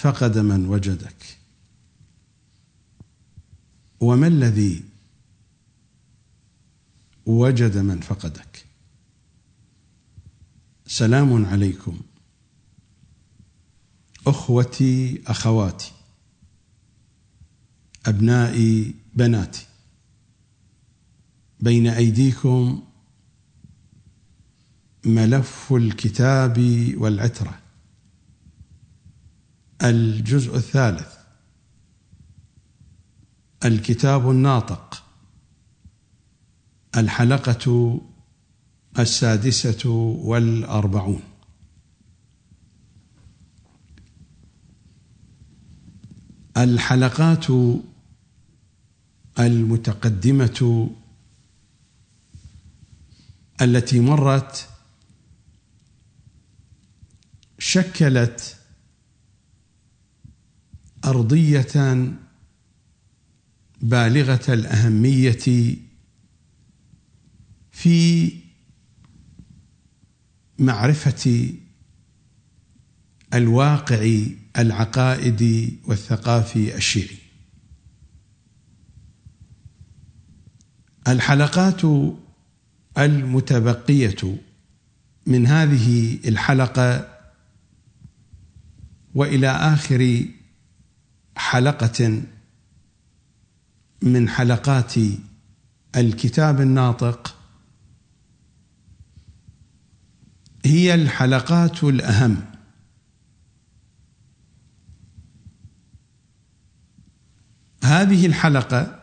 فقد من وجدك. وما الذي وجد من فقدك؟ سلام عليكم. أخوتي أخواتي أبنائي بناتي. بين أيديكم ملف الكتاب والعترة. الجزء الثالث. الكتاب الناطق. الحلقة السادسة والأربعون. الحلقات المتقدمة التي مرت شكلت ارضيه بالغة الأهمية في معرفة الواقع العقائدي والثقافي الشيعي الحلقات المتبقية من هذه الحلقة وإلى آخر حلقة من حلقات الكتاب الناطق. هي الحلقات الأهم. هذه الحلقة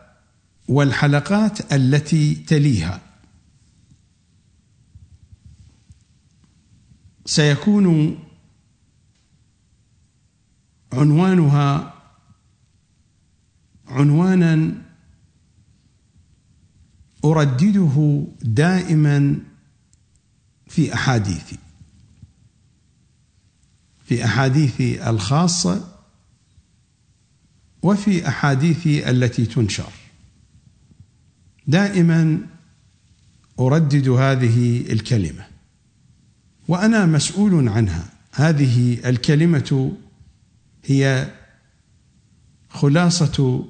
والحلقات التي تليها. سيكون عنوانها عنوانا أردده دائما في احاديثي في احاديثي الخاصة وفي احاديثي التي تنشر. دائما أردد هذه الكلمة وأنا مسؤول عنها. هذه الكلمة هي خلاصة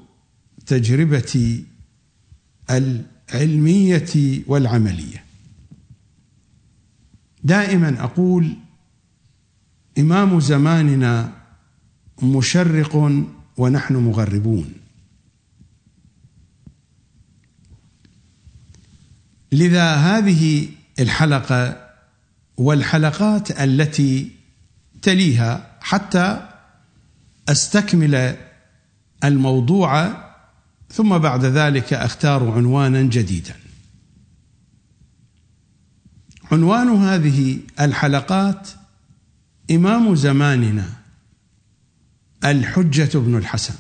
تجربتي العلمية والعملية. دائما أقول إمام زماننا مشرق ونحن مغربون. لذا هذه الحلقة والحلقات التي تليها حتى أستكمل الموضوع ثم بعد ذلك أختار عنوانا جديدا. عنوان هذه الحلقات إمام زماننا الحجة بن الحسن.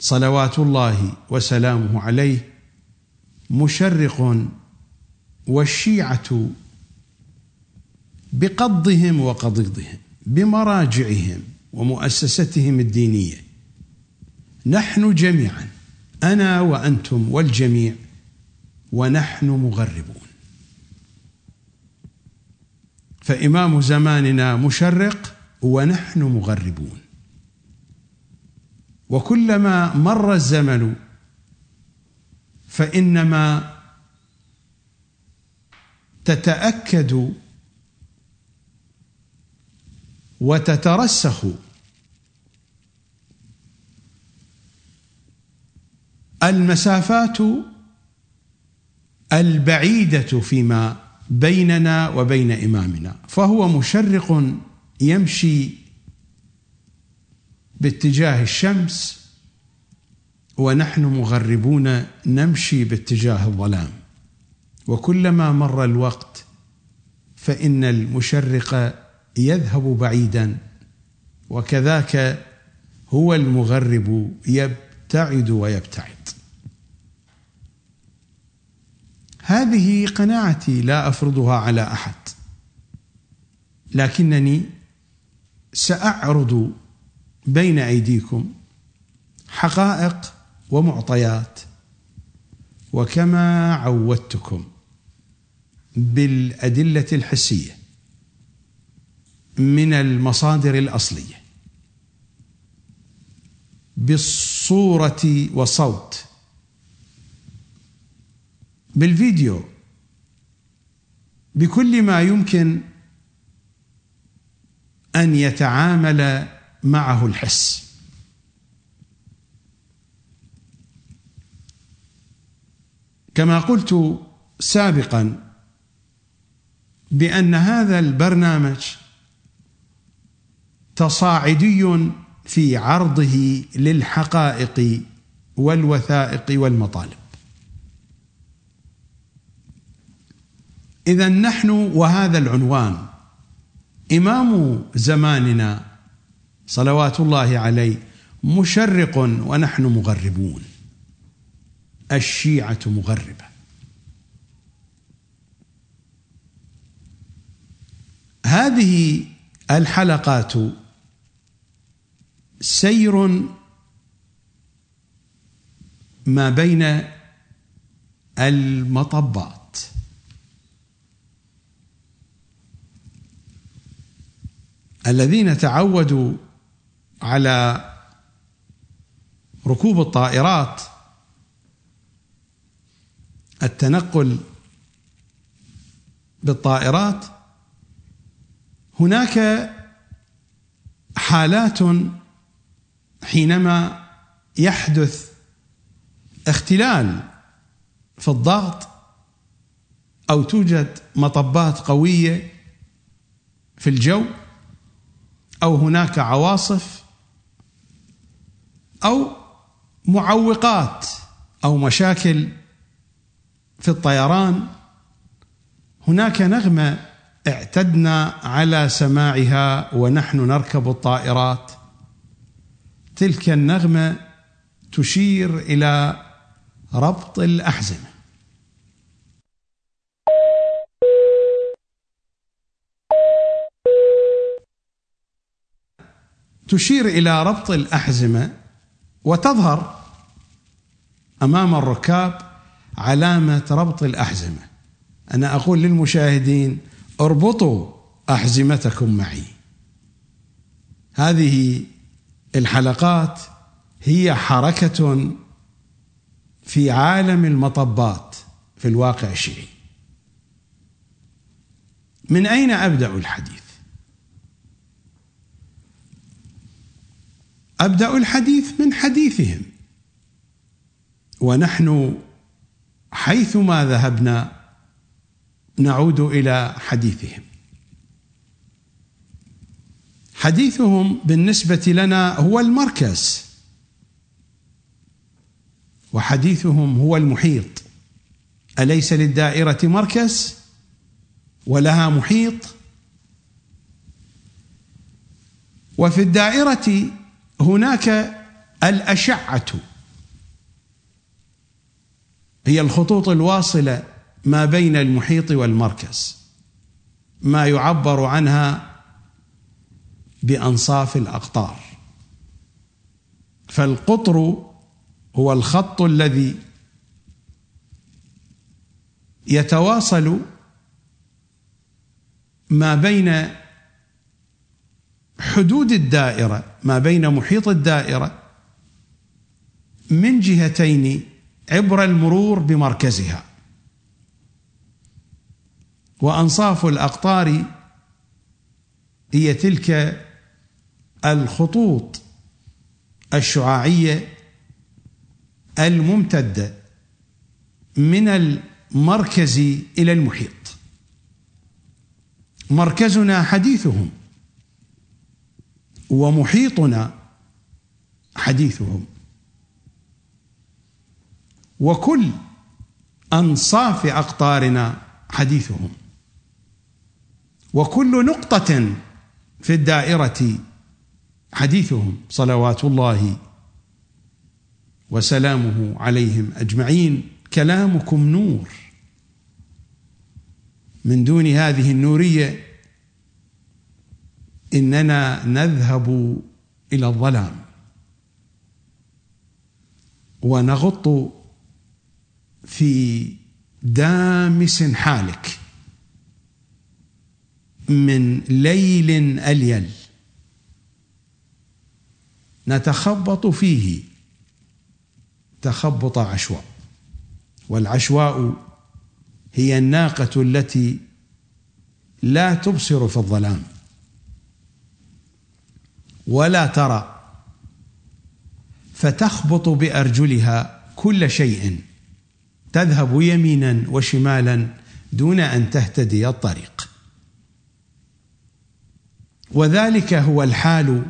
صلوات الله وسلامه عليه مشرق والشيعة بقضهم وقضيضهم بمراجعهم ومؤسستهم الدينية. نحن جميعا أنا وأنتم والجميع ونحن مغربون. فإمام زماننا مشرق ونحن مغربون. وكلما مر الزمن فإنما تتأكد وتترسخ المسافات البعيدة فيما بيننا وبين إمامنا فهو مشرق يمشي باتجاه الشمس ونحن مغربون نمشي باتجاه الظلام. وكلما مر الوقت فإن المشرق يذهب بعيدا وكذاك هو المغرب يبتعد ويبتعد. هذه قناعتي لا أفرضها على أحد. لكنني سأعرض بين أيديكم حقائق ومعطيات وكما عودتكم بالأدلة الحسية من المصادر الأصلية بالصورة وصوت بالفيديو. بكل ما يمكن أن يتعامل معه الحس. كما قلت سابقا بأن هذا البرنامج تصاعدي في عرضه للحقائق والوثائق والمطالب. إذا نحن وهذا العنوان. إمام زماننا صلوات الله عليه مشرق ونحن مغربون. الشيعة مغربة. هذه الحلقات سير ما بين المطبات. الذين تعودوا على ركوب الطائرات التنقل بالطائرات هناك حالات حينما يحدث اختلال في الضغط أو توجد مطبات قوية في الجو. أو هناك عواصف أو معوقات أو مشاكل في الطيران هناك نغمة اعتدنا على سماعها ونحن نركب الطائرات. تلك النغمة تشير إلى ربط الأحزمة. تشير إلى ربط الأحزمة وتظهر أمام الركاب علامة ربط الأحزمة. أنا أقول للمشاهدين اربطوا أحزمتكم معي. هذه الحلقات هي حركة في عالم المطبات في الواقع الشيعي. من أين أبدأ الحديث؟ أبدأ الحديث من حديثهم. ونحن حيثما ذهبنا نعود إلى حديثهم. حديثهم بالنسبة لنا هو المركز. وحديثهم هو المحيط. أليس للدائرة مركز؟ ولها محيط. وفي الدائرة هناك الأشعة. هي الخطوط الواصلة ما بين المحيط والمركز. ما يعبر عنها بأنصاف الأقطار. فالقطر هو الخط الذي يتواصل ما بين حدود الدائرة ما بين محيط الدائرة من جهتين عبر المرور بمركزها. وأنصاف الأقطار هي تلك الخطوط الشعاعية الممتدة من المركز إلى المحيط. مركزنا حديثهم. ومحيطنا حديثهم. وكل أنصاف أقطارنا حديثهم. وكل نقطة في الدائرة حديثهم. صلوات الله وسلامه عليهم أجمعين. كلامكم نور. من دون هذه النورية إننا نذهب إلى الظلام ونغط في دامس حالك من ليل أليل نتخبط فيه تخبط عشواء والعشواء هي الناقة التي لا تبصر في الظلام. ولا ترى. فتخبط بأرجلها كل شيء. تذهب يمينا وشمالا دون أن تهتدي الطريق. وذلك هو الحال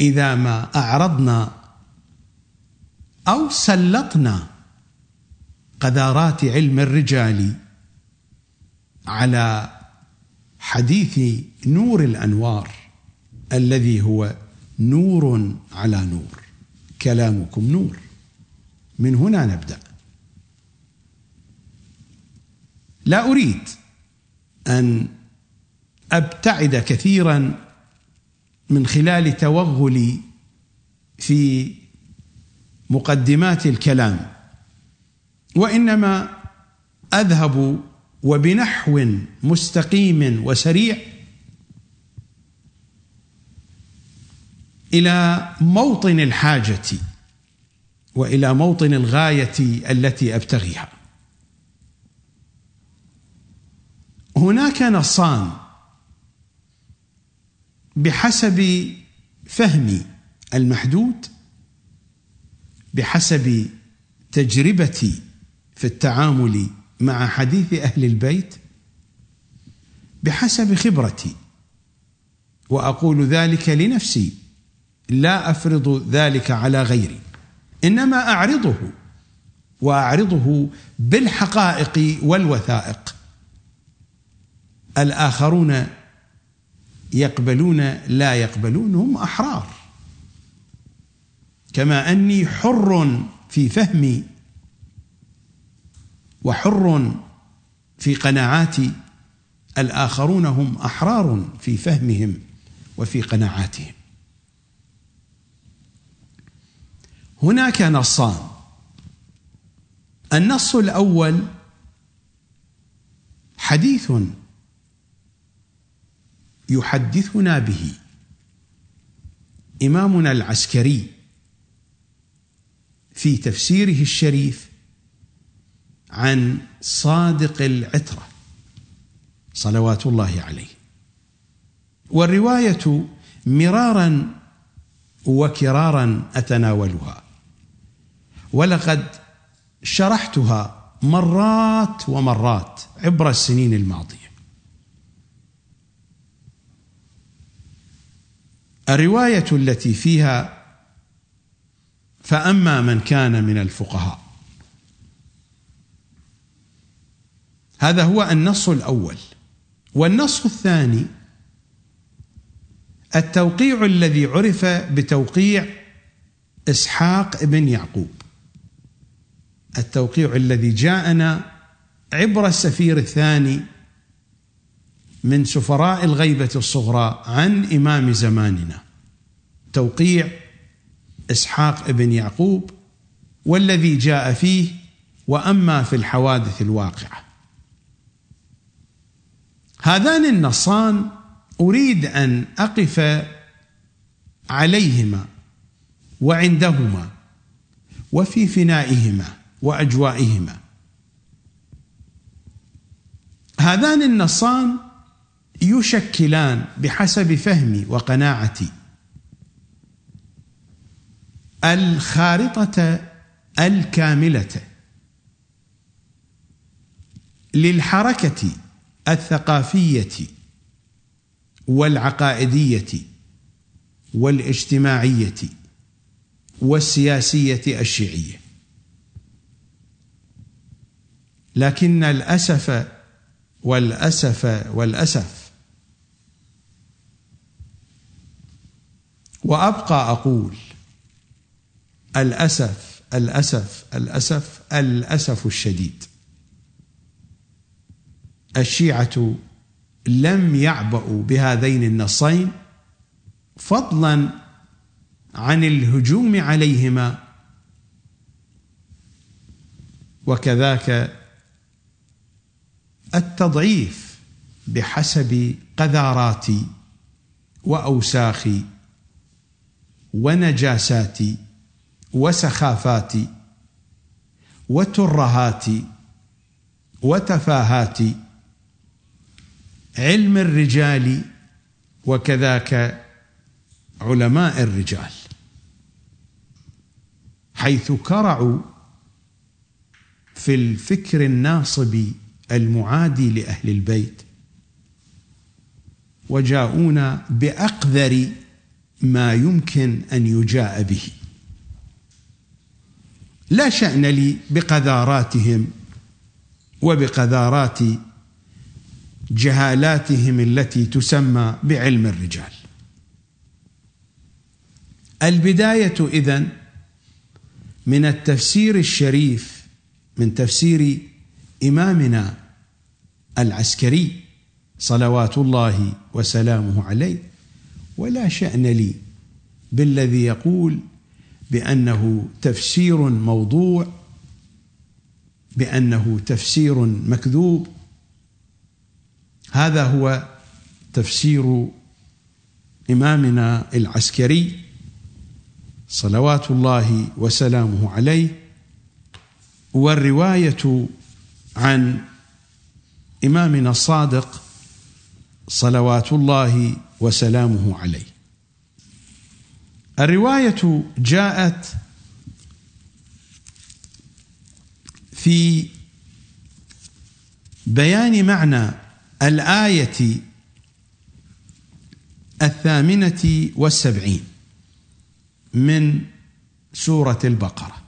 إذا ما أعرضنا أو سلطنا قذارات علم الرجال على حديث نور الأنوار. الذي هو نور على نور. كلامكم نور. من هنا نبدأ. لا أريد أن أبتعد كثيرا من خلال توغلي في مقدمات الكلام وإنما أذهب وبنحو مستقيم وسريع إلى موطن الحاجة وإلى موطن الغاية التي أبتغيها. هناك نصان بحسب فهمي المحدود بحسب تجربتي في التعامل مع حديث أهل البيت بحسب خبرتي وأقول ذلك لنفسي. لا أفرض ذلك على غيري إنما أعرضه وأعرضه بالحقائق والوثائق. الآخرون يقبلون لا يقبلون هم أحرار. كما أني حر في فهمي وحر في قناعاتي الآخرون هم أحرار في فهمهم وفي قناعاتهم. هناك نصان. النص الأول حديث يحدثنا به. إمامنا العسكري في تفسيره الشريف عن صادق العترة صلوات الله عليه. والرواية مرارا وكرارا أتناولها. ولقد شرحتها مرات ومرات عبر السنين الماضية. الرواية التي فيها فأما من كان من الفقهاء هذا هو النص الأول. والنص الثاني التوقيع الذي عرف بتوقيع إسحاق بن يعقوب. التوقيع الذي جاءنا عبر السفير الثاني من سفراء الغيبة الصغرى عن إمام زماننا. توقيع إسحاق بن يعقوب والذي جاء فيه وأما في الحوادث الواقعة. هذان النصان أريد أن أقف عليهما وعندهما وفي فنائهما. وأجوائهما. هذان النصان يشكلان بحسب فهمي وقناعتي الخارطة الكاملة للحركة الثقافية والعقائدية والاجتماعية والسياسية الشيعية. لكن الأسف والأسف والأسف. وأبقى أقول الأسف الأسف الأسف الأسف الشديد. الشيعة لم يعبأوا بهذين النصين فضلا عن الهجوم عليهما. وكذاك التضعيف بحسب قذارات واوساخ ونجاسات وسخافات وترهات وتفاهات علم الرجال وكذاك علماء الرجال. حيث كرعوا في الفكر الناصب المعادي لأهل البيت وجاءونا بأقذر ما يمكن أن يجاء به. لا شأن لي بقذاراتهم وبقذارات جهالاتهم التي تسمى بعلم الرجال. البداية إذن من التفسير الشريف من تفسير إمامنا العسكري صلوات الله وسلامه عليه ولا شأن لي بالذي يقول بأنه تفسير موضوع بأنه تفسير مكذوب. هذا هو تفسير إمامنا العسكري صلوات الله وسلامه عليه. والرواية عن إمامنا الصادق صلوات الله وسلامه عليه. الرواية جاءت في بيان معنى الآية الثامنة والسبعين من سورة البقرة.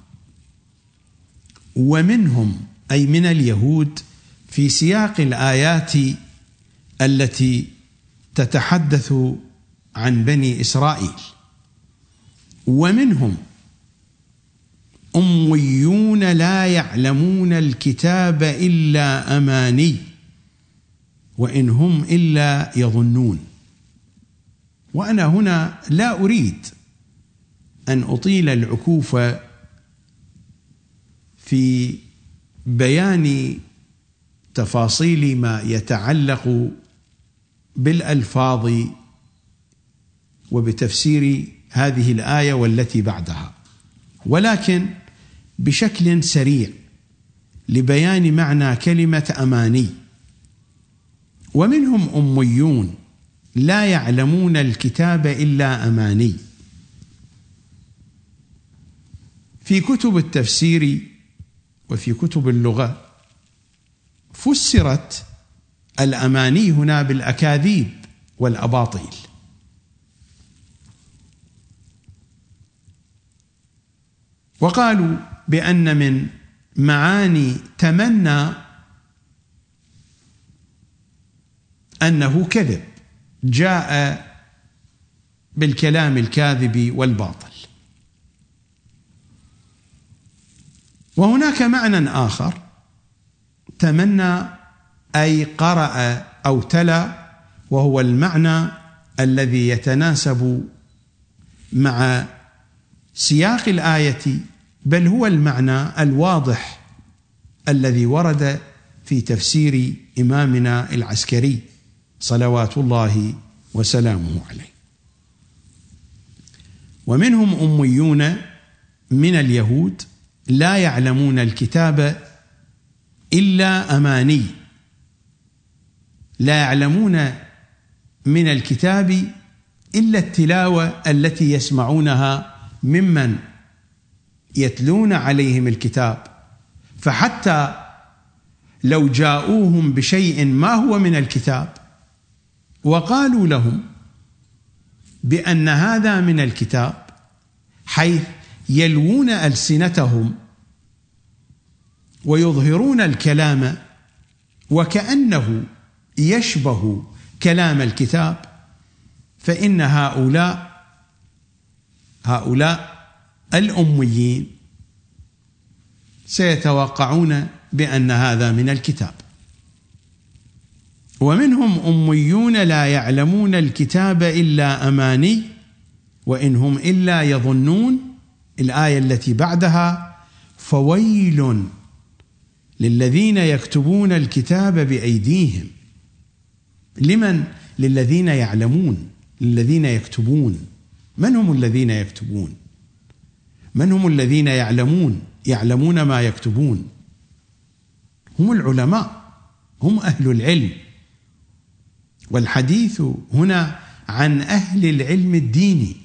ومنهم أي من اليهود في سياق الآيات التي تتحدث عن بني إسرائيل. ومنهم أميون لا يعلمون الكتاب إلا أماني وإن هم إلا يظنون. وأنا هنا لا أريد أن أطيل العكوف في بيان تفاصيل ما يتعلق بالألفاظ وبتفسير هذه الآية والتي بعدها. ولكن بشكل سريع لبيان معنى كلمة أماني. ومنهم أميون لا يعلمون الكتاب إلا أماني. في كتب التفسير وفي كتب اللغة فسرت الأماني هنا بالأكاذيب والأباطيل. وقالوا بأن من معاني تمنى أنه كذب جاء بالكلام الكاذب والباطل. وهناك معنى آخر. تمنى أي قرأ أو تلا وهو المعنى الذي يتناسب مع سياق الآية بل هو المعنى الواضح الذي ورد في تفسير إمامنا العسكري صلوات الله وسلامه عليه. ومنهم أميون من اليهود لا يعلمون الكتاب إلا أماني. لا يعلمون من الكتاب إلا التلاوة التي يسمعونها ممن يتلون عليهم الكتاب. فحتى لو جاءوهم بشيء ما هو من الكتاب وقالوا لهم بأن هذا من الكتاب حيث يلوون ألسنتهم ويظهرون الكلام وكأنه يشبه كلام الكتاب فإن هؤلاء هؤلاء الأميين سيتوقعون بأن هذا من الكتاب. ومنهم أميون لا يعلمون الكتاب إلا أماني وإن هم إلا يظنون الآية التي بعدها فويل للذين يكتبون الكتاب بأيديهم. لمن؟ للذين يعلمون للذين يكتبون. من هم الذين يكتبون؟ من هم الذين يعلمون؟ يعلمون ما يكتبون. هم العلماء هم أهل العلم. والحديث هنا عن أهل العلم الديني.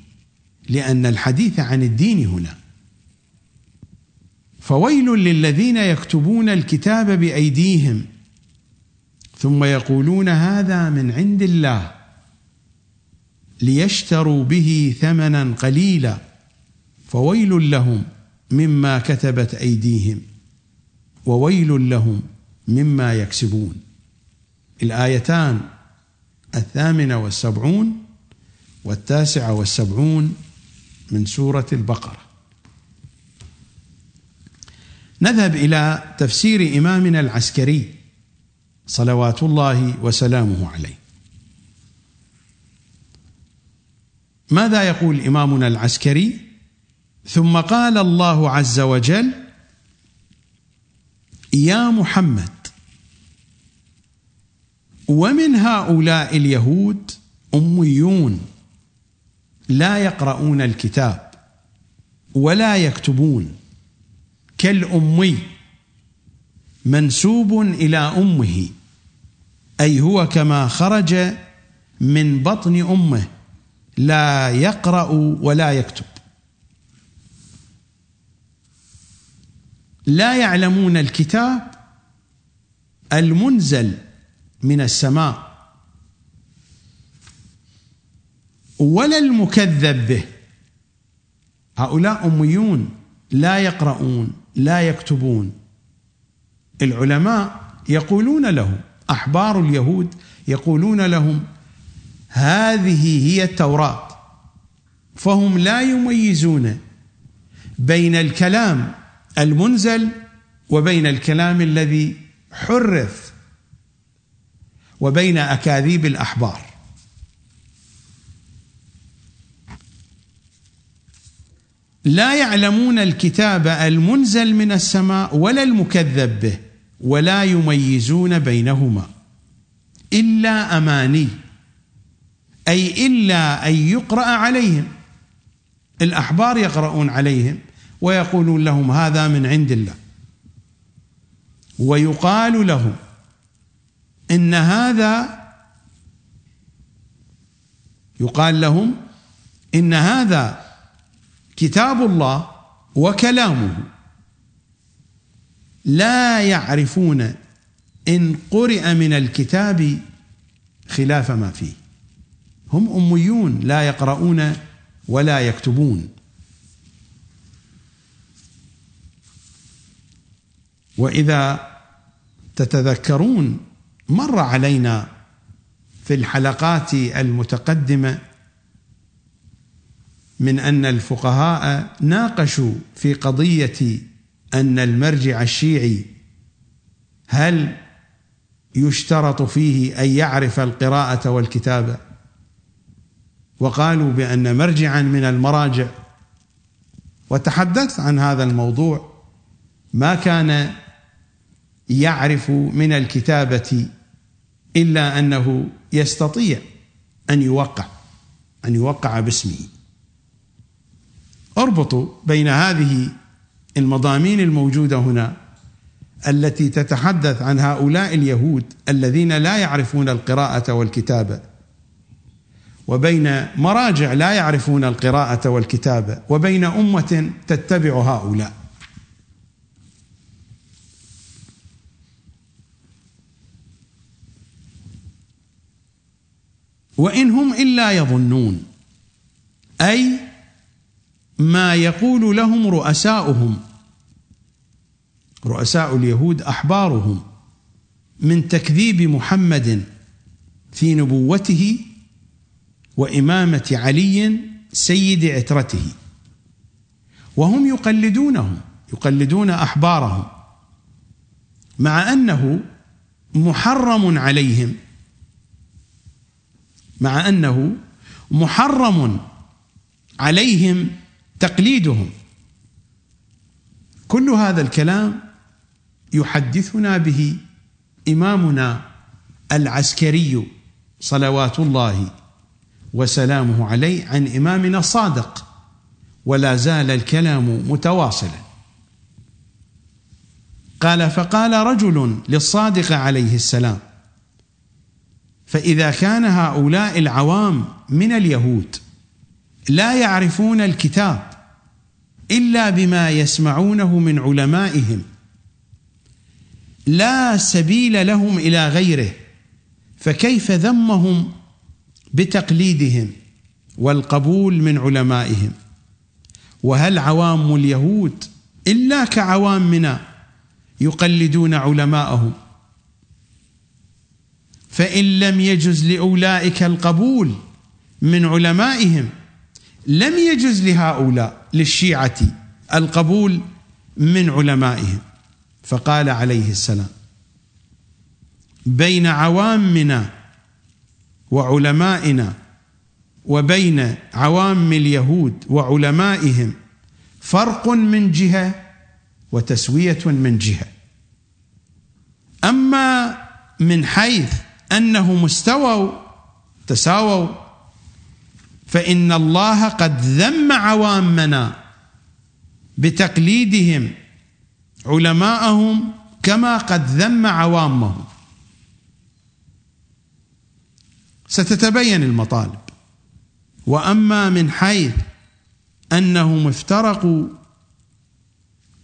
لأن الحديث عن الدين هنا. فويل للذين يكتبون الكتاب بأيديهم ثم يقولون هذا من عند الله ليشتروا به ثمنا قليلا. فويل لهم مما كتبت أيديهم وويل لهم مما يكسبون. الآيتان الثامنة والسبعون والتاسعة والسبعون من سورة البقرة. نذهب إلى تفسير إمامنا العسكري صلوات الله وسلامه عليه. ماذا يقول إمامنا العسكري؟ ثم قال الله عز وجل يا محمد ومن هؤلاء اليهود أميون لا يقرؤون الكتاب ولا يكتبون. كالامي منسوب إلى أمه أي هو كما خرج من بطن أمه لا يقرأ ولا يكتب. لا يعلمون الكتاب المنزل من السماء. ولا المكذب به. هؤلاء أميون لا يقرؤون لا يكتبون. العلماء يقولون لهم أحبار اليهود يقولون لهم هذه هي التوراة. فهم لا يميزون بين الكلام المنزل وبين الكلام الذي حرف وبين أكاذيب الأحبار. لا يعلمون الكتاب المنزل من السماء ولا المكذب به ولا يميزون بينهما إلا أماني أي إلا أن يقرأ عليهم الأحبار يقرؤون عليهم ويقولون لهم هذا من عند الله. ويقال لهم إن هذا يقال لهم إن هذا كتاب الله وكلامه. لا يعرفون إن قرئ من الكتاب خلاف ما فيه. هم أميون لا يقرؤون ولا يكتبون. وإذا تتذكرون مر علينا في الحلقات المتقدمة من أن الفقهاء ناقشوا في قضية أن المرجع الشيعي هل يشترط فيه أن يعرف القراءة والكتابة؟ وقالوا بأن مرجعا من المراجع. وتحدثت عن هذا الموضوع. ما كان يعرف من الكتابة إلا أنه يستطيع أن يوقع أن يوقع باسمه. اربطوا بين هذه المضامين الموجودة هنا التي تتحدث عن هؤلاء اليهود الذين لا يعرفون القراءة والكتابه وبين مراجع لا يعرفون القراءة والكتابه وبين أمة تتبع هؤلاء. وإن هم إلا يظنون أي ما يقول لهم رؤساؤهم. رؤساء اليهود أحبارهم من تكذيب محمد في نبوته وإمامة علي سيد عترته. وهم يقلدونهم يقلدون أحبارهم مع أنه محرم عليهم مع أنه محرم عليهم تقليدهم. كل هذا الكلام يحدثنا به إمامنا العسكري صلوات الله وسلامه عليه عن إمامنا الصادق ولا زال الكلام متواصلا. قال فقال رجل للصادق عليه السلام فإذا كان هؤلاء العوام من اليهود لا يعرفون الكتاب إلا بما يسمعونه من علمائهم. لا سبيل لهم إلى غيره فكيف ذمهم بتقليدهم والقبول من علمائهم؟ وهل عوام اليهود إلا كعوامنا يقلدون علماءهم؟ فإن لم يجز لأولئك القبول من علمائهم لم يجز لهؤلاء. للشيعة القبول من علمائهم. فقال عليه السلام بين عوامنا وعلمائنا وبين عوام اليهود وعلمائهم فرق من جهة وتسوية من جهة. أما من حيث أنهم استووا تساووا فإن الله قد ذم عوامنا بتقليدهم علماءهم كما قد ذم عوامهم. ستتبين المطالب. وأما من حيث أنهم افترقوا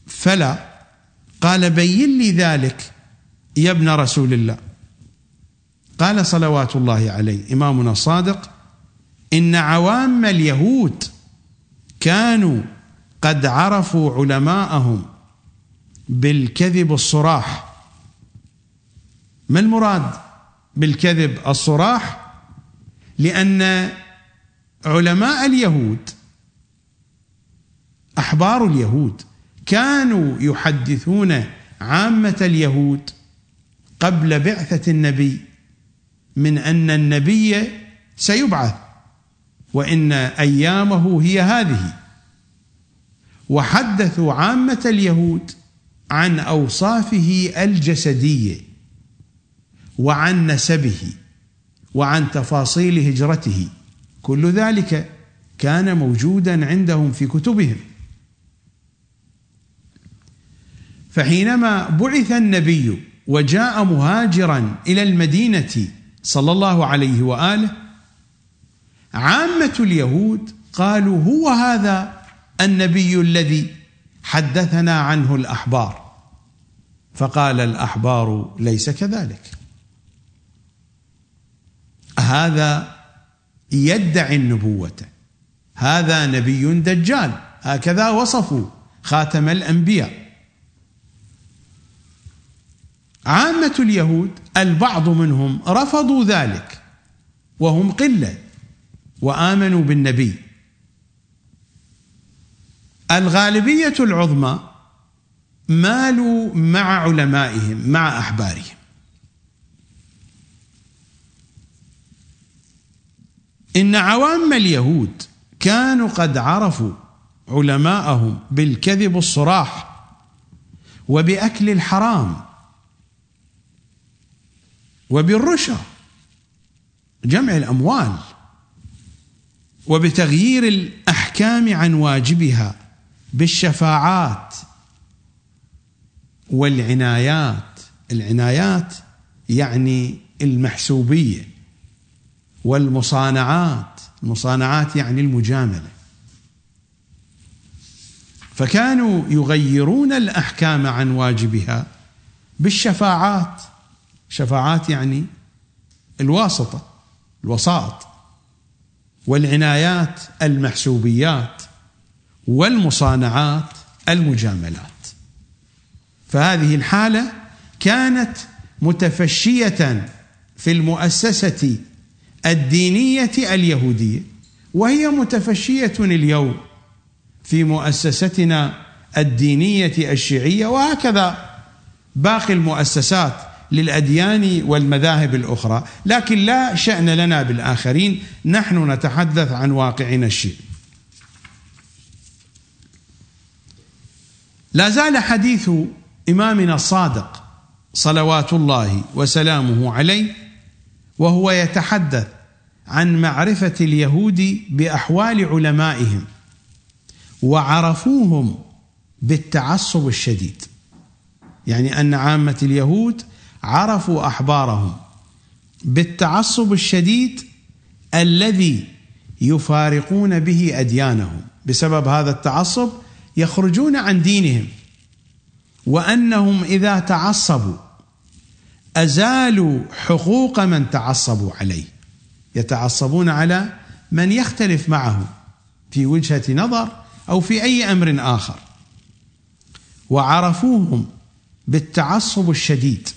فلا. قال بين لي ذلك يا ابن رسول الله. قال صلوات الله عليه إمامنا الصادق إن عوام اليهود كانوا قد عرفوا علماءهم بالكذب الصراح. ما المراد بالكذب الصراح؟ لأن علماء اليهود أحبار اليهود كانوا يحدثون عامة اليهود قبل بعثة النبي من أن النبي سيبعث. وإن أيامه هي هذه. وحدثوا عامة اليهود عن أوصافه الجسدية وعن نسبه وعن تفاصيل هجرته. كل ذلك كان موجودا عندهم في كتبهم. فحينما بعث النبي وجاء مهاجرا إلى المدينة صلى الله عليه وآله عامة اليهود قالوا هو هذا النبي الذي حدثنا عنه الأحبار. فقال الأحبار ليس كذلك. هذا يدعي النبوة. هذا نبي دجال. هكذا وصفوا خاتم الأنبياء. عامة اليهود البعض منهم رفضوا ذلك وهم قلة. وآمنوا بالنبي. الغالبية العظمى مالوا مع علمائهم مع أحبارهم. إن عوام اليهود كانوا قد عرفوا علماءهم بالكذب الصراح وبأكل الحرام وبالرشا جمع الأموال. وبتغيير الأحكام عن واجبها بالشفاعات والعنايات. العنايات يعني المحسوبية والمصانعات. المصانعات يعني المجاملة. فكانوا يغيرون الأحكام عن واجبها بالشفاعات. شفاعات يعني الواسطة الوسائط والعنايات المحسوبيات والمصانعات المجاملات. فهذه الحالة كانت متفشية في المؤسسة الدينية اليهودية وهي متفشية اليوم في مؤسستنا الدينية الشيعية وهكذا باقي المؤسسات للأديان والمذاهب الأخرى، لكن لا شأن لنا بالآخرين، نحن نتحدث عن واقعنا الشيء. لا زال حديث إمامنا الصادق صلوات الله وسلامه عليه وهو يتحدث عن معرفة اليهود بأحوال علمائهم وعرفوهم بالتعصب الشديد. يعني أن عامة اليهود عرفوا أحبارهم بالتعصب الشديد الذي يفارقون به أديانهم. بسبب هذا التعصب يخرجون عن دينهم وأنهم إذا تعصبوا أزالوا حقوق من تعصبوا عليه. يتعصبون على من يختلف معهم في وجهة نظر أو في أي أمر آخر. وعرفوهم بالتعصب الشديد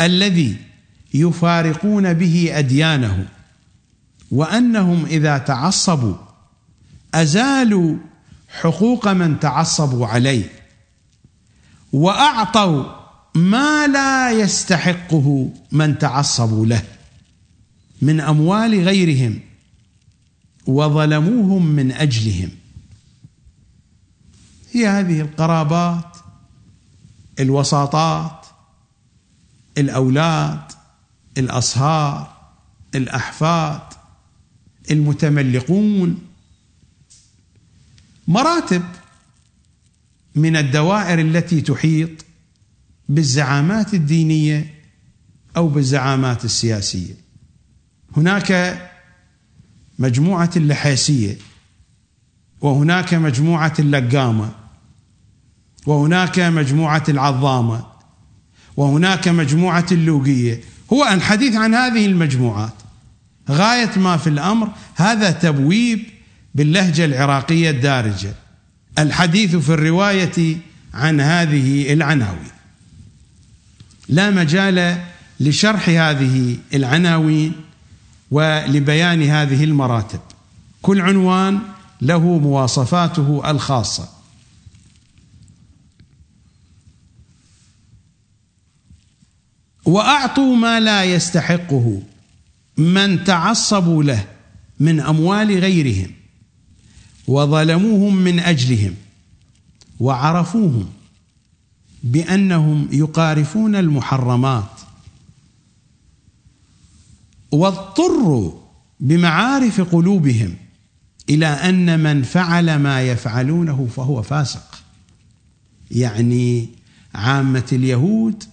الذي يفارقون به أديانهم وأنهم إذا تعصبوا أزالوا حقوق من تعصبوا عليه وأعطوا ما لا يستحقه من تعصبوا له من أموال غيرهم وظلموهم من أجلهم. هي هذه القرابات الوساطات الأولاد الأصهار الأحفاد المتملقون. مراتب من الدوائر التي تحيط بالزعامات الدينية أو بالزعامات السياسية. هناك مجموعة اللحيسيه وهناك مجموعة اللقامة وهناك مجموعة العظامة. وهناك مجموعة اللوقيه هو الحديث عن هذه المجموعات. غاية ما في الأمر هذا تبويب باللهجة العراقية الدارجة. الحديث في الرواية عن هذه العناوين. لا مجال لشرح هذه العناوين ولبيان هذه المراتب. كل عنوان له مواصفاته الخاصة. وأعطوا ما لا يستحقه من تعصبوا له من أموال غيرهم وظلموهم من أجلهم وعرفوهم بأنهم يقارفون المحرمات واضطروا بمعارف قلوبهم إلى أن من فعل ما يفعلونه فهو فاسق. يعني عامة اليهود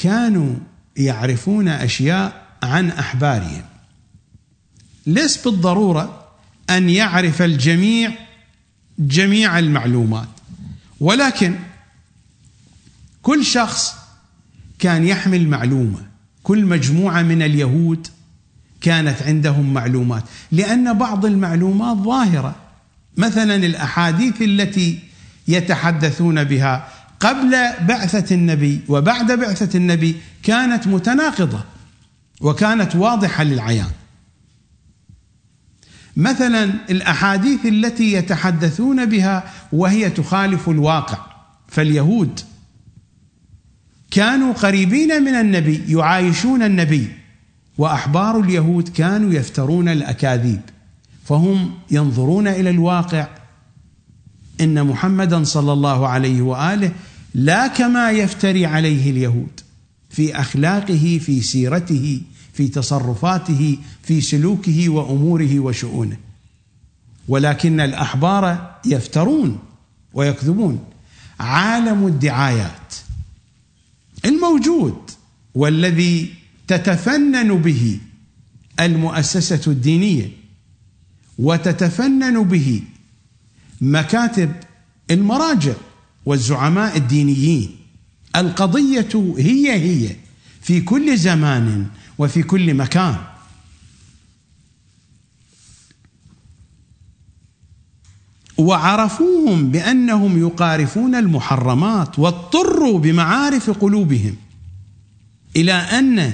كانوا يعرفون أشياء عن أحبارهم. ليس بالضرورة أن يعرف الجميع جميع المعلومات ولكن كل شخص كان يحمل معلومة كل مجموعة من اليهود كانت عندهم معلومات لأن بعض المعلومات ظاهرة. مثلا الأحاديث التي يتحدثون بها قبل بعثة النبي وبعد بعثة النبي كانت متناقضة وكانت واضحة للعيان. مثلا الأحاديث التي يتحدثون بها وهي تخالف الواقع فاليهود كانوا قريبين من النبي يعايشون النبي وأحبار اليهود كانوا يفترون الأكاذيب فهم ينظرون إلى الواقع إن محمدا صلى الله عليه وآله لا كما يفتري عليه اليهود في أخلاقه في سيرته في تصرفاته في سلوكه وأموره وشؤونه. ولكن الأحبار يفترون ويكذبون. عالم الدعايات الموجود والذي تتفنن به المؤسسة الدينية وتتفنن به مكاتب المراجع. والزعماء الدينيين. القضية هي هي في كل زمان وفي كل مكان. وعرفوهم بأنهم يقارفون المحرمات واضطروا بمعارف قلوبهم إلى أن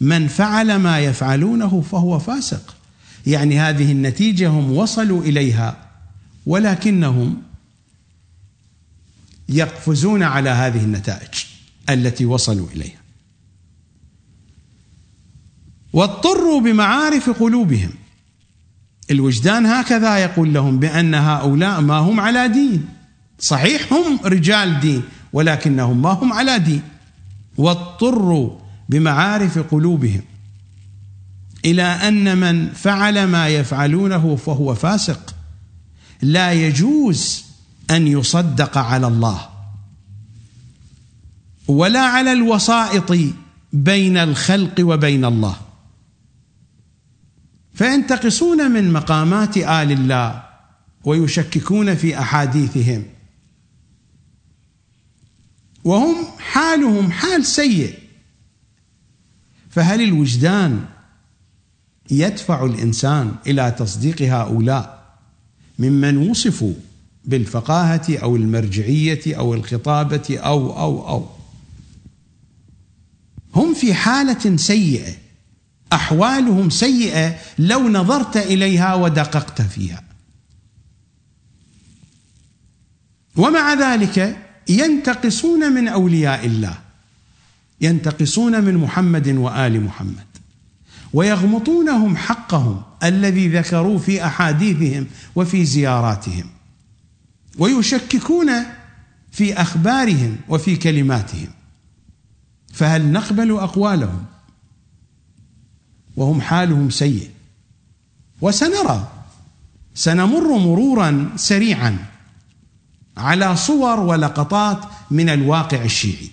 من فعل ما يفعلونه فهو فاسق. يعني هذه النتيجة هم وصلوا إليها ولكنهم يقفزون على هذه النتائج التي وصلوا إليها. واضطروا بمعارف قلوبهم. الوجدان هكذا يقول لهم بأن هؤلاء ما هم على دين. صحيح هم رجال دين ولكنهم ما هم على دين. واضطروا بمعارف قلوبهم إلى أن من فعل ما يفعلونه فهو فاسق. لا يجوز أن يصدق على الله. ولا على الوسائط بين الخلق وبين الله. فينتقصون من مقامات آل الله ويشككون في أحاديثهم. وهم حالهم حال سيء. فهل الوجدان يدفع الإنسان إلى تصديق هؤلاء ممن وصفوا بالفقاهة أو المرجعية أو الخطابة أو أو أو. هم في حالة سيئة. أحوالهم سيئة لو نظرت إليها ودققت فيها. ومع ذلك ينتقصون من أولياء الله. ينتقصون من محمد وآل محمد. ويغمطونهم حقهم الذي ذكروا في أحاديثهم وفي زياراتهم. ويشككون في أخبارهم وفي كلماتهم. فهل نقبل أقوالهم؟ وهم حالهم سيء. وسنرى. سنمر مرورا سريعا على صور ولقطات من الواقع الشيعي.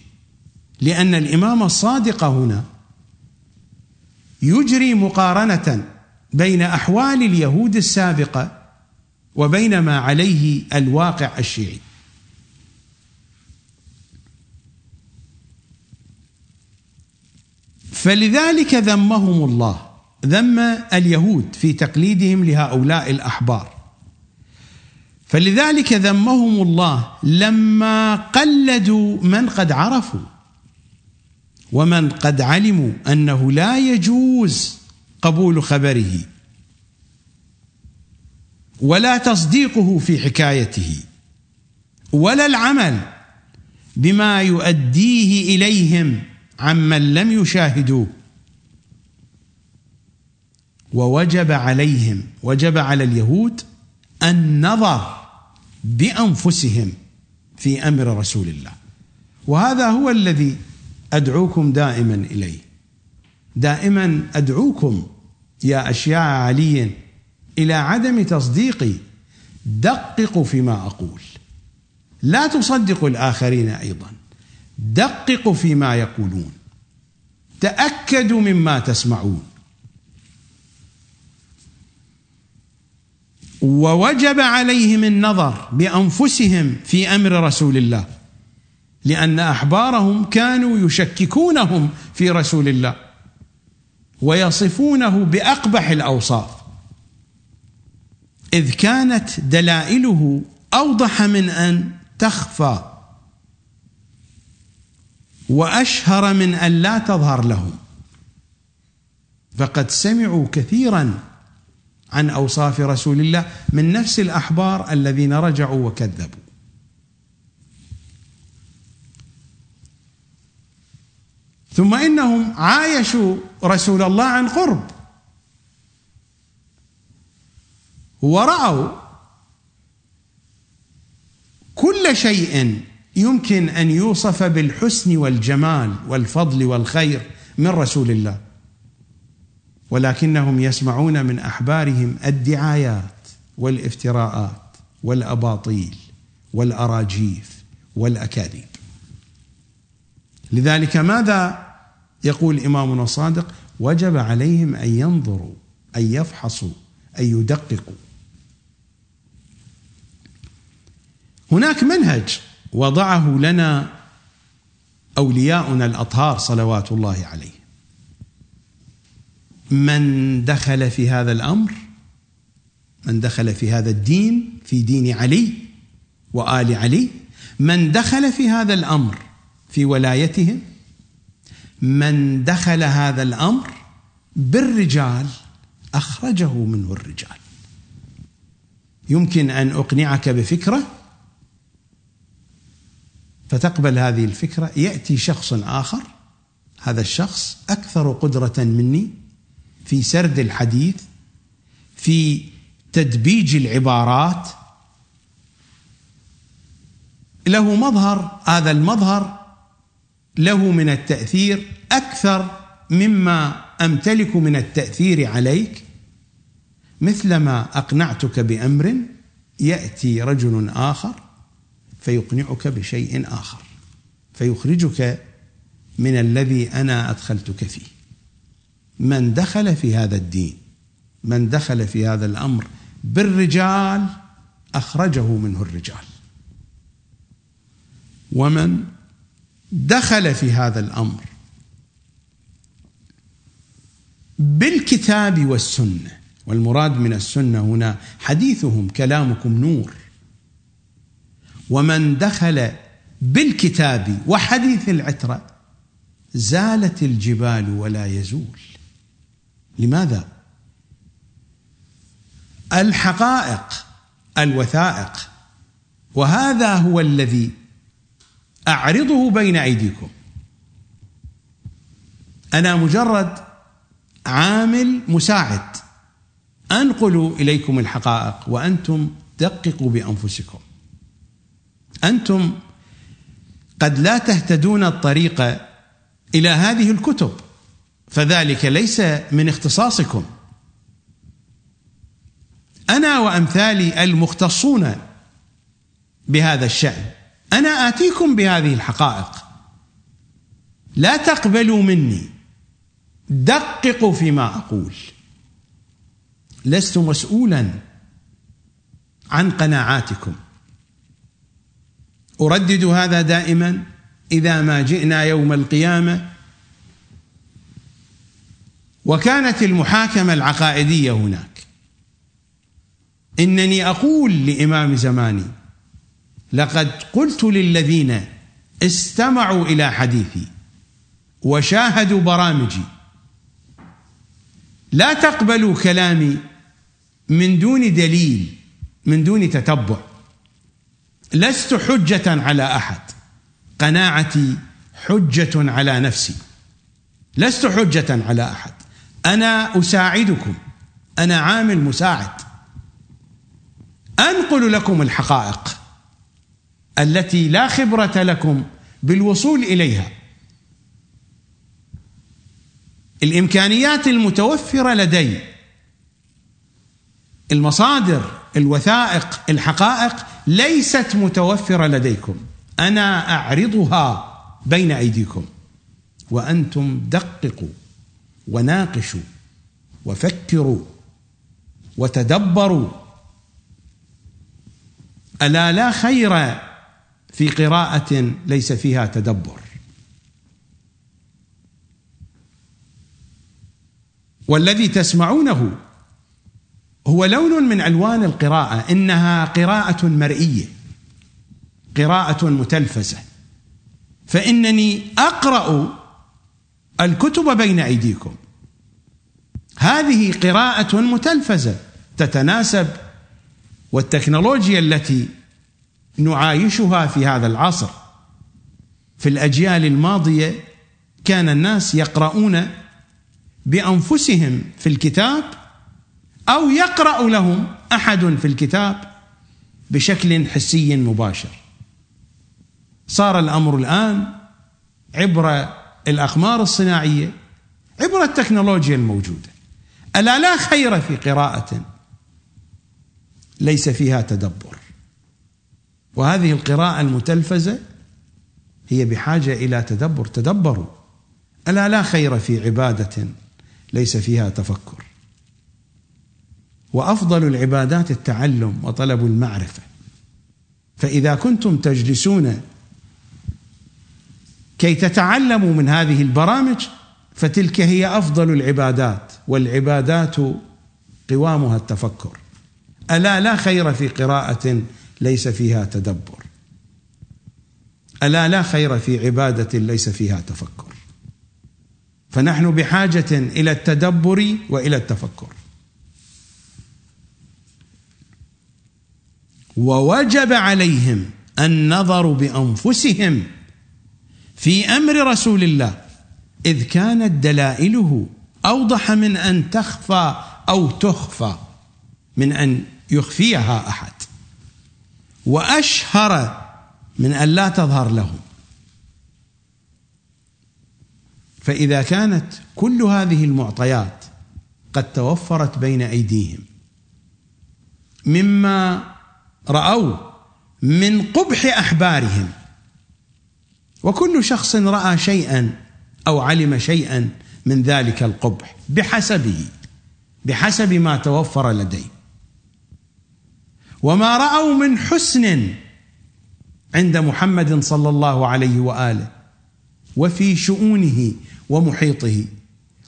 لأن الإمام الصادق هنا يجري مقارنة بين أحوال اليهود السابقة وبين ما عليه الواقع الشيعي. فلذلك ذمهم الله ذم اليهود في تقليدهم لهؤلاء الأحبار. فلذلك ذمهم الله لما قلدوا من قد عرفوا ومن قد علموا أنه لا يجوز قبول خبره. ولا تصديقه في حكايته ولا العمل بما يؤديه إليهم عمن لم يشاهدوه. ووجب عليهم وجب على اليهود النظر بأنفسهم في أمر رسول الله. وهذا هو الذي أدعوكم دائما إليه. دائما أدعوكم يا اشياع علي إلى عدم تصديقي دققوا فيما أقول. لا تصدقوا الآخرين أيضا. دققوا فيما يقولون. تأكدوا مما تسمعون. ووجب عليهم النظر بأنفسهم في أمر رسول الله لأن أحبارهم كانوا يشككونهم في رسول الله ويصفونه بأقبح الأوصاف. إذ كانت دلائله أوضح من أن تخفى وأشهر من أن لا تظهر لهم فقد سمعوا كثيرا عن أوصاف رسول الله من نفس الأحبار الذين رجعوا وكذبوا. ثم إنهم عايشوا رسول الله عن قرب. ورأوا كل شيء يمكن أن يوصف بالحسن والجمال والفضل والخير من رسول الله. ولكنهم يسمعون من أحبارهم الدعايات والافتراءات والأباطيل والأراجيف والأكاذيب. لذلك ماذا يقول امامنا الصادق وجب عليهم أن ينظروا أن يفحصوا أن يدققوا. هناك منهج وضعه لنا أولياؤنا الأطهار صلوات الله عليهم من دخل في هذا الأمر من دخل في هذا الدين في دين علي وآل علي من دخل في هذا الأمر في ولايتهم من دخل هذا الأمر بالرجال أخرجه منه الرجال. يمكن أن أقنعك بفكرة فتقبل هذه الفكرة. يأتي شخص آخر هذا الشخص أكثر قدرة مني في سرد الحديث في تدبيج العبارات. له مظهر هذا المظهر له من التأثير أكثر مما أمتلك من التأثير عليك. مثلما أقنعتك بأمر يأتي رجل آخر فيقنعك بشيء آخر. فيخرجك من الذي أنا أدخلتك فيه. من دخل في هذا الدين من دخل في هذا الأمر بالرجال أخرجه منه الرجال. ومن دخل في هذا الأمر بالكتاب والسنة. والمراد من السنة هنا حديثهم كلامكم نور. ومن دخل بالكتاب وحديث العترة زالت الجبال ولا يزول. لماذا؟ الحقائق الوثائق. وهذا هو الذي أعرضه بين أيديكم. أنا مجرد عامل مساعد. انقل إليكم الحقائق وأنتم دققوا بأنفسكم. أنتم قد لا تهتدون الطريق إلى هذه الكتب فذلك ليس من اختصاصكم. أنا وأمثالي المختصون بهذا الشأن. أنا آتيكم بهذه الحقائق. لا تقبلوا مني. دققوا فيما أقول. لست مسؤولا عن قناعاتكم. أردد هذا دائما إذا ما جئنا يوم القيامة. وكانت المحاكمة العقائدية هناك. إنني أقول لإمام زماني لقد قلت للذين استمعوا إلى حديثي وشاهدوا برامجي لا تقبلوا كلامي من دون دليل من دون تتبع. لست حجة على أحد. قناعتي حجة على نفسي. لست حجة على أحد. أنا أساعدكم. أنا عامل مساعد. أنقل لكم الحقائق التي لا خبرة لكم بالوصول إليها. الإمكانيات المتوفرة لدي. المصادر الوثائق الحقائق ليست متوفرة لديكم. أنا أعرضها بين أيديكم. وأنتم دققوا وناقشوا وفكروا وتدبروا. ألا لا خير في قراءة ليس فيها تدبر. والذي تسمعونه هو لون من ألوان القراءة إنها قراءة مرئية قراءة متلفزة. فإنني أقرأ الكتب بين أيديكم. هذه قراءة متلفزة تتناسب والتكنولوجيا التي نعايشها في هذا العصر. في الأجيال الماضية كان الناس يقرؤون بأنفسهم في الكتاب أو يقرأ لهم أحد في الكتاب بشكل حسي مباشر. صار الأمر الآن عبر الأقمار الصناعية عبر التكنولوجيا الموجودة. ألا لا خير في قراءة ليس فيها تدبر؟ وهذه القراءة المتلفزة هي بحاجة إلى تدبر. تدبروا. ألا لا خير في عبادة ليس فيها تفكر؟ وأفضل العبادات التعلم وطلب المعرفة. فإذا كنتم تجلسون كي تتعلموا من هذه البرامج فتلك هي أفضل العبادات والعبادات قوامها التفكر. ألا لا خير في قراءة ليس فيها تدبر؟ ألا لا خير في عبادة ليس فيها تفكر؟ فنحن بحاجة إلى التدبر وإلى التفكر. ووجب عليهم النظر بأنفسهم في أمر رسول الله إذ كانت دلائله أوضح من أن تخفى أو تخفى من أن يخفيها أحد. وأشهر من أن لا تظهر لهم. فإذا كانت كل هذه المعطيات قد توفرت بين أيديهم مما راوا من قبح احبارهم وكل شخص رأى شيئا أو علم شيئا من ذلك القبح بحسبه بحسب ما توفر لديه. وما رأوا من حسن عند محمد صلى الله عليه وآله وفي شؤونه ومحيطه.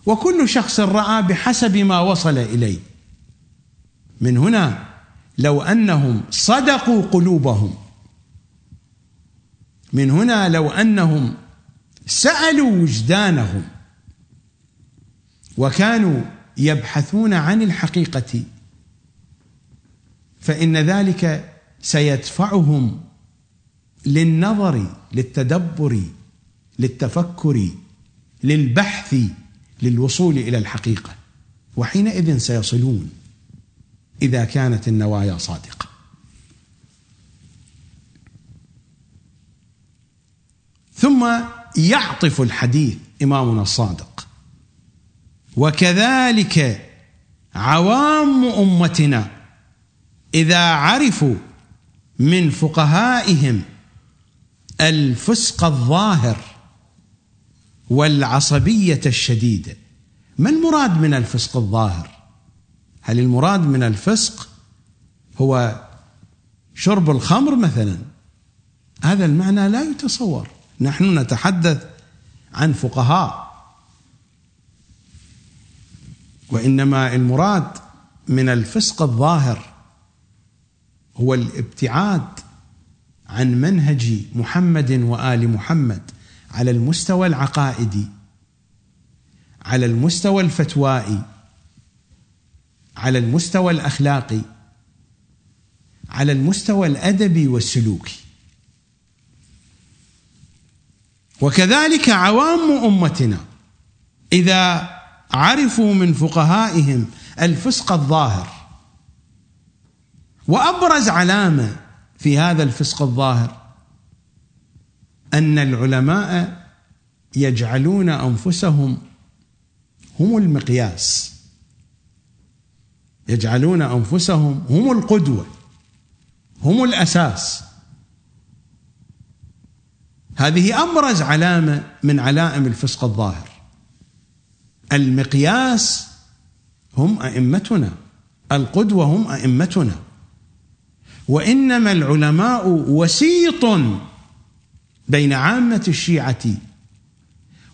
وكل شخص رأى بحسب ما وصل إليه. من هنا لو أنهم صدقوا قلوبهم. من هنا لو أنهم سألوا وجدانهم وكانوا يبحثون عن الحقيقة فإن ذلك سيدفعهم للنظر للتدبر للتفكر للبحث للوصول إلى الحقيقة. وحينئذ سيصلون. إذا كانت النوايا صادقة. ثم يعطف الحديث إمامنا الصادق. وكذلك عوام أمتنا إذا عرفوا من فقهائهم الفسق الظاهر والعصبية الشديدة. ما المراد من الفسق الظاهر؟ هل المراد من الفسق هو شرب الخمر مثلا؟ هذا المعنى لا يتصور. نحن نتحدث عن فقهاء. وإنما المراد من الفسق الظاهر هو الابتعاد عن منهج محمد وآل محمد على المستوى العقائدي على المستوى الفتوائي على المستوى الأخلاقي على المستوى الأدبي والسلوكي. وكذلك عوام أمتنا إذا عرفوا من فقهائهم الفسق الظاهر وأبرز علامة في هذا الفسق الظاهر أن العلماء يجعلون أنفسهم هم المقياس. يجعلون أنفسهم هم القدوة هم الأساس. هذه أبرز علامة من علائم الفسق الظاهر. المقياس هم أئمتنا القدوة هم أئمتنا. وإنما العلماء وسيط بين عامة الشيعة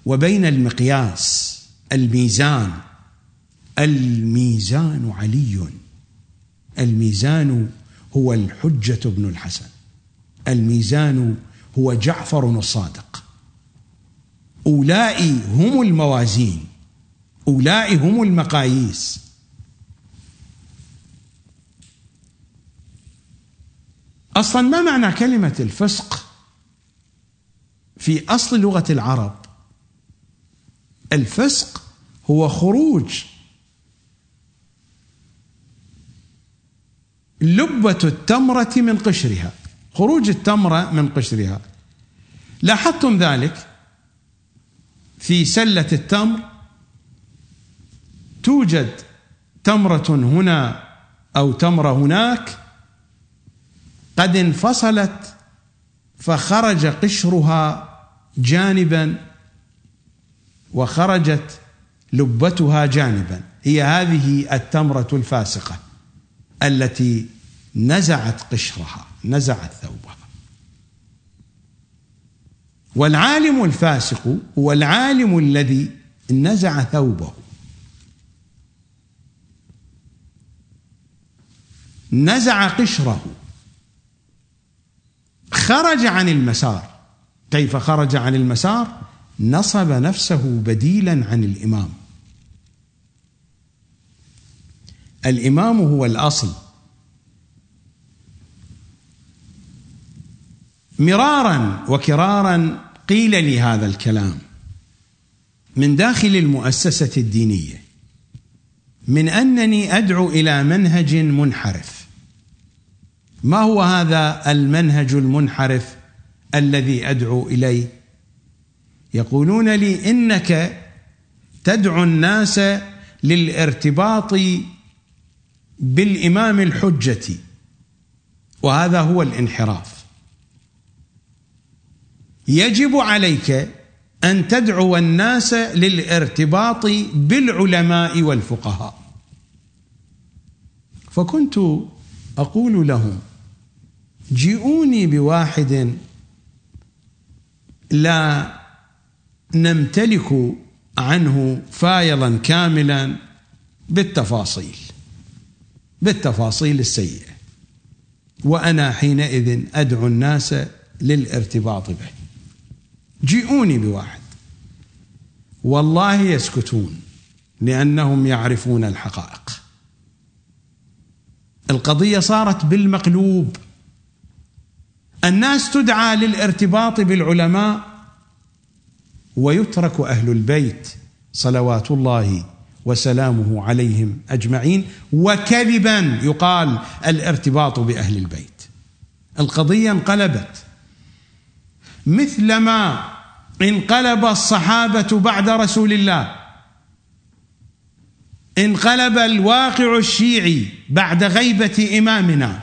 وبين المقياس الميزان. الميزان علي. الميزان هو الحجة بن الحسن. الميزان هو جعفر الصادق. أولئك هم الموازين. أولئك هم المقاييس. أصلا ما معنى كلمة الفسق في أصل لغة العرب؟ الفسق هو خروج لبة التمرة من قشرها. خروج التمرة من قشرها. لاحظتم ذلك؟ في سلة التمر توجد تمرة هنا أو تمرة هناك. قد انفصلت فخرج قشرها جانبا وخرجت لبتها جانبا. هي هذه التمرة الفاسقة. التي نزعت قشرها نزعت ثوبها. والعالم الفاسق هو العالم الذي نزع ثوبه. نزع قشره. خرج عن المسار. كيف خرج عن المسار؟ نصب نفسه بديلا عن الإمام. الإمام هو الأصل. مرارا وكرارا قيل لي هذا الكلام. من داخل المؤسسة الدينية. من أنني أدعو إلى منهج منحرف. ما هو هذا المنهج المنحرف الذي أدعو إليه؟ يقولون لي إنك تدعو الناس للارتباط بالإمام الحجة. وهذا هو الانحراف. يجب عليك أن تدعو الناس للارتباط بالعلماء والفقهاء. فكنت أقول لهم جيئوني بواحد لا نمتلك عنه فايلا كاملا بالتفاصيل. بالتفاصيل السيئة. وأنا حينئذ أدعو الناس للارتباط به. جيئوني بواحد. والله يسكتون لأنهم يعرفون الحقائق. القضية صارت بالمقلوب. الناس تدعى للارتباط بالعلماء ويترك أهل البيت صلوات الله وسلامه عليهم أجمعين. وكذبا يقال الارتباط بأهل البيت. القضية انقلبت. مثلما انقلب الصحابة بعد رسول الله انقلب الواقع الشيعي بعد غيبة إمامنا.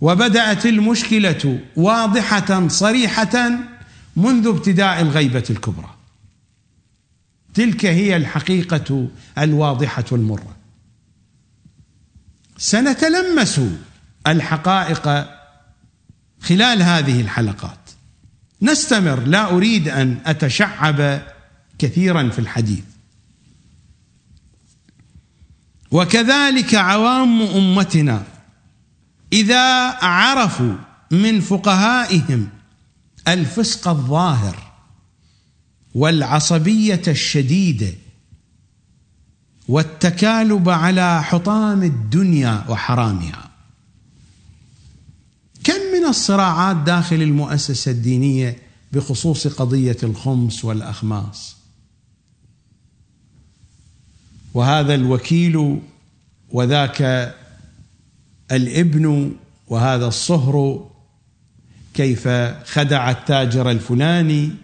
وبدأت المشكلة واضحة صريحة منذ ابتداء الغيبة الكبرى. تلك هي الحقيقة الواضحة المرة. سنتلمس الحقائق خلال هذه الحلقات. نستمر لا أريد أن أتشعب كثيرا في الحديث. وكذلك عوام أمتنا إذا عرفوا من فقهائهم الفسق الظاهر والعصبية الشديده والتكالب على حطام الدنيا وحرامها. كم من الصراعات داخل المؤسسة الدينية بخصوص قضية الخمس والأخماس؟ وهذا الوكيل وذاك الابن وهذا الصهر كيف خدع التاجر الفلاني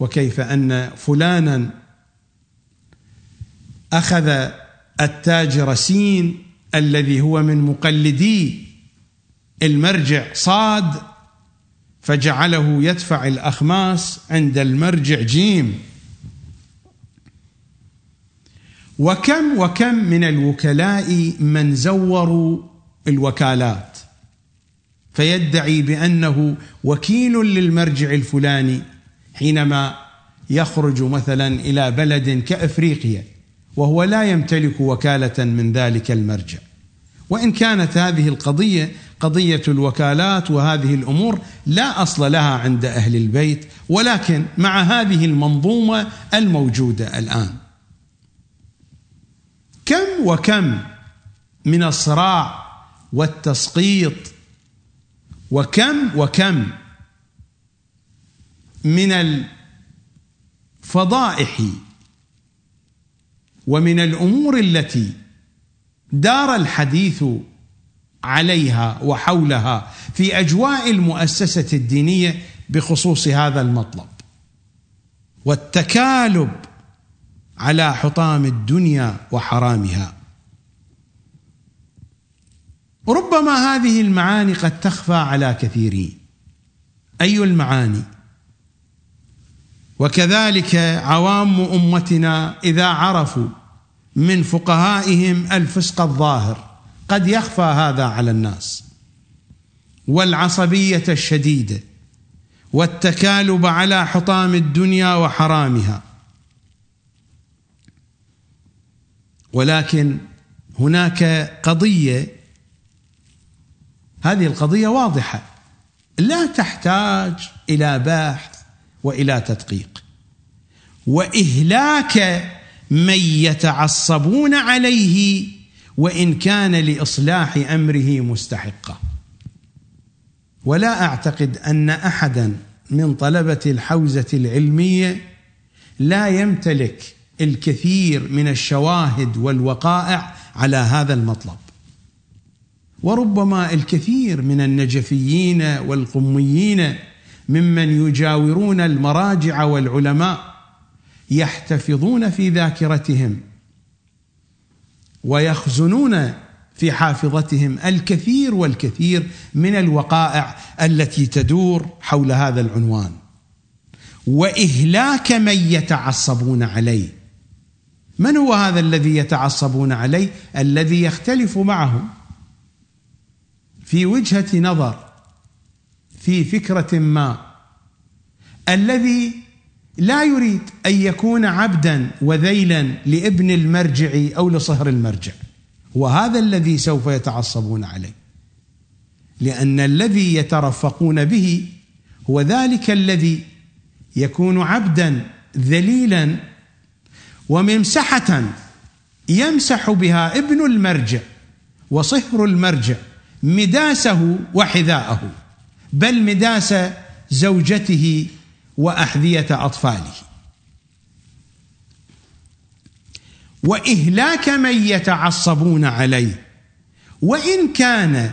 وكيف أن فلانا أخذ التاجر سين الذي هو من مقلدي المرجع صاد فجعله يدفع الأخماس عند المرجع جيم. وكم وكم من الوكلاء من زوروا الوكالات. فيدعي بأنه وكيل للمرجع الفلاني حينما يخرج مثلا إلى بلد كأفريقيا وهو لا يمتلك وكالة من ذلك المرجع. وإن كانت هذه القضية قضية الوكالات وهذه الأمور لا أصل لها عند أهل البيت ولكن مع هذه المنظومة الموجودة الآن. كم وكم من الصراع والتسقيط وكم وكم من الفضائح ومن الأمور التي دار الحديث عليها وحولها في أجواء المؤسسة الدينية بخصوص هذا المطلب. والتكالب على حطام الدنيا وحرامها. ربما هذه المعاني قد تخفى على كثيرين. أي المعاني؟ وكذلك عوام أمتنا إذا عرفوا من فقهائهم الفسق الظاهر قد يخفى هذا على الناس. والعصبية الشديدة والتكالب على حطام الدنيا وحرامها. ولكن هناك قضية هذه القضية واضحة لا تحتاج إلى بحث وإلى تدقيق. وإهلاك من يتعصبون عليه وإن كان لإصلاح أمره مستحقا. ولا أعتقد أن أحدا من طلبة الحوزة العلمية لا يمتلك الكثير من الشواهد والوقائع على هذا المطلب. وربما الكثير من النجفيين والقميين ممن يجاورون المراجع والعلماء يحتفظون في ذاكرتهم ويخزنون في حافظتهم الكثير والكثير من الوقائع التي تدور حول هذا العنوان. وإهلاك من يتعصبون عليه. من هو هذا الذي يتعصبون عليه؟ الذي يختلف معهم في وجهة نظر في فكرة ما. الذي لا يريد أن يكون عبدا وذيلا لابن المرجع أو لصهر المرجع. وهذا الذي سوف يتعصبون عليه. لأن الذي يترفقون به هو ذلك الذي يكون عبدا ذليلا وممسحه يمسح بها ابن المرجع وصهر المرجع مداسه وحذاءه. بل مداس زوجته وأحذية أطفاله. وإهلاك من يتعصبون عليه وإن كان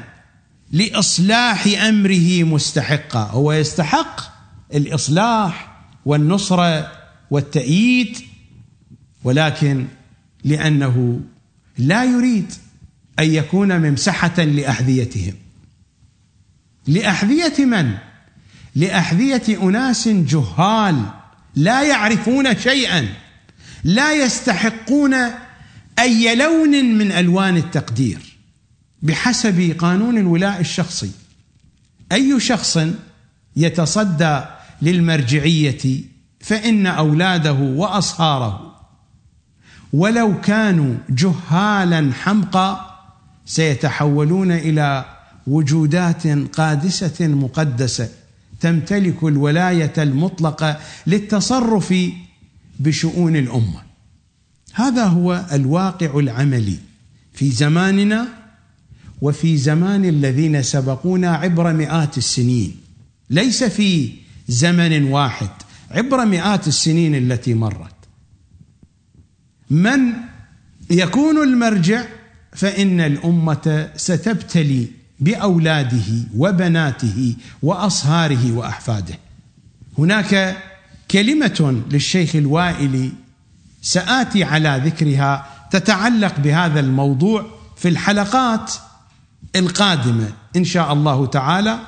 لإصلاح أمره مستحقا هو يستحق الإصلاح والنصره والتأييد ولكن لأنه لا يريد أن يكون ممسحة لأحذيتهم. لأحذية من؟ لأحذية أناس جهال لا يعرفون شيئا لا يستحقون أي لون من ألوان التقدير بحسب قانون الولاء الشخصي. أي شخص يتصدى للمرجعية فإن أولاده وأصهاره ولو كانوا جهالا حمقى سيتحولون إلى وجودات قادسة مقدسة تمتلك الولاية المطلقة للتصرف بشؤون الأمة. هذا هو الواقع العملي في زماننا وفي زمان الذين سبقونا عبر مئات السنين. ليس في زمن واحد عبر مئات السنين التي مرت. من يكون المرجع فإن الأمة ستبتلي بأولاده وبناته وأصهاره وأحفاده. هناك كلمة للشيخ الوائلي سآتي على ذكرها تتعلق بهذا الموضوع في الحلقات القادمة. إن شاء الله تعالى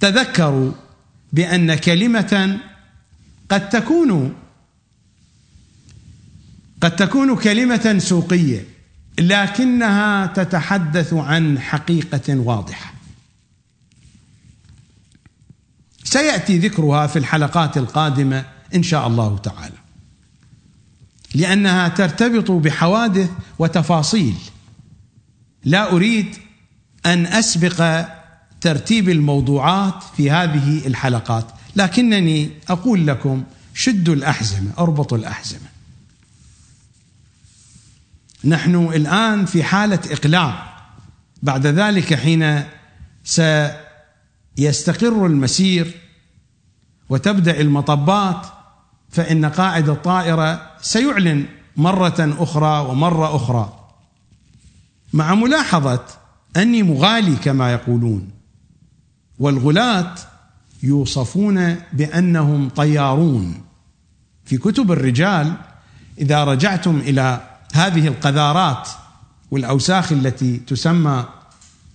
تذكروا بأن كلمة قد تكون قد تكون كلمة سوقية. لكنها تتحدث عن حقيقة واضحة. سيأتي ذكرها في الحلقات القادمة إن شاء الله تعالى. لأنها ترتبط بحوادث وتفاصيل. لا أريد أن أسبق ترتيب الموضوعات في هذه الحلقات لكنني أقول لكم شدوا الأحزمة أربطوا الأحزمة. نحن الآن في حالة اقلاع بعد ذلك حين سيستقر المسير وتبدأ المطبات فإن قائد الطائرة سيعلن مرة أخرى ومرة أخرى. مع ملاحظة أني مغالي كما يقولون والغلاة يوصفون بأنهم طيارون. في كتب الرجال إذا رجعتم إلى هذه القذارات والأوساخ التي تسمى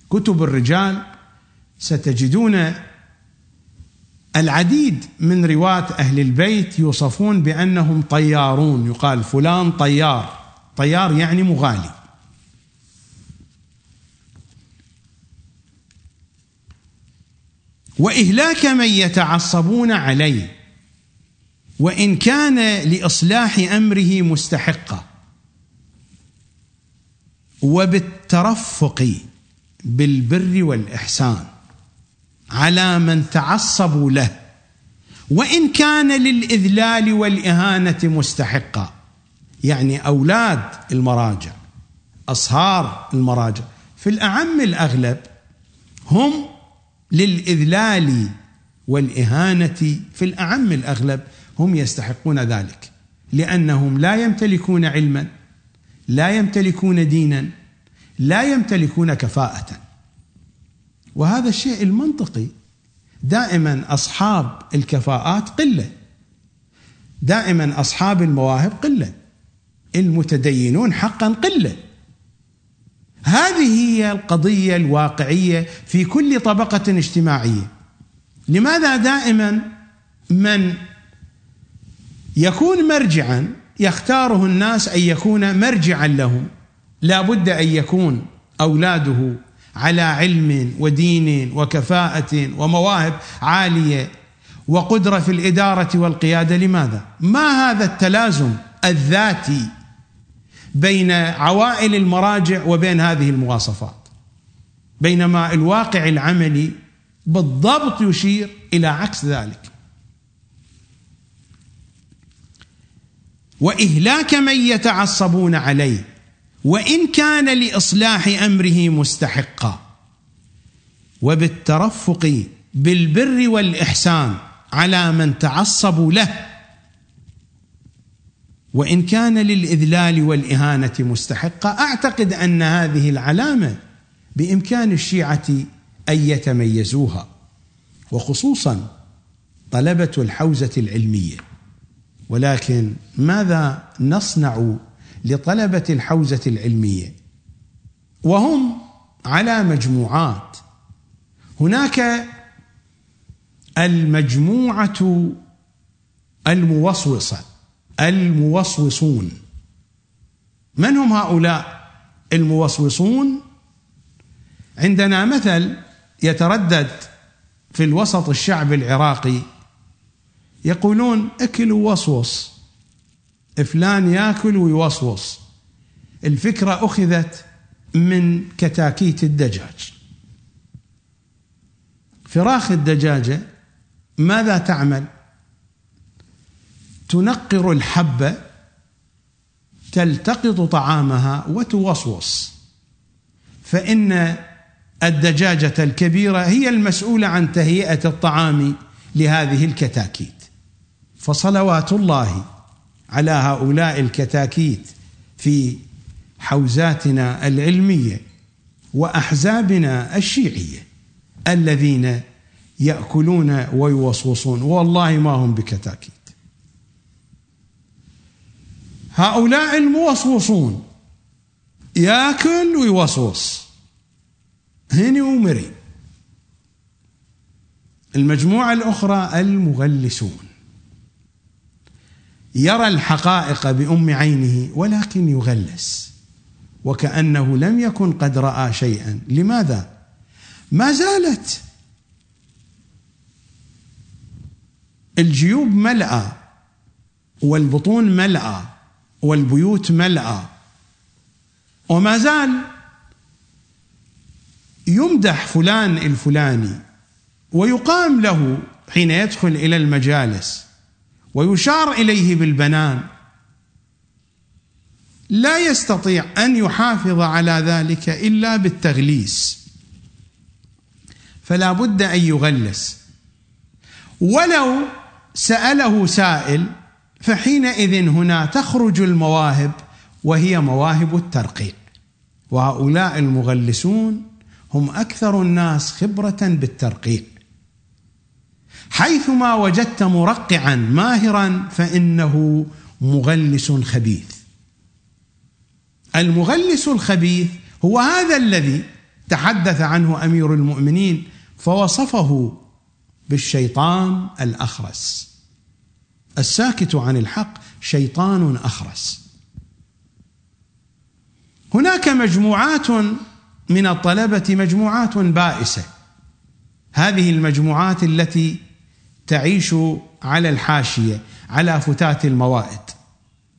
كتب الرجال ستجدون العديد من رواة أهل البيت يوصفون بأنهم طيارون. يقال فلان طيار. طيار يعني مغالي. وإهلاك من يتعصبون عليه وإن كان لإصلاح أمره مستحقا. وبالترفق بالبر والإحسان على من تعصبوا له وإن كان للإذلال والإهانة مستحقا. يعني أولاد المراجع أصهار المراجع. في الأعم الأغلب هم للإذلال والإهانة في الأعم الأغلب هم يستحقون ذلك لأنهم لا يمتلكون علما لا يمتلكون دينا لا يمتلكون كفاءة. وهذا الشيء المنطقي. دائما أصحاب الكفاءات قلة. دائما أصحاب المواهب قلة. المتدينون حقا قلة. هذه هي القضية الواقعية في كل طبقة اجتماعية. لماذا دائما من يكون مرجعا يختاره الناس أن يكون مرجعا لهم لا بد أن يكون أولاده على علم ودين وكفاءة ومواهب عالية وقدرة في الإدارة والقيادة. لماذا؟ ما هذا التلازم الذاتي بين عوائل المراجع وبين هذه المواصفات؟ بينما الواقع العملي بالضبط يشير إلى عكس ذلك. وإهلاك من يتعصبون عليه وإن كان لإصلاح أمره مستحقا. وبالترفق بالبر والإحسان على من تعصبوا له. وإن كان للإذلال والإهانة مستحقا أعتقد أن هذه العلامة بإمكان الشيعة أن يتميزوها وخصوصا طلبة الحوزة العلمية. ولكن ماذا نصنع لطلبة الحوزة العلمية؟ وهم على مجموعات. هناك المجموعة الموصوصه الموصوصون من هم هؤلاء الموصوصون عندنا مثل يتردد في الوسط الشعبي العراقي يقولون اكل ووصوص فلان ياكل ويوصوص الفكرة أخذت من كتاكيت الدجاج. فراخ الدجاجة ماذا تعمل؟ تنقر الحبة تلتقط طعامها وتوصوص فإن الدجاجة الكبيرة هي المسؤولة عن تهيئة الطعام لهذه الكتاكيت. فصلوات الله على هؤلاء الكتاكيت في حوزاتنا العلمية وأحزابنا الشيعية الذين يأكلون ويوصوصون والله ما هم بكتاكيت. هؤلاء الموصوصون يأكل ويوصوص هني ومري. المجموعة الأخرى المغلسون. يرى الحقائق بأم عينه ولكن يغلس وكأنه لم يكن قد رأى شيئا لماذا؟ ما زالت الجيوب ملأى والبطون ملأى والبيوت ملأى وما زال يمدح فلان الفلاني ويقام له حين يدخل إلى المجالس ويشار إليه بالبنان. لا يستطيع أن يحافظ على ذلك إلا بالتغليس. فلا بد أن يغلس. ولو سأله سائل فحينئذ هنا تخرج المواهب وهي مواهب الترقيق. وهؤلاء المغلسون هم أكثر الناس خبرة بالترقيق. حيثما وجدت مرقعا ماهرا فإنه مغلس خبيث. المغلس الخبيث هو هذا الذي تحدث عنه أمير المؤمنين فوصفه بالشيطان الأخرس. الساكت عن الحق شيطان أخرس. هناك مجموعات من الطلبة مجموعات بائسة. هذه المجموعات التي تعيش على الحاشية على فتات الموائد.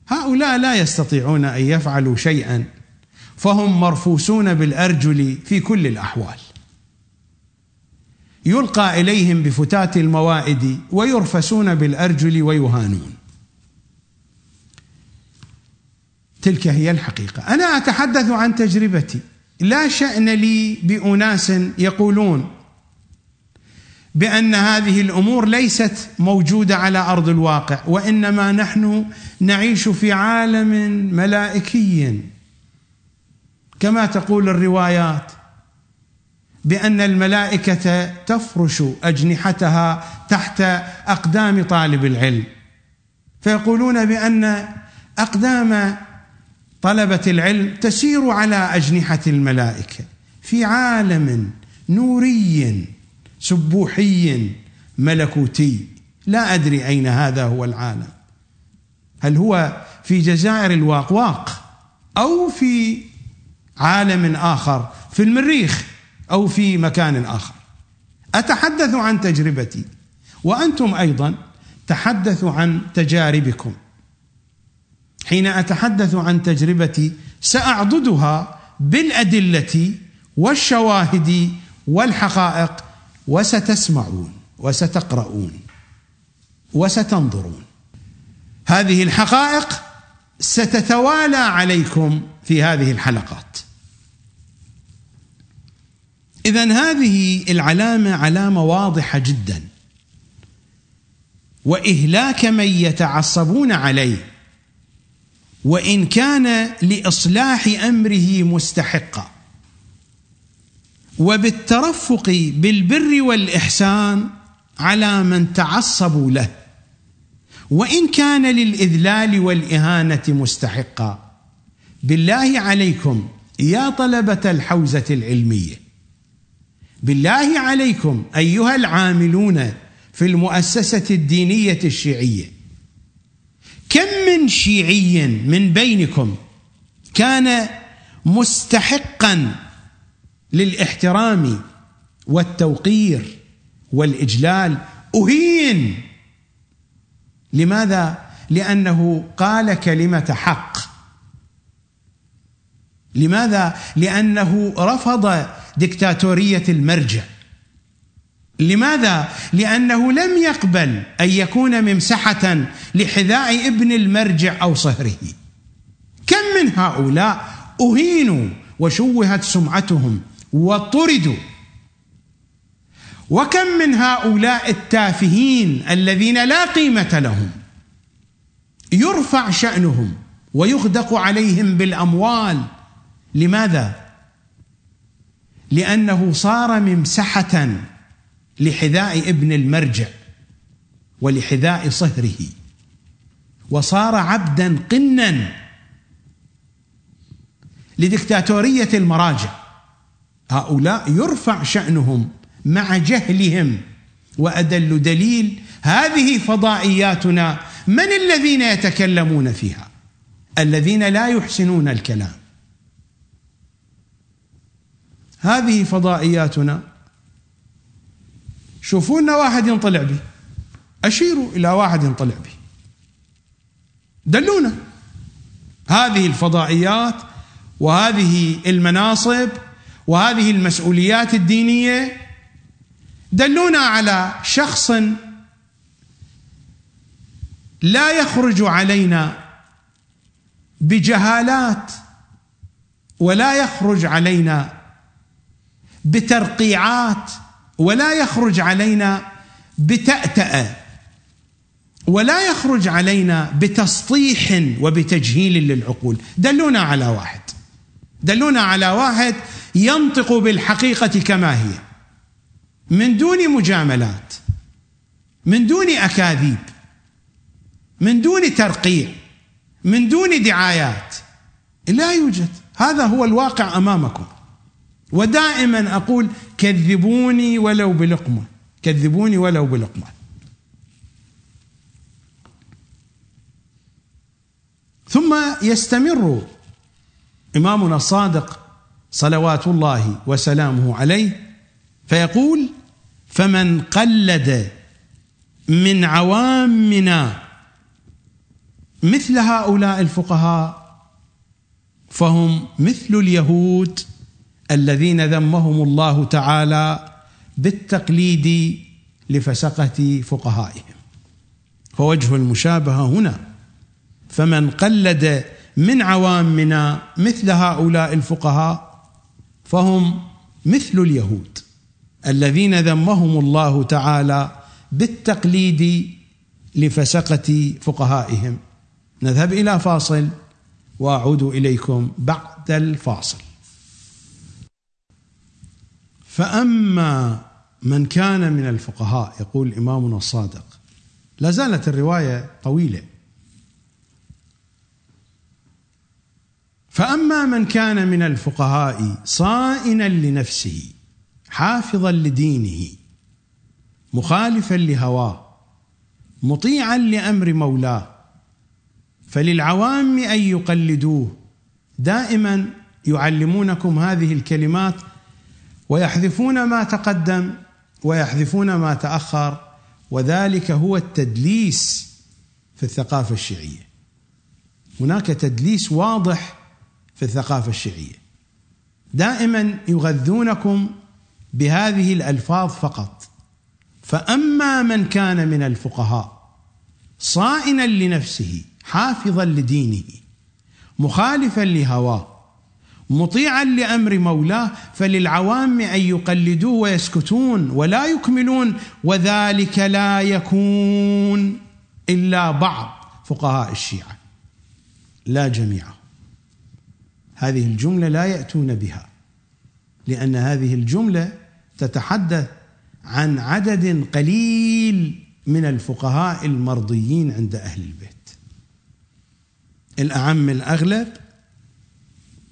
هؤلاء لا يستطيعون أن يفعلوا شيئا فهم مرفوسون بالأرجل في كل الأحوال. يلقى إليهم بفتات الموائد ويرفسون بالأرجل ويهانون. تلك هي الحقيقة. أنا أتحدث عن تجربتي. لا شأن لي بأناس يقولون بأن هذه الأمور ليست موجودة على أرض الواقع وإنما نحن نعيش في عالم ملائكي. كما تقول الروايات بأن الملائكة تفرش أجنحتها تحت أقدام طالب العلم. فيقولون بأن أقدام طلبة العلم تسير على أجنحة الملائكة في عالم نوري. سبوحي ملكوتي. لا أدري أين هذا هو العالم. هل هو في جزائر الواقواق أو في عالم آخر في المريخ أو في مكان آخر؟ أتحدث عن تجربتي. وأنتم أيضا تحدثوا عن تجاربكم. حين أتحدث عن تجربتي سأعضدها بالأدلة والشواهد والحقائق وستسمعون وستقرؤون وستنظرون. هذه الحقائق ستتوالى عليكم في هذه الحلقات. اذا هذه العلامة علامة واضحة جدا. وإهلاك من يتعصبون عليه وإن كان لإصلاح أمره مستحقا. وبالترفق بالبر والإحسان على من تعصبوا له وإن كان للإذلال والإهانة مستحقا. بالله عليكم يا طلبة الحوزة العلمية. بالله عليكم أيها العاملون في المؤسسة الدينية الشيعية. كم من شيعي من بينكم كان مستحقا للاحترام والتوقير والإجلال. أهين! لماذا؟ لأنه قال كلمة حق. لماذا؟ لأنه رفض دكتاتورية المرجع. لماذا؟ لأنه لم يقبل أن يكون ممسحة لحذاء ابن المرجع أو صهره. كم من هؤلاء أهينوا وشوهت سمعتهم وطردوا. وكم من هؤلاء التافهين الذين لا قيمة لهم. يرفع شأنهم ويغدق عليهم بالأموال. لماذا؟ لأنه صار ممسحة لحذاء ابن المرجع ولحذاء صهره. وصار عبدا قنا لدكتاتورية المراجع. هؤلاء يرفع شأنهم مع جهلهم وأدل دليل هذه فضائياتنا من الذين يتكلمون فيها؟ الذين لا يحسنون الكلام. هذه فضائياتنا. شوفوا لنا واحد ينطلع به. أشيروا إلى واحد ينطلع به. دلونا. هذه الفضائيات وهذه المناصب وهذه المسؤوليات الدينية دلونا على شخص لا يخرج علينا بجهالات ولا يخرج علينا بترقيعات ولا يخرج علينا بتأتأة ولا يخرج علينا بتسطيح وبتجهيل للعقول. دلونا على واحد. دلونا على واحد ينطق بالحقيقة كما هي. من دون مجاملات من دون أكاذيب من دون ترقيع من دون دعايات لا يوجد. هذا هو الواقع أمامكم. ودائما أقول كذبوني ولو بلقمة. كذبوني ولو بلقمة. ثم يستمر إمامنا الصادق صلوات الله وسلامه عليه فيقول فمن قلد من عوامنا مثل هؤلاء الفقهاء فهم مثل اليهود الذين ذمهم الله تعالى بالتقليد لفسقة فقهائهم. فوجه المشابهة هنا. فمن قلد من عوامنا مثل هؤلاء الفقهاء فهم مثل اليهود الذين ذمهم الله تعالى بالتقليد لفسقة فقهائهم. نذهب إلى فاصل وأعود إليكم بعد الفاصل. فأما من كان من الفقهاء يقول إمامنا الصادق لا زالت الرواية طويلة. فأما من كان من الفقهاء صائنا لنفسه حافظا لدينه مخالفا لهواه مطيعا لأمر مولاه فللعوام أن يقلدوه. دائما يعلمونكم هذه الكلمات ويحذفون ما تقدم ويحذفون ما تأخر وذلك هو التدليس في الثقافة الشيعية. هناك تدليس واضح في الثقافة الشيعية. دائما يغذونكم بهذه الألفاظ فقط. فأما من كان من الفقهاء صائنا لنفسه حافظا لدينه مخالفا لهواه مطيعا لأمر مولاه فللعوام أن يقلدوه ويسكتون ولا يكملون وذلك لا يكون إلا بعض فقهاء الشيعة. لا جميعهم هذه الجملة لا يأتون بها لأن هذه الجملة تتحدث عن عدد قليل من الفقهاء المرضيين عند أهل البيت. الأعم الأغلب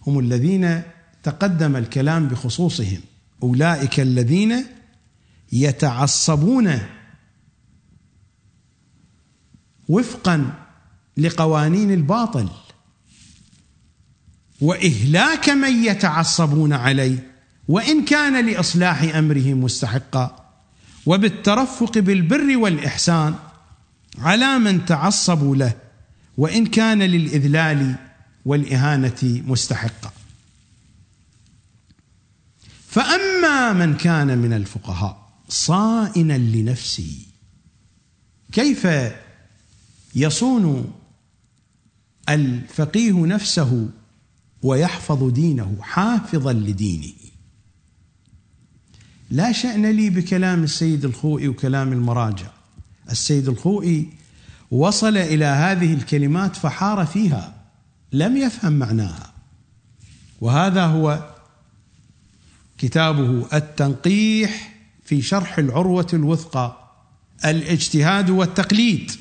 هم الذين تقدم الكلام بخصوصهم أولئك الذين يتعصبون وفقا لقوانين الباطل. وإهلاك من يتعصبون عليه وإن كان لإصلاح امره مستحقا. وبالترفق بالبر والإحسان على من تعصبوا له وإن كان للإذلال والإهانة مستحقا. فأما من كان من الفقهاء صائنا لنفسه كيف يصون الفقيه نفسه ويحفظ دينه حافظا لدينه لا شأن لي بكلام السيد الخوئي وكلام المراجع. السيد الخوئي وصل إلى هذه الكلمات فحار فيها لم يفهم معناها. وهذا هو كتابه التنقيح في شرح العروة الوثقى الاجتهاد والتقليد.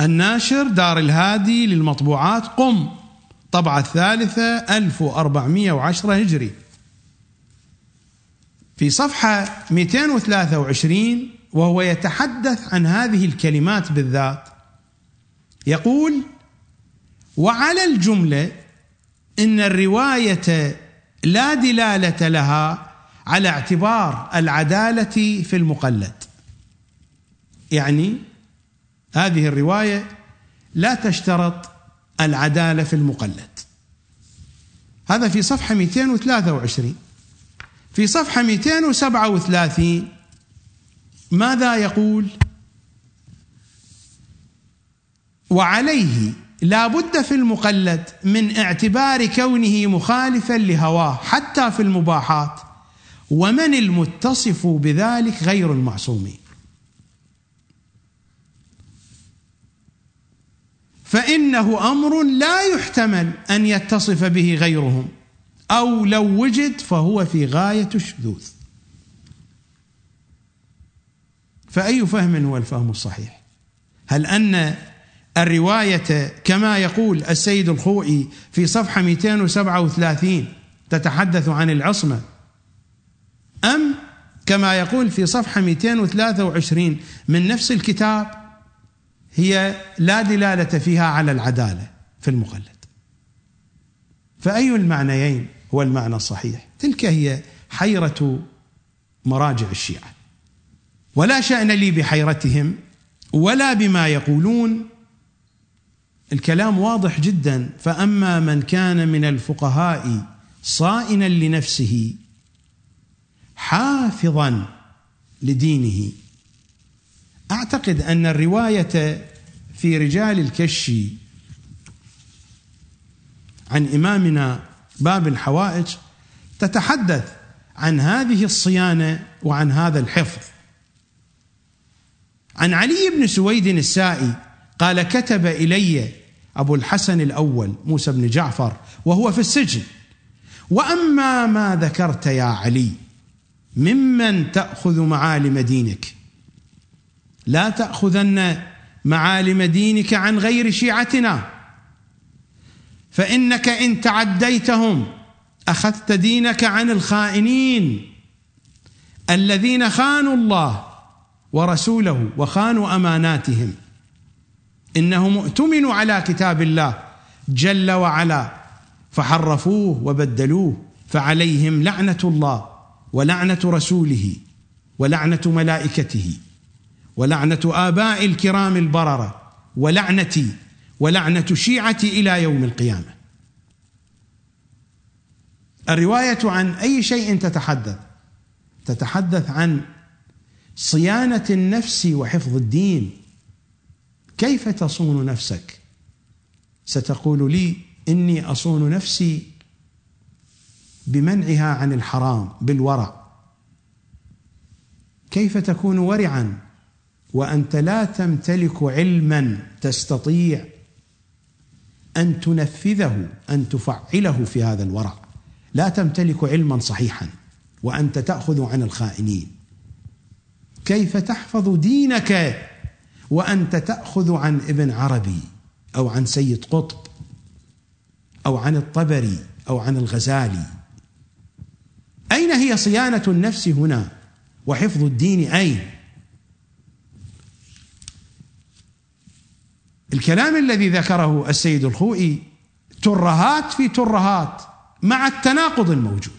الناشر دار الهادي للمطبوعات قم. طبعة الثالثة 1410 هجري. في صفحة 223 وهو يتحدث عن هذه الكلمات بالذات يقول وعلى الجملة إن الرواية لا دلالة لها على اعتبار العدالة في المقلد. يعني هذه الرواية لا تشترط العدالة في المقلد. هذا في صفحة 223 في صفحة 237 ماذا يقول؟ وعليه لا بد في المقلد من اعتبار كونه مخالفا لهواه حتى في المباحات ومن المتصف بذلك غير المعصومين. فإنه أمر لا يحتمل أن يتصف به غيرهم. أو لو وجد فهو في غاية الشذوذ. فأي فهم هو الفهم الصحيح؟ هل أن الرواية كما يقول السيد الخوئي في صفحة 237 تتحدث عن العصمة؟ أم كما يقول في صفحة 223 من نفس الكتاب هي لا دلالة فيها على العدالة في المقلد فأي المعنيين هو المعنى الصحيح؟ تلك هي حيرة مراجع الشيعة. ولا شأن لي بحيرتهم ولا بما يقولون. الكلام واضح جدا. فأما من كان من الفقهاء صائنا لنفسه حافظا لدينه أعتقد أن الرواية في رجال الكشي عن إمامنا باب الحوائج تتحدث عن هذه الصيانة وعن هذا الحفظ. عن علي بن سويد السائي قال كتب إلي أبو الحسن الأول موسى بن جعفر وهو في السجن. وأما ما ذكرت يا علي ممن تأخذ معالم دينك؟ لا تأخذن معالم دينك عن غير شيعتنا. فإنك إن تعديتهم أخذت دينك عن الخائنين الذين خانوا الله ورسوله وخانوا أماناتهم. إنهم اؤتمنوا على كتاب الله جل وعلا فحرفوه وبدلوه فعليهم لعنة الله ولعنة رسوله ولعنة ملائكته. ولعنة آباء الكرام البررة ولعنتي ولعنة شيعتي إلى يوم القيامة. الرواية عن أي شيء تتحدث؟ تتحدث عن صيانة النفس وحفظ الدين. كيف تصون نفسك؟ ستقول لي إني أصون نفسي بمنعها عن الحرام بالورع. كيف تكون ورعا؟ وأنت لا تمتلك علما تستطيع أن تنفذه أن تفعله في هذا الورع. لا تمتلك علما صحيحا وأنت تأخذ عن الخائنين. كيف تحفظ دينك وأنت تأخذ عن ابن عربي أو عن سيد قطب أو عن الطبري أو عن الغزالي؟ أين هي صيانة النفس هنا وحفظ الدين أين؟ الكلام الذي ذكره السيد الخوئي ترهات في ترهات مع التناقض الموجود.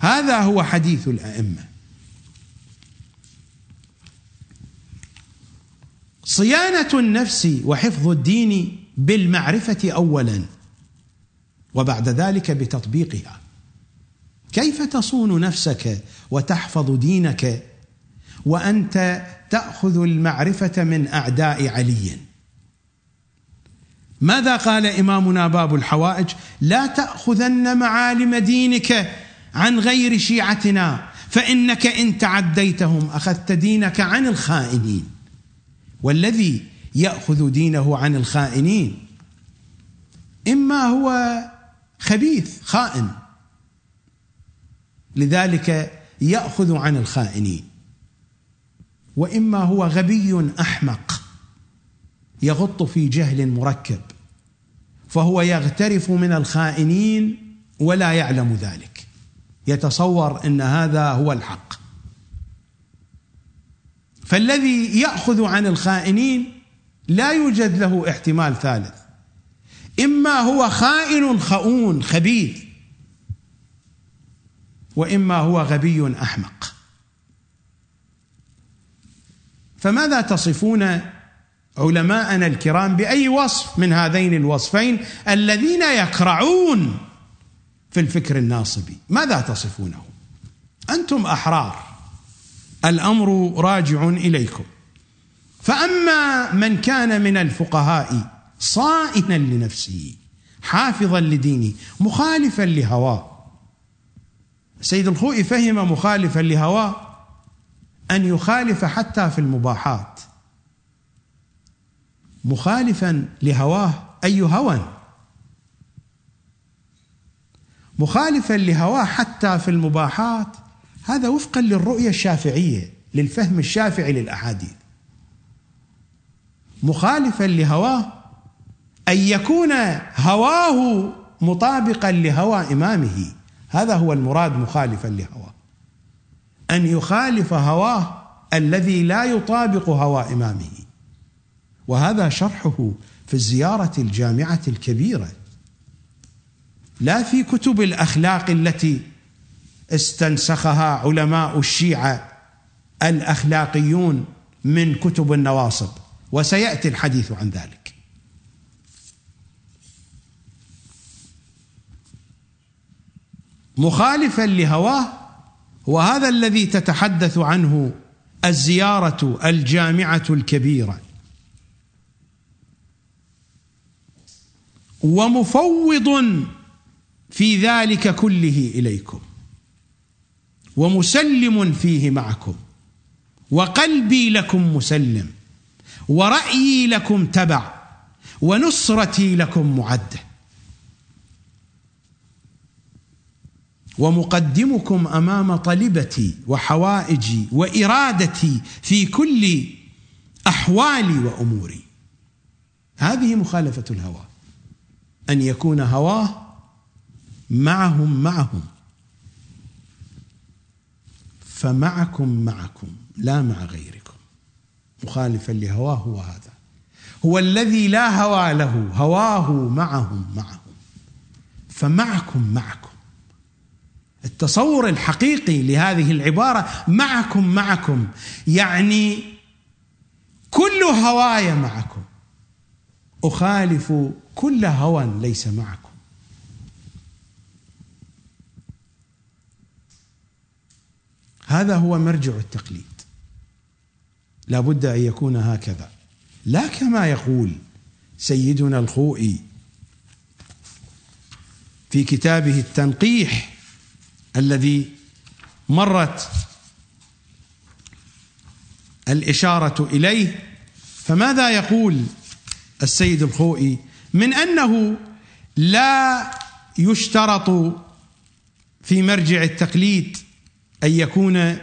هذا هو حديث الأئمة. صيانة النفس وحفظ الدين بالمعرفة اولا وبعد ذلك بتطبيقها. كيف تصون نفسك وتحفظ دينك وأنت تأخذ المعرفة من أعداء علي؟ ماذا قال إمامنا باب الحوائج؟ لا تأخذن معالم دينك عن غير شيعتنا فإنك إن تعديتهم أخذت دينك عن الخائنين. والذي يأخذ دينه عن الخائنين إما هو خبيث خائن. لذلك يأخذ عن الخائنين. وإما هو غبي أحمق يغط في جهل مركب. فهو يغترف من الخائنين ولا يعلم ذلك. يتصور إن هذا هو الحق. فالذي يأخذ عن الخائنين لا يوجد له احتمال ثالث. إما هو خائن خؤون خبيث وإما هو غبي أحمق. فماذا تصفون علماءنا الكرام بأي وصف من هذين الوصفين الذين يكرعون في الفكر الناصبي؟ ماذا تصفونه؟ أنتم أحرار. الأمر راجع إليكم. فأما من كان من الفقهاء صائنا لنفسه حافظا لدينه مخالفا لهواه سيد الخوئي فهم مخالفا لهواه أن يخالف حتى في المباحات. مخالفا لهواه. أي هوى؟ مخالفا لهواه حتى في المباحات. هذا وفقا للرؤية الشافعية للفهم الشافعي للأحاديث. مخالفا لهواه أن يكون هواه مطابقا لهوى إمامه. هذا هو المراد مخالفا لهواه. أن يخالف هواه الذي لا يطابق هوى إمامه. وهذا شرحه في الزيارة الجامعة الكبيرة. لا في كتب الأخلاق التي استنسخها علماء الشيعة الأخلاقيون من كتب النواصب وسيأتي الحديث عن ذلك. مخالفا لهواه وهذا الذي تتحدث عنه الزيارة الجامعة الكبيرة. ومفوض في ذلك كله إليكم. ومسلم فيه معكم. وقلبي لكم مسلم. ورأيي لكم تبع. ونصرتي لكم معدة. ومقدمكم أمام طلبتي وحوائجي وإرادتي في كل أحوالي وأموري. هذه مخالفة الهوى. أن يكون هواه معهم معهم. فمعكم معكم لا مع غيركم. مخالفا لهواه هو هذا. هو الذي لا هوى له هواه معهم معهم. فمعكم معكم. التصور الحقيقي لهذه العبارة معكم معكم يعني كل هواي معكم. أخالف كل هوى ليس معكم. هذا هو مرجع التقليد. لا بد أن يكون هكذا. لا كما يقول سيدنا الخوئي في كتابه التنقيح الذي مرت الإشارة إليه فماذا يقول السيد الخوئي من أنه لا يشترط في مرجع التقليد أن يكون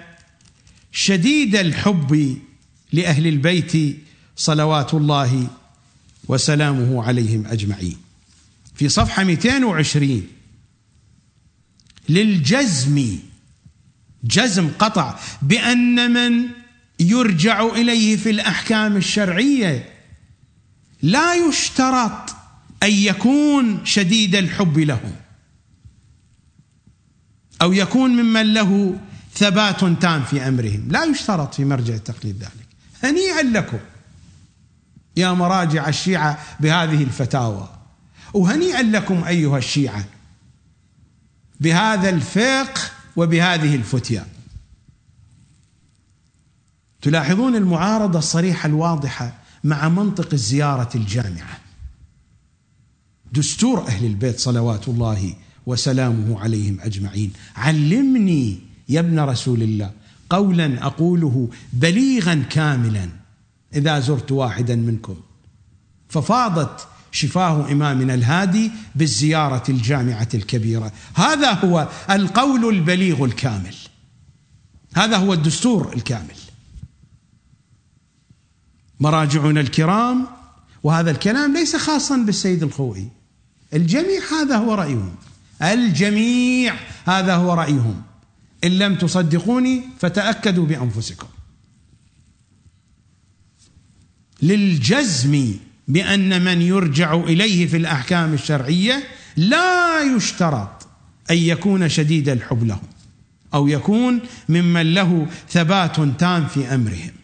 شديد الحب لأهل البيت صلوات الله وسلامه عليهم أجمعين. في صفحة 220 للجزم جزم قطع بأن من يرجع إليه في الأحكام الشرعية لا يشترط أن يكون شديد الحب لهم أو يكون ممن له ثبات تام في أمرهم. لا يشترط في مرجع التقليد ذلك. هنيئا لكم يا مراجع الشيعة بهذه الفتاوى. وهنيئا لكم أيها الشيعة بهذا الفقه وبهذه الفتيا. تلاحظون المعارضة الصريحة الواضحة مع منطق الزيارة الجامعة. دستور أهل البيت صلوات الله وسلامه عليهم أجمعين. علمني يا ابن رسول الله قولا أقوله بليغا كاملا إذا زرت واحدا منكم. ففاضت شفاه إمامنا الهادي بالزيارة الجامعة الكبيرة. هذا هو القول البليغ الكامل. هذا هو الدستور الكامل. مراجعنا الكرام وهذا الكلام ليس خاصا بالسيد الخوئي الجميع هذا هو رأيهم. الجميع هذا هو رأيهم. إن لم تصدقوني فتأكدوا بأنفسكم. للجزم بأن من يرجع إليه في الأحكام الشرعية لا يشترط أن يكون شديد الحب لهم أو يكون ممن له ثبات تام في أمرهم.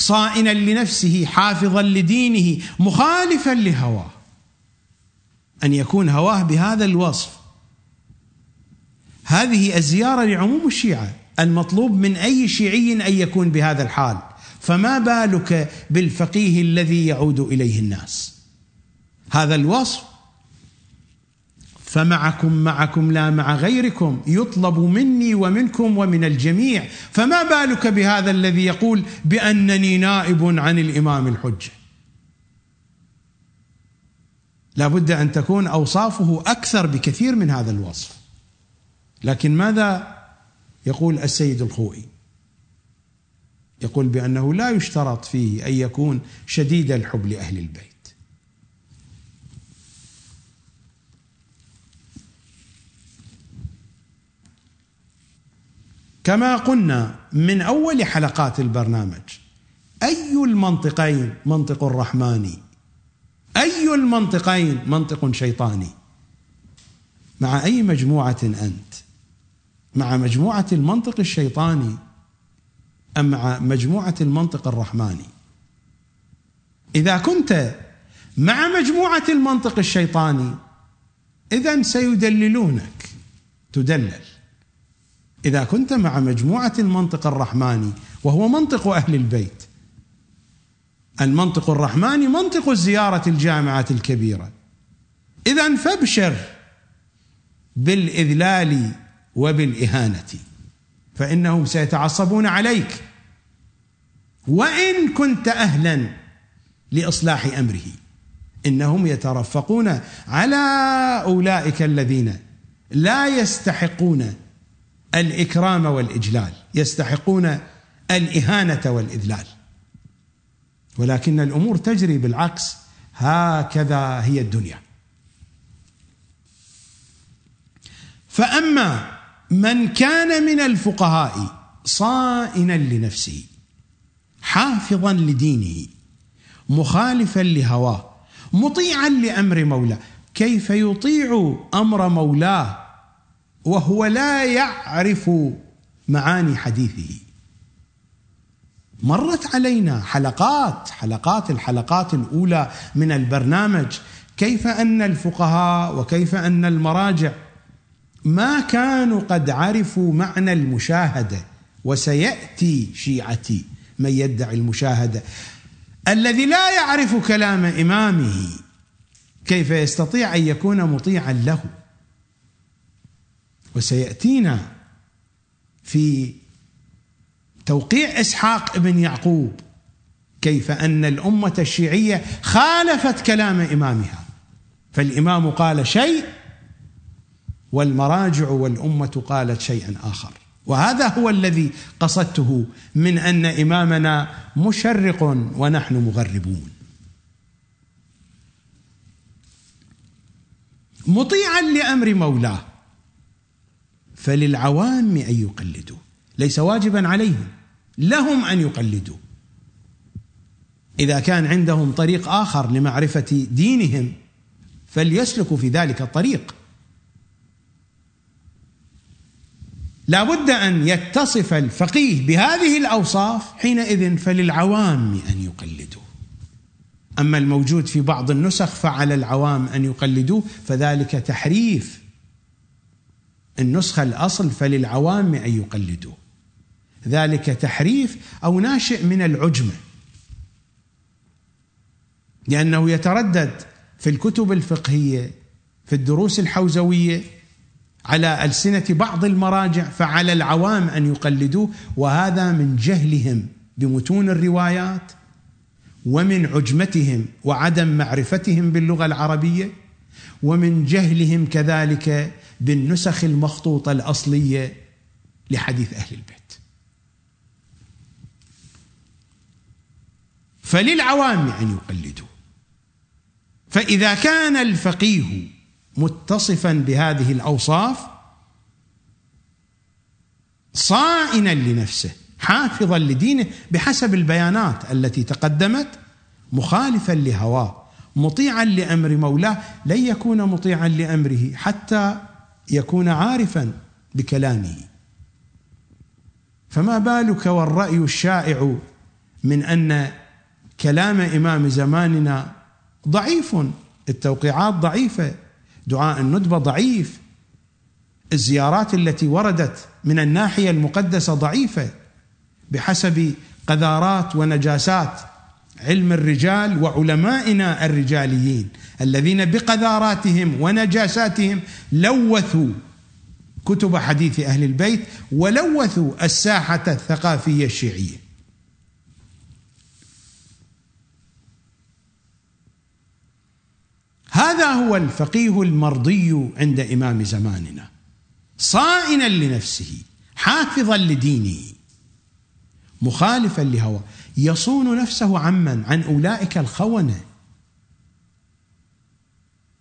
صائنا لنفسه حافظا لدينه مخالفا لهواه. أن يكون هواه بهذا الوصف. هذه الزيارة لعموم الشيعة. المطلوب من أي شيعي أن يكون بهذا الحال. فما بالك بالفقيه الذي يعود إليه الناس؟ هذا الوصف فمعكم معكم لا مع غيركم يطلب مني ومنكم ومن الجميع. فما بالك بهذا الذي يقول بأنني نائب عن الإمام الحجة؟ لا بد أن تكون أوصافه أكثر بكثير من هذا الوصف. لكن ماذا يقول السيد الخوئي؟ يقول بأنه لا يشترط فيه أن يكون شديد الحب لأهل البيت. كما قلنا من أول حلقات البرنامج أي المنطقين منطق رحماني أي المنطقين منطق شيطاني مع أي مجموعة أنت؟ مع مجموعة المنطق الشيطاني أم مع مجموعة المنطق الرحماني إذا كنت مع مجموعة المنطق الشيطاني اذا سيدللونك تدلل. إذا كنت مع مجموعة المنطق الرحماني وهو منطق أهل البيت المنطق الرحماني منطق الزيارة الجامعات الكبيرة. إذا فابشر بالإذلال وبالإهانة فإنهم سيتعصبون عليك. وإن كنت أهلا لإصلاح أمره إنهم يترفقون على أولئك الذين لا يستحقون الإكرام والإجلال يستحقون الإهانة والإذلال. ولكن الأمور تجري بالعكس هكذا هي الدنيا. فأما من كان من الفقهاء صائنا لنفسه حافظا لدينه مخالفا لهواه مطيعا لأمر مولاه كيف يطيع أمر مولاه وهو لا يعرف معاني حديثه. مرت علينا حلقات حلقات الحلقات الأولى من البرنامج كيف أن الفقهاء وكيف أن المراجع ما كانوا قد عرفوا معنى المشاهدة وسيأتي شيعتي من يدعي المشاهدة. الذي لا يعرف كلام إمامه كيف يستطيع أن يكون مطيعا له؟ وسيأتينا في توقيع إسحاق بن يعقوب كيف أن الأمة الشيعية خالفت كلام إمامها. فالإمام قال شيء والمراجع والأمة قالت شيئا آخر. وهذا هو الذي قصدته من أن إمامنا مشرق ونحن مغربون. مطيعا لأمر مولاه. فللعوام أن يقلدوا. ليس واجبا عليهم لهم أن يقلدوا. إذا كان عندهم طريق آخر لمعرفة دينهم فليسلكوا في ذلك الطريق لا بد أن يتصف الفقيه بهذه الأوصاف حينئذ فللعوام أن يقلدوه أما الموجود في بعض النسخ فعلى العوام أن يقلدوه فذلك تحريف النسخة الأصل فللعوام أن يقلدوه. ذلك تحريف أو ناشئ من العجمة. لأنه يتردد في الكتب الفقهية في الدروس الحوزوية على ألسنة بعض المراجع فعلى العوام أن يقلدوه. وهذا من جهلهم بمتون الروايات ومن عجمتهم وعدم معرفتهم باللغة العربية ومن جهلهم كذلك بالنسخ المخطوطة الأصلية لحديث أهل البيت. فللعوام أن يقلدوا. فإذا كان الفقيه متصفا بهذه الأوصاف صائنا لنفسه حافظا لدينه بحسب البيانات التي تقدمت مخالفا لهواه مطيعا لأمر مولاه لن يكون مطيعا لأمره حتى يكون عارفا بكلامه. فما بالك والرأي الشائع من أن كلام إمام زماننا ضعيف التوقيعات ضعيفة دعاء الندبة ضعيف الزيارات التي وردت من الناحية المقدسة ضعيفة بحسب قذارات ونجاسات علم الرجال وعلمائنا الرجاليين الذين بقذاراتهم ونجاساتهم لوثوا كتب حديث أهل البيت ولوثوا الساحة الثقافية الشيعية. هذا هو الفقيه المرضي عند إمام زماننا صائنا لنفسه حافظا لدينه مخالفا لهوى يصون نفسه عمن عن أولئك الخونة.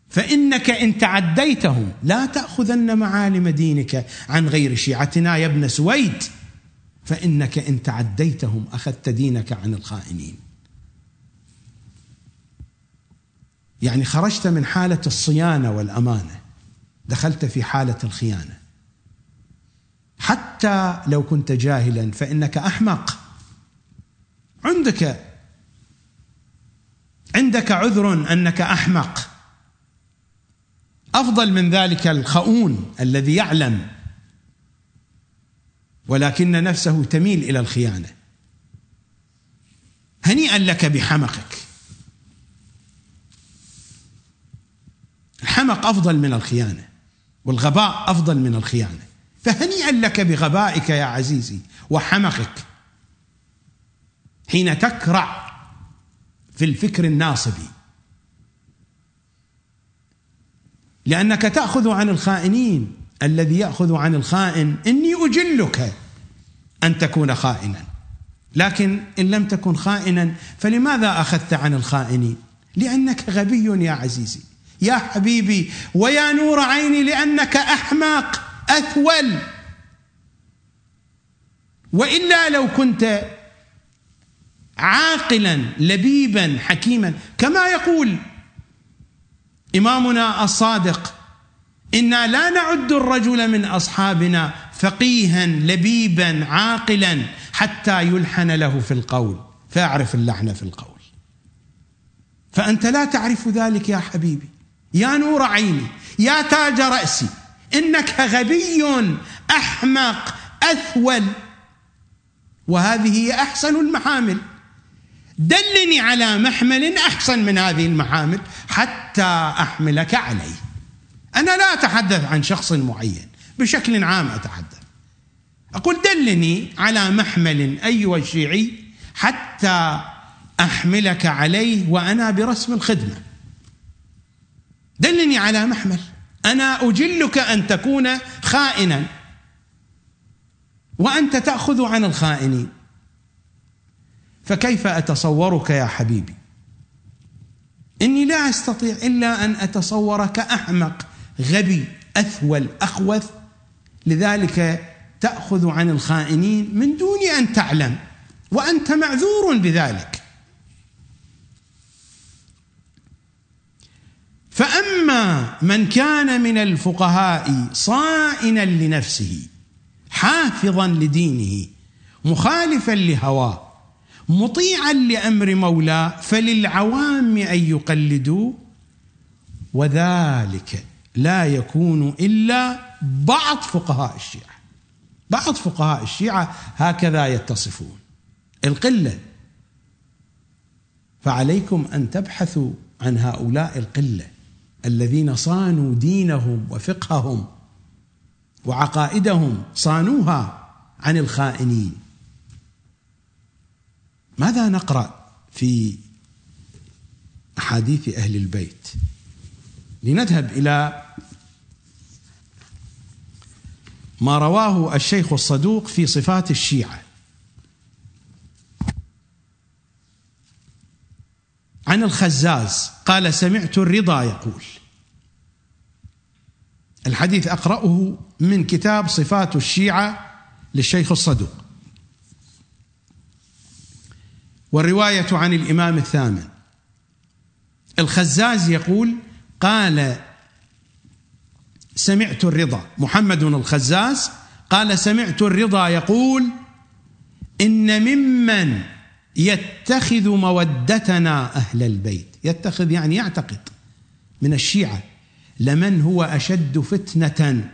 فإنك إن تعديتهم لا تأخذن معالم دينك عن غير شيعتنا يا ابن سويد. فإنك إن تعديتهم أخذت دينك عن الخائنين. يعني خرجت من حالة الصيانة والأمانة. دخلت في حالة الخيانة. حتى لو كنت جاهلا فإنك أحمق. عندك. عندك عذر أنك أحمق. أفضل من ذلك الخؤون الذي يعلم. ولكن نفسه تميل إلى الخيانة. هنيئا لك بحمقك. الحمق أفضل من الخيانة والغباء أفضل من الخيانة. فهنيئا لك بغبائك يا عزيزي وحمقك. حين تكرع في الفكر الناصبي لأنك تأخذ عن الخائنين. الذي يأخذ عن الخائن إني أجلك أن تكون خائنا. لكن إن لم تكن خائنا فلماذا أخذت عن الخائنين لأنك غبي يا عزيزي. يا حبيبي ويا نور عيني لأنك أحمق أثول. وإلا لو كنت عاقلا لبيبا حكيما. كما يقول إمامنا الصادق إنا لا نعد الرجل من أصحابنا فقيها لبيبا عاقلا حتى يلحن له في القول فاعرف اللحن في القول. فأنت لا تعرف ذلك يا حبيبي. يا نور عيني يا تاج رأسي إنك غبي أحمق أثول. وهذه هي أحسن المحامل. دلني على محمل أحسن من هذه المحامل حتى أحملك عليه. أنا لا أتحدث عن شخص معين بشكل عام أتحدث. أقول دلني على محمل أيها الشيعي حتى أحملك عليه وأنا برسم الخدمة. دلني على محمل. أنا أجلك أن تكون خائنا. وأنت تأخذ عن الخائنين. فكيف أتصورك يا حبيبي؟ إني لا أستطيع إلا أن أتصورك احمق غبي أثول أخوث. لذلك تأخذ عن الخائنين من دون أن تعلم وأنت معذور بذلك. فأما من كان من الفقهاء صائنا لنفسه حافظا لدينه مخالفا لهواه مطيعا لأمر مولاه فللعوام أن يقلدوا وذلك لا يكون إلا بعض فقهاء الشيعة. بعض فقهاء الشيعة هكذا يتصفون. القلة. فعليكم أن تبحثوا عن هؤلاء القلة الذين صانوا دينهم وفقههم وعقائدهم صانوها عن الخائنين. ماذا نقرأ في أحاديث أهل البيت؟ لنذهب إلى ما رواه الشيخ الصدوق في صفات الشيعة. عن الخزاز قال سمعت الرضا يقول الحديث أقرأه من كتاب صفات الشيعة للشيخ الصدوق. والرواية عن الإمام الثامن. الخزاز يقول قال سمعت الرضا. محمد الخزاز قال سمعت الرضا يقول إن ممن يتخذ مودتنا أهل البيت. يتخذ يعني يعتقد من الشيعة. لمن هو أشد فتنة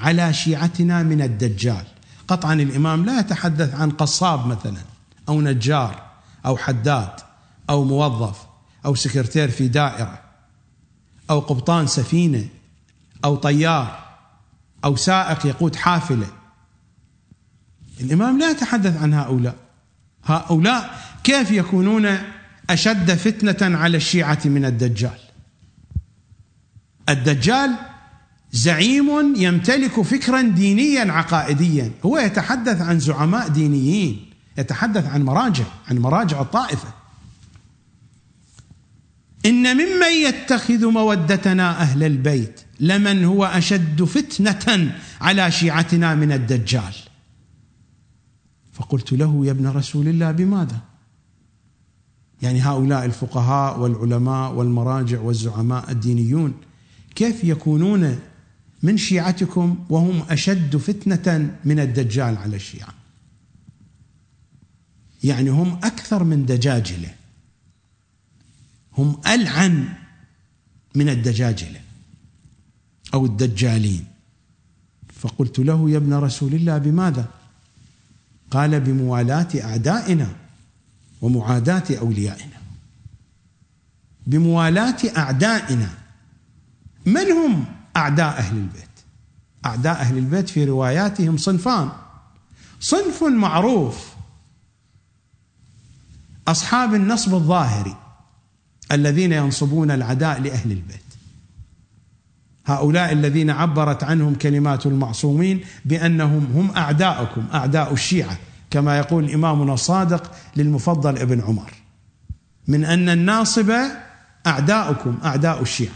على شيعتنا من الدجال. قطعا الإمام لا يتحدث عن قصاب مثلا أو نجار. أو حداد أو موظف أو سكرتير في دائرة أو قبطان سفينة أو طيار أو سائق يقود حافلة. الإمام لا يتحدث عن هؤلاء. هؤلاء كيف يكونون أشد فتنة على الشيعة من الدجال؟ الدجال زعيم يمتلك فكرا دينيا عقائديا. هو يتحدث عن زعماء دينيين. يتحدث عن مراجع عن مراجع الطائفة. إن ممن يتخذ مودتنا أهل البيت لمن هو أشد فتنة على شيعتنا من الدجال. فقلت له يا ابن رسول الله بماذا؟ يعني هؤلاء الفقهاء والعلماء والمراجع والزعماء الدينيون كيف يكونون من شيعتكم وهم أشد فتنة من الدجال على الشيعة؟ يعني هم أكثر من دجاجلة. هم ألعن من الدجاجلة أو الدجالين. فقلت له يا ابن رسول الله بماذا؟ قال بموالاة أعدائنا ومعاداة أوليائنا. بموالاة أعدائنا. من هم أعداء أهل البيت؟ أعداء أهل البيت في رواياتهم صنفان. صنف معروف أصحاب النصب الظاهري الذين ينصبون العداء لأهل البيت. هؤلاء الذين عبرت عنهم كلمات المعصومين بأنهم هم أعداؤكم أعداء الشيعة كما يقول إمامنا الصادق للمفضل ابن عمر. من أن الناصب أعداؤكم أعداء الشيعة.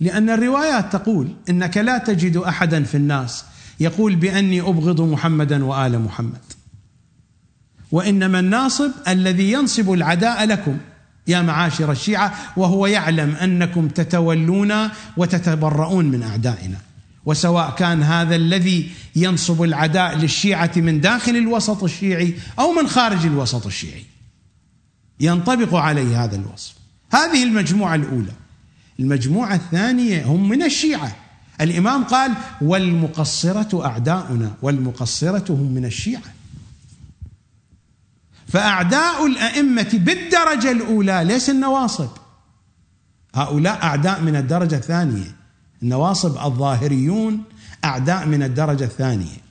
لأن الروايات تقول إنك لا تجد أحدا في الناس يقول بأني أبغض محمدا وآل محمد. وإنما الناصب الذي ينصب العداء لكم. يا معاشر الشيعة وهو يعلم أنكم تتولون وتتبرؤون من أعدائنا. وسواء كان هذا الذي ينصب العداء للشيعة من داخل الوسط الشيعي أو من خارج الوسط الشيعي. ينطبق عليه هذا الوصف. هذه المجموعة الأولى. المجموعة الثانية هم من الشيعة. الإمام قال والمقصرة أعداؤنا والمقصرة هم من الشيعة. فأعداء الأئمة بالدرجة الأولى ليس النواصب؟ هؤلاء أعداء من الدرجة الثانية. النواصب الظاهريون أعداء من الدرجة الثانية.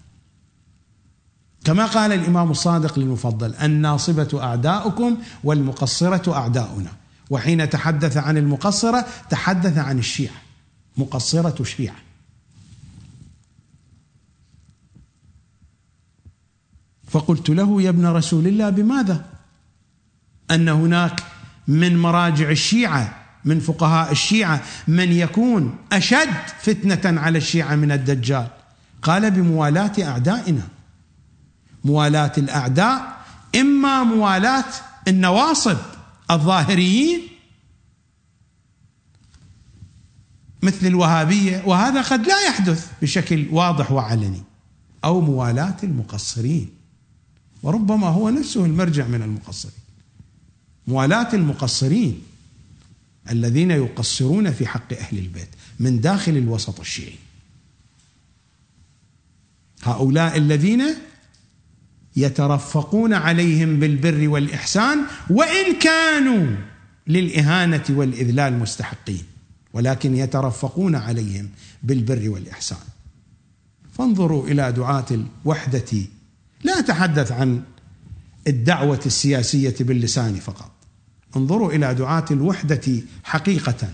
كما قال الإمام الصادق للمفضل الناصبة أعداؤكم والمقصرة أعداؤنا. وحين تحدث عن المقصرة تحدث عن الشيعة مقصرة الشيعة فقلت له يا ابن رسول الله بماذا? أن هناك من مراجع الشيعة من فقهاء الشيعة من يكون أشد فتنة على الشيعة من الدجال. قال بموالاة أعدائنا. موالاة الأعداء إما موالاة النواصب الظاهريين مثل الوهابية وهذا قد لا يحدث بشكل واضح وعلني أو موالاة المقصرين. وربما هو نفسه المرجع من المقصرين. موالاة المقصرين الذين يقصرون في حق أهل البيت من داخل الوسط الشيعي. هؤلاء الذين يترفقون عليهم بالبر والإحسان وإن كانوا للإهانة والإذلال مستحقين ولكن يترفقون عليهم بالبر والإحسان. فانظروا إلى دعاة الوحدة لا أتحدث عن الدعوة السياسية باللسان فقط. انظروا إلى دعاة الوحدة حقيقة.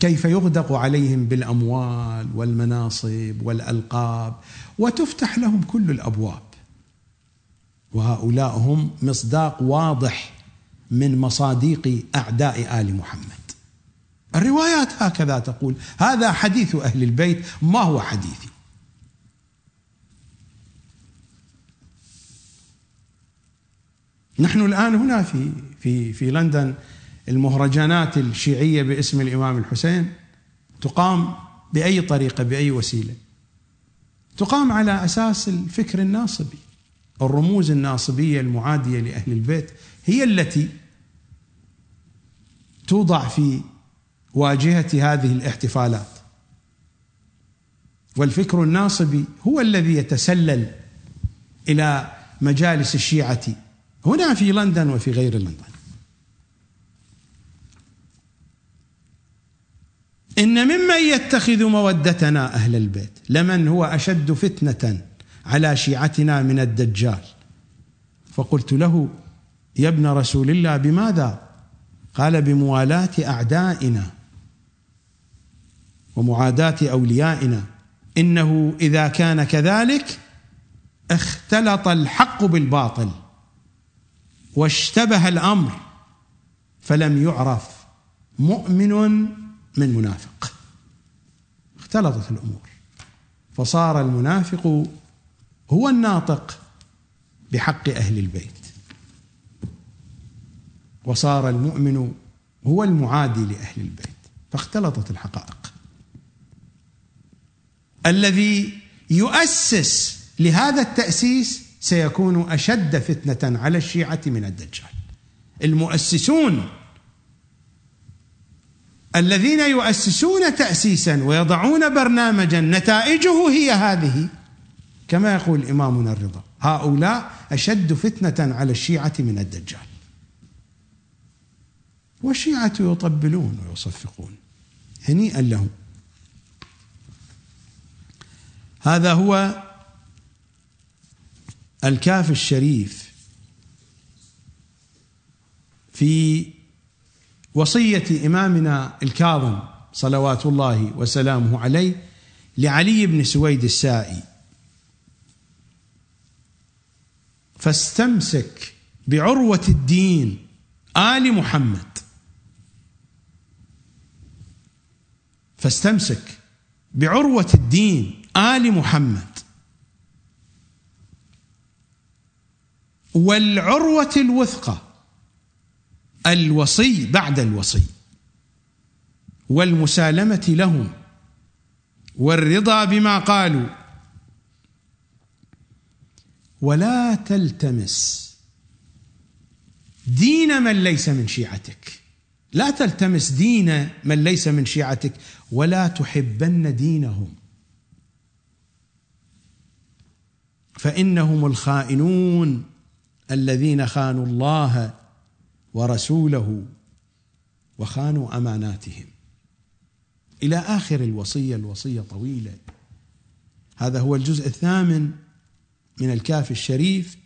كيف يغدق عليهم بالأموال والمناصب والألقاب وتفتح لهم كل الأبواب. وهؤلاء هم مصداق واضح من مصاديق أعداء آل محمد. الروايات هكذا تقول هذا حديث أهل البيت ما هو حديثي؟ نحن الآن هنا في في في لندن المهرجانات الشيعية باسم الإمام الحسين تقام بأي طريقة بأي وسيلة؟ تقام على أساس الفكر الناصبي الرموز الناصبية المعادية لأهل البيت هي التي توضع في واجهة هذه الاحتفالات. والفكر الناصبي هو الذي يتسلل إلى مجالس الشيعة هنا في لندن وفي غير لندن. إن ممن يتخذ مودتنا أهل البيت لمن هو أشد فتنة على شيعتنا من الدجال. فقلت له يا ابن رسول الله بماذا؟ قال بموالاة أعدائنا ومعاداة أوليائنا. إنه إذا كان كذلك اختلط الحق بالباطل. واشتبه الأمر فلم يعرف مؤمن من منافق. اختلطت الأمور. فصار المنافق هو الناطق بحق أهل البيت. وصار المؤمن هو المعادي لأهل البيت. فاختلطت الحقائق. الذي يؤسس لهذا التأسيس سيكون أشد فتنة على الشيعة من الدجال. المؤسسون الذين يؤسسون تاسيسا ويضعون برنامجا نتائجه هي هذه. كما يقول إمامنا الرضا هؤلاء أشد فتنة على الشيعة من الدجال. والشيعة يطبلون ويصفقون هنيئا لهم. هذا هو الكاف الشريف في وصية إمامنا الكاظم صلوات الله وسلامه عليه لعلي بن سويد السائي. فاستمسك بعروة الدين آل محمد. فاستمسك بعروة الدين آل محمد. والعروة الوثقى الوصي بعد الوصي والمسالمة لهم والرضا بما قالوا. ولا تلتمس. دين من ليس من شيعتك. لا تلتمس دين من ليس من شيعتك ولا تحبن دينهم. فإنهم الخائنون. الذين خانوا الله ورسوله وخانوا أماناتهم. إلى آخر الوصية الوصية طويلة. هذا هو الجزء الثامن من الكاف الشريف.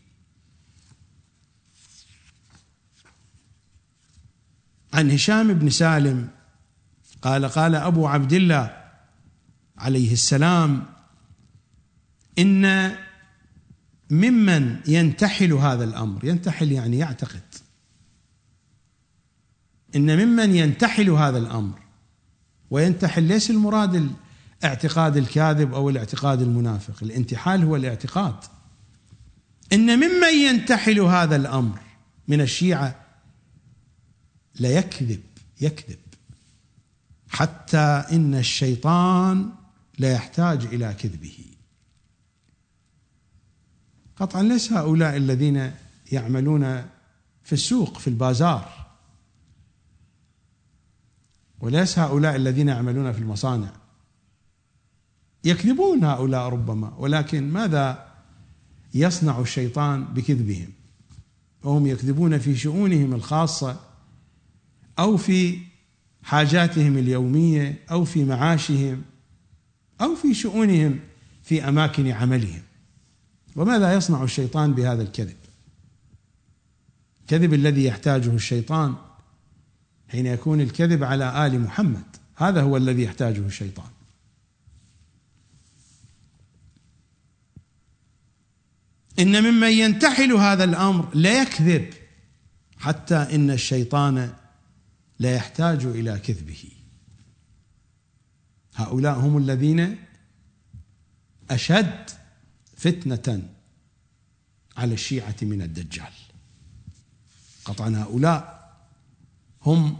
عن هشام بن سالم قال قال أبو عبد الله عليه السلام إن ممن ينتحل هذا الأمر ينتحل يعني يعتقد. إن ممن ينتحل هذا الأمر وينتحل ليس المراد الاعتقاد الكاذب أو الاعتقاد المنافق؟ الانتحال هو الاعتقاد. إن ممن ينتحل هذا الأمر من الشيعة ليكذب يكذب. حتى إن الشيطان لا يحتاج إلى كذبه. قطعا ليس هؤلاء الذين يعملون في السوق في البازار. وليس هؤلاء الذين يعملون في المصانع. يكذبون هؤلاء ربما ولكن ماذا يصنع الشيطان بكذبهم؟ وهم يكذبون في شؤونهم الخاصة أو في حاجاتهم اليومية أو في معاشهم أو في شؤونهم في أماكن عملهم. وماذا يصنع الشيطان بهذا الكذب؟ الكذب الذي يحتاجه الشيطان حين يكون الكذب على آل محمد. هذا هو الذي يحتاجه الشيطان. إن ممن ينتحل هذا الأمر لا يكذب حتى إن الشيطان لا يحتاج إلى كذبه. هؤلاء هم الذين أشد فتنة على الشيعة من الدجال. قطعا هؤلاء هم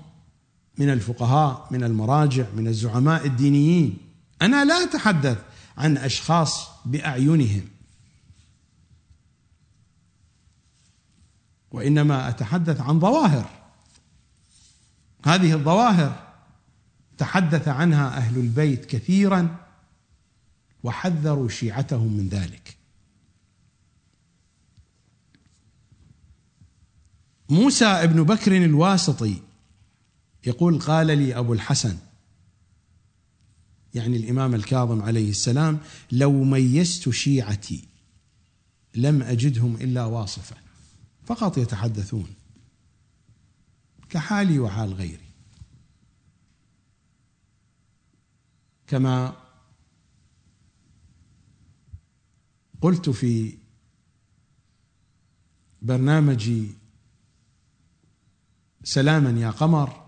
من الفقهاء من المراجع من الزعماء الدينيين. أنا لا أتحدث عن أشخاص بأعينهم. وإنما أتحدث عن ظواهر. هذه الظواهر تحدث عنها أهل البيت كثيرا وحذروا شيعتهم من ذلك. موسى ابن بكر الواسطي يقول قال لي أبو الحسن يعني الإمام الكاظم عليه السلام لو ميزت شيعتي لم أجدهم إلا واصفه فقط يتحدثون كحالي وحال غيري. كما قلت في برنامجي سلاما يا قمر.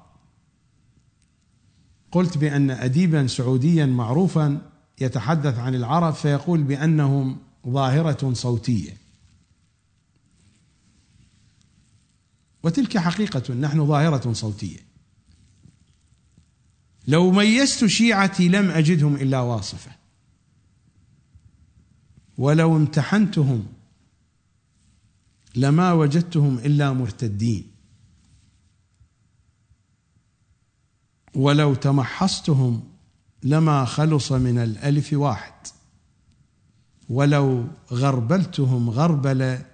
قلت بأن اديبا سعوديا معروفا يتحدث عن العرب فيقول بأنهم ظاهرة صوتية. وتلك حقيقة نحن ظاهرة صوتية. لو ميزت شيعتي لم أجدهم إلا واصفة. ولو امتحنتهم لما وجدتهم إلا مرتدين. ولو تمحصتهم لما خلص من الألف واحد. ولو غربلتهم غربله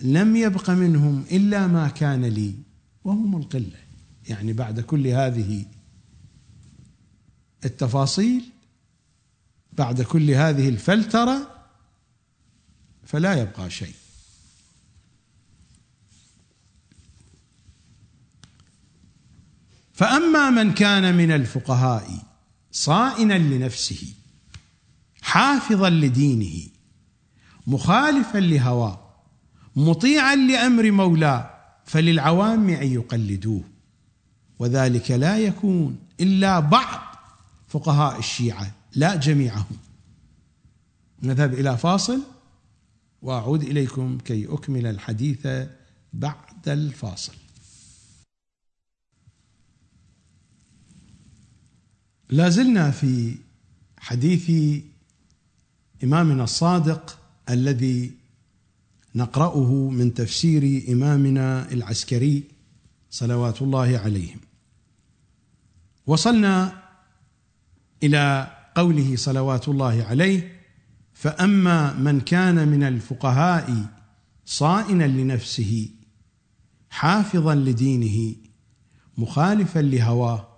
لم يبق منهم إلا ما كان لي وهم القلة. يعني بعد كل هذه التفاصيل بعد كل هذه الفلترة فلا يبقى شيء. فأما من كان من الفقهاء صائنا لنفسه حافظا لدينه مخالفا لهواه مطيعا لأمر مولاه فللعوام أن يقلدوه. وذلك لا يكون إلا بعض فقهاء الشيعة لا جميعهم. نذهب إلى فاصل وأعود إليكم كي أكمل الحديث بعد الفاصل. لا زلنا في حديث إمامنا الصادق الذي نقرأه من تفسير إمامنا العسكري صلوات الله عليهم. وصلنا إلى قوله صلوات الله عليه فأما من كان من الفقهاء صائنا لنفسه حافظا لدينه مخالفا لهواه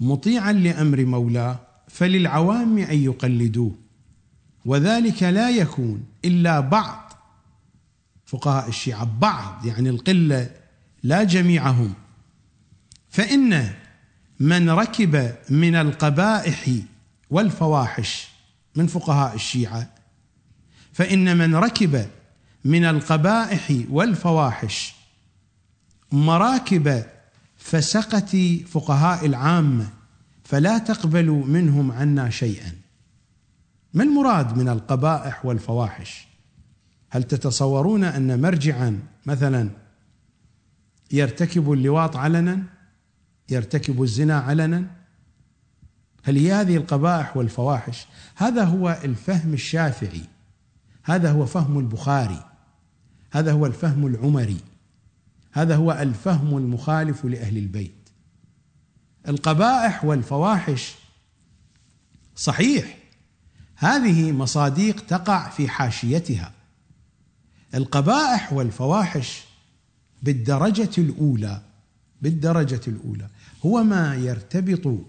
مطيعا لأمر مولاه فللعوام أن يقلدوه. وذلك لا يكون إلا بعض فقهاء الشيعة بعض يعني القلة لا جميعهم. فإن من ركب من القبائح والفواحش من فقهاء الشيعة فإن من ركب من القبائح والفواحش مراكب فسقة فقهاء العامة فلا تقبلوا منهم عنا شيئا. ما المراد من القبائح والفواحش؟ هل تتصورون أن مرجعا مثلا يرتكب اللواط علنا؟ يرتكب الزنا علنا؟ هل هي هذه القبائح والفواحش؟ هذا هو الفهم الشافعي هذا هو فهم البخاري هذا هو الفهم العمري. هذا هو الفهم المخالف لأهل البيت. القبائح والفواحش صحيح هذه مصاديق تقع في حاشيتها. القبائح والفواحش بالدرجة الأولى بالدرجة الأولى هو ما يرتبط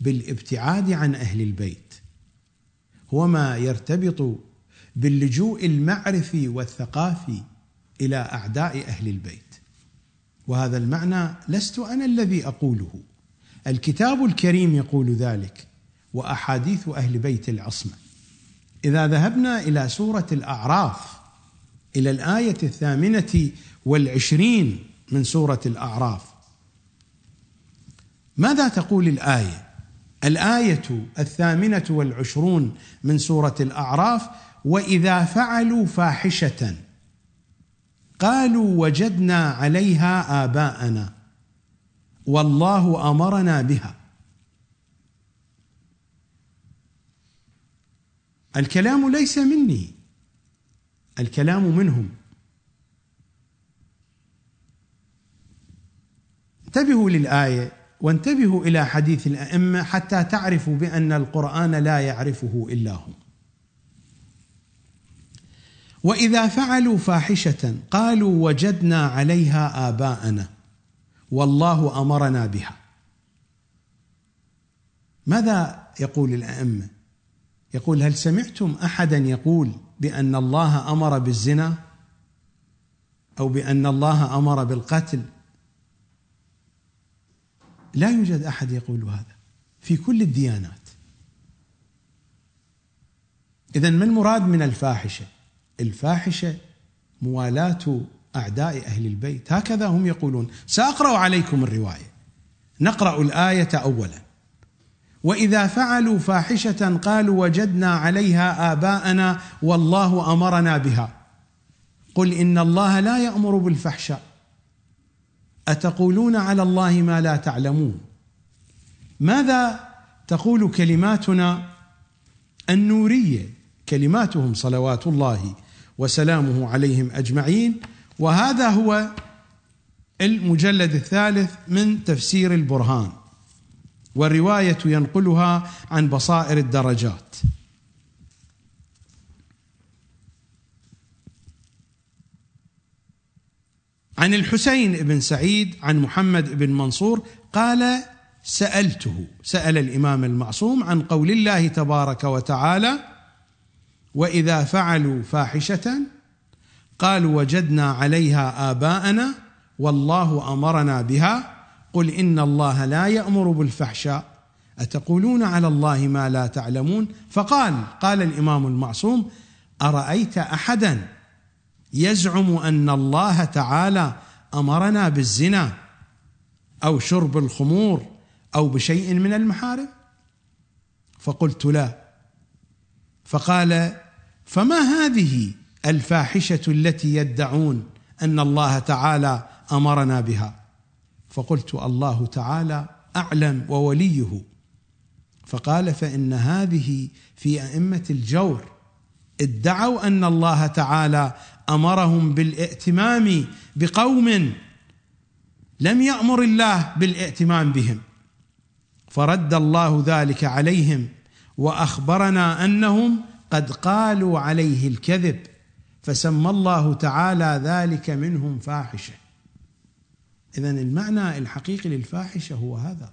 بالابتعاد عن أهل البيت هو ما يرتبط باللجوء المعرفي والثقافي إلى أعداء أهل البيت. وهذا المعنى لست أنا الذي أقوله. الكتاب الكريم يقول ذلك وأحاديث أهل بيت العصمة. إذا ذهبنا إلى سورة الأعراف إلى الآية الثامنة والعشرين من سورة الأعراف. ماذا تقول الآية؟ الآية الثامنة والعشرون من سورة الأعراف وإذا فعلوا فاحشة قالوا وجدنا عليها آباءنا. والله أمرنا بها. الكلام ليس مني. الكلام منهم. انتبهوا للآية وانتبهوا إلى حديث الأئمة حتى تعرفوا بأن القرآن لا يعرفه إلا هم. وإذا فعلوا فاحشة قالوا وجدنا عليها آباءنا والله أمرنا بها. ماذا يقول الأئمة؟ يقول هل سمعتم أحدا يقول بأن الله أمر بالزنا أو بأن الله أمر بالقتل؟ لا يوجد أحد يقول هذا في كل الديانات. اذا ما المراد من الفاحشة؟ الفاحشة موالاة أعداء أهل البيت. هكذا هم يقولون. سأقرأ عليكم الرواية. نقرأ الآية اولا. وإذا فعلوا فاحشة قالوا وجدنا عليها آباءنا والله أمرنا بها. قل إن الله لا يأمر بالفحشاء. أتقولون على الله ما لا تعلمون؟ ماذا تقول كلماتنا النورية؟ كلماتهم صلوات الله وسلامه عليهم أجمعين. وهذا هو المجلد الثالث من تفسير البرهان. والرواية ينقلها عن بصائر الدرجات. عن الحسين بن سعيد عن محمد بن منصور قال سألته سأل الإمام المعصوم عن قول الله تبارك وتعالى وإذا فعلوا فاحشة قالوا وجدنا عليها آباءنا والله أمرنا بها. قل إن الله لا يأمر بالفحشاء. أتقولون على الله ما لا تعلمون؟ فقال قال الإمام المعصوم أرأيت أحدا يزعم أن الله تعالى أمرنا بالزنا أو شرب الخمور أو بشيء من المحارم؟ فقلت لا. فقال فما هذه الفاحشة التي يدعون أن الله تعالى أمرنا بها؟ فقلت الله تعالى أعلم ووليه. فقال فإن هذه في أئمة الجور ادعوا أن الله تعالى أمرهم بالائتمام بقوم لم يأمر الله بالائتمام بهم فرد الله ذلك عليهم وأخبرنا أنهم قد قالوا عليه الكذب فسمى الله تعالى ذلك منهم فاحشة. اذا المعنى الحقيقي للفاحشة هو هذا.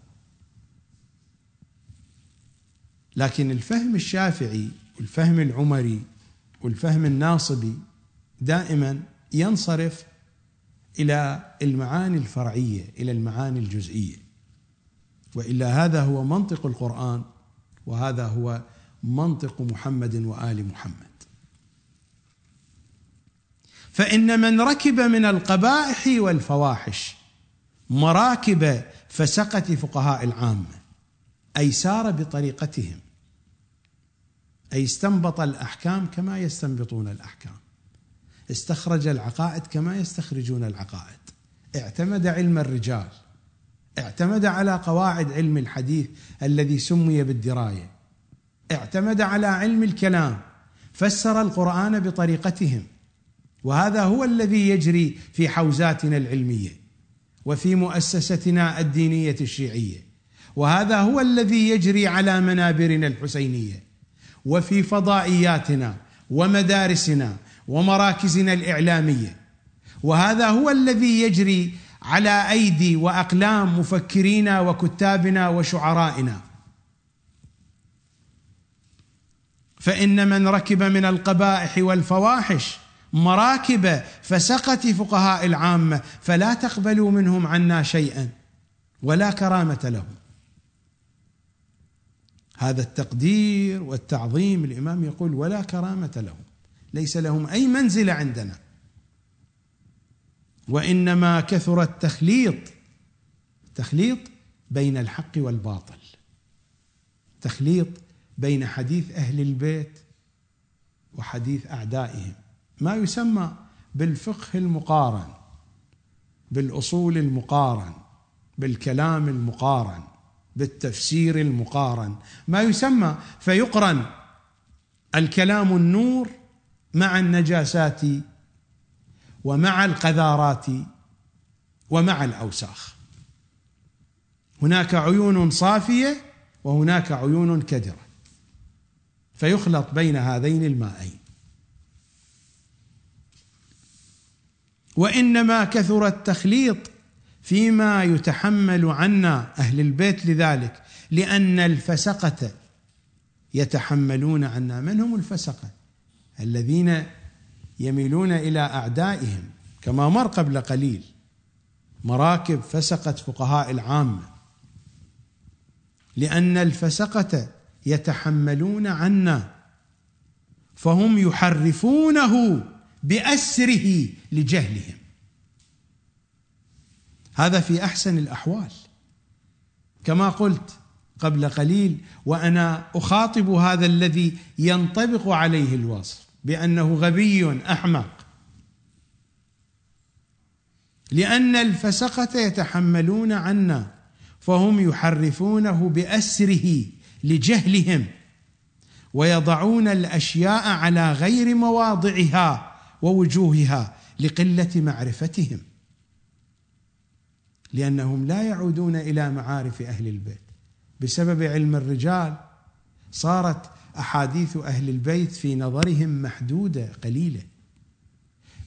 لكن الفهم الشافعي والفهم العمري والفهم الناصبي دائما ينصرف إلى المعاني الفرعية إلى المعاني الجزئية. وإلا هذا هو منطق القرآن وهذا هو منطق محمد وآل محمد. فإن من ركب من القبائح والفواحش مراكب فسقة فقهاء العامة أي سار بطريقتهم أي استنبط الأحكام كما يستنبطون الأحكام استخرج العقائد كما يستخرجون العقائد اعتمد علم الرجال. اعتمد على قواعد علم الحديث الذي سمي بالدراية. اعتمد على علم الكلام فسر القرآن بطريقتهم. وهذا هو الذي يجري في حوزاتنا العلمية وفي مؤسستنا الدينية الشيعية. وهذا هو الذي يجري على منابرنا الحسينية وفي فضائياتنا ومدارسنا ومراكزنا الإعلامية. وهذا هو الذي يجري على أيدي وأقلام مفكرينا وكتابنا وشعرائنا. فإن من ركب من القبائح والفواحش مراكب فسقة فقهاء العامة فلا تقبلوا منهم عنا شيئا ولا كرامة لهم. هذا التقدير والتعظيم الإمام يقول ولا كرامة لهم. ليس لهم أي منزلة عندنا. وإنما كثر التخليط تخليط بين الحق والباطل تخليط بين حديث أهل البيت وحديث أعدائهم ما يسمى بالفقه المقارن بالأصول المقارن بالكلام المقارن بالتفسير المقارن ما يسمى فيقرن الكلام النور مع النجاسات ومع القذارات ومع الأوساخ. هناك عيون صافية وهناك عيون كدرة. فيخلط بين هذين المائين. وإنما كثر التخليط فيما يتحمل عنا أهل البيت لذلك لأن الفسقة يتحملون عنا. من هم الفسقة؟ الذين يميلون إلى أعدائهم كما مر قبل قليل. مراكب فسقه فقهاء العامة. لأن الفسقة يتحملون عنا فهم يحرفونه بأسره لجهلهم. هذا في أحسن الأحوال. كما قلت قبل قليل وأنا أخاطب هذا الذي ينطبق عليه الوصف. بأنه غبي أحمق. لأن الفسقة يتحملون عنا فهم يحرفونه بأسره لجهلهم ويضعون الأشياء على غير مواضعها ووجوهها لقلة معرفتهم لأنهم لا يعودون إلى معارف أهل البيت. بسبب علم الرجال صارت أحاديث أهل البيت في نظرهم محدودة قليلة.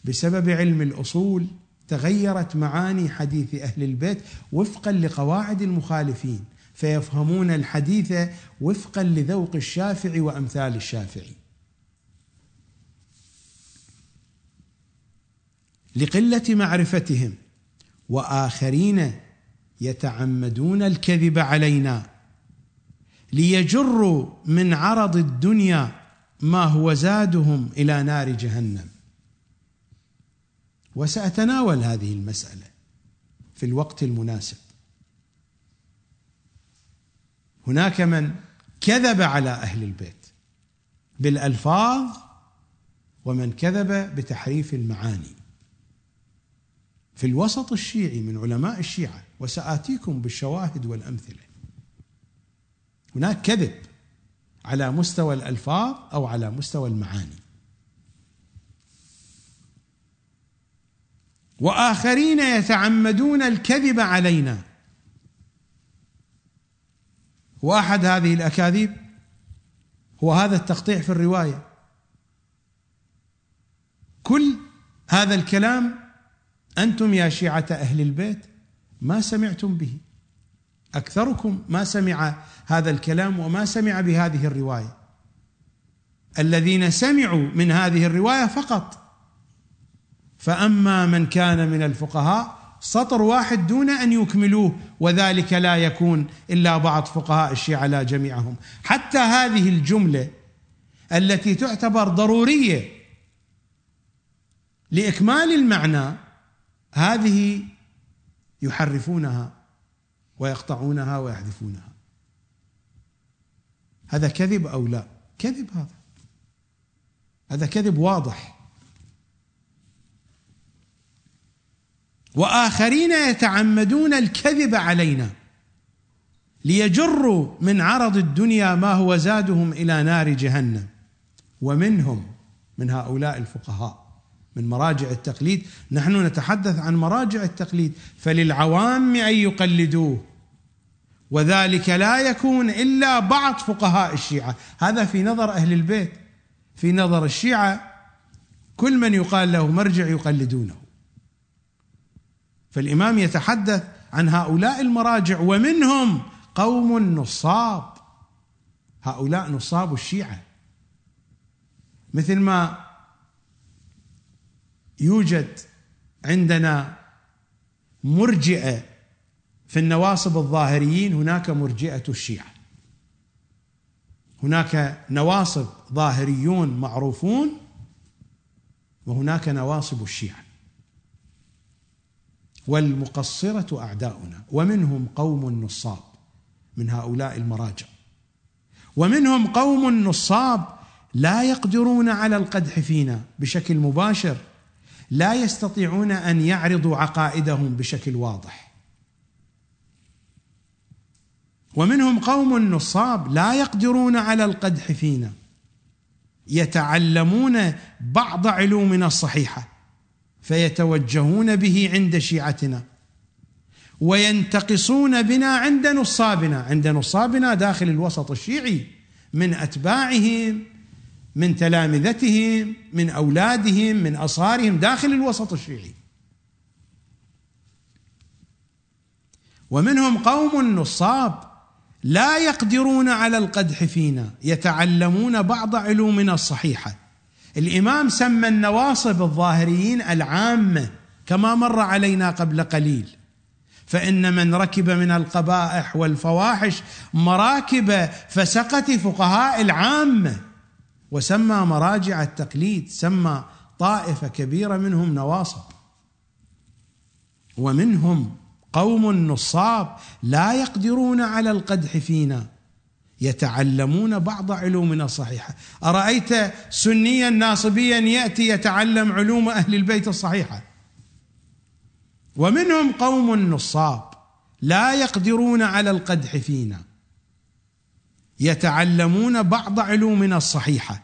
بسبب علم الأصول تغيرت معاني حديث أهل البيت وفقا لقواعد المخالفين فيفهمون الحديث وفقا لذوق الشافعي وأمثال الشافعي. لقلة معرفتهم وآخرين يتعمدون الكذب علينا. ليجروا من عرض الدنيا ما هو زادهم إلى نار جهنم. وسأتناول هذه المسألة في الوقت المناسب. هناك من كذب على أهل البيت بالألفاظ ومن كذب بتحريف المعاني. في الوسط الشيعي من علماء الشيعة وسآتيكم بالشواهد والأمثلة هناك كذب على مستوى الألفاظ أو على مستوى المعاني. وآخرين يتعمدون الكذب علينا. وأحد هذه الأكاذيب هو هذا التقطيع في الرواية. كل هذا الكلام أنتم يا شيعة أهل البيت ما سمعتم به. أكثركم ما سمع هذا الكلام وما سمع بهذه الرواية. الذين سمعوا من هذه الرواية فقط. فأما من كان من الفقهاء سطر واحد دون أن يكملوه وذلك لا يكون إلا بعض فقهاء الشيعة لا جميعهم. حتى هذه الجملة التي تعتبر ضرورية لإكمال المعنى هذه يحرفونها. ويقطعونها ويحذفونها. هذا كذب أو لا؟ كذب هذا. هذا كذب واضح. وآخرين يتعمدون الكذب علينا ليجروا من عرض الدنيا ما هو زادهم إلى نار جهنم. ومنهم من هؤلاء الفقهاء من مراجع التقليد. نحن نتحدث عن مراجع التقليد. فللعوام أن يقلدوه. وذلك لا يكون إلا بعض فقهاء الشيعة. هذا في نظر أهل البيت. في نظر الشيعة كل من يقال له مرجع يقلدونه. فالإمام يتحدث عن هؤلاء المراجع ومنهم قوم نصاب. هؤلاء نصاب الشيعة. مثل ما يوجد عندنا مرجئة في النواصب الظاهريين هناك مرجئة الشيعة. هناك نواصب ظاهريون معروفون وهناك نواصب الشيعة. والمقصرة أعداؤنا ومنهم قوم نصاب من هؤلاء المراجع. ومنهم قوم نصاب لا يقدرون على القدح فينا بشكل مباشر لا يستطيعون أن يعرضوا عقائدهم بشكل واضح. ومنهم قوم نصاب لا يقدرون على القدح فينا يتعلمون بعض علومنا الصحيحة فيتوجهون به عند شيعتنا وينتقصون بنا عند نصابنا عند نصابنا داخل الوسط الشيعي من أتباعهم من تلامذتهم من أولادهم من اصهارهم داخل الوسط الشيعي. ومنهم قوم نصاب لا يقدرون على القدح فينا يتعلمون بعض علومنا الصحيحة. الإمام سمى النواصب الظاهريين العامة كما مر علينا قبل قليل. فإن من ركب من القبائح والفواحش مراكب فسقة فقهاء العامة. وسمى مراجع التقليد سمى طائفة كبيرة منهم نواصب. ومنهم قوم نصاب لا يقدرون على القدح فينا. يتعلمون بعض علومنا الصحيحة. أرأيت سنيا ناصبيا يأتي يتعلم علوم أهل البيت الصحيحة؟ ومنهم قوم نصاب لا يقدرون على القدح فينا. يتعلمون بعض علومنا الصحيحة.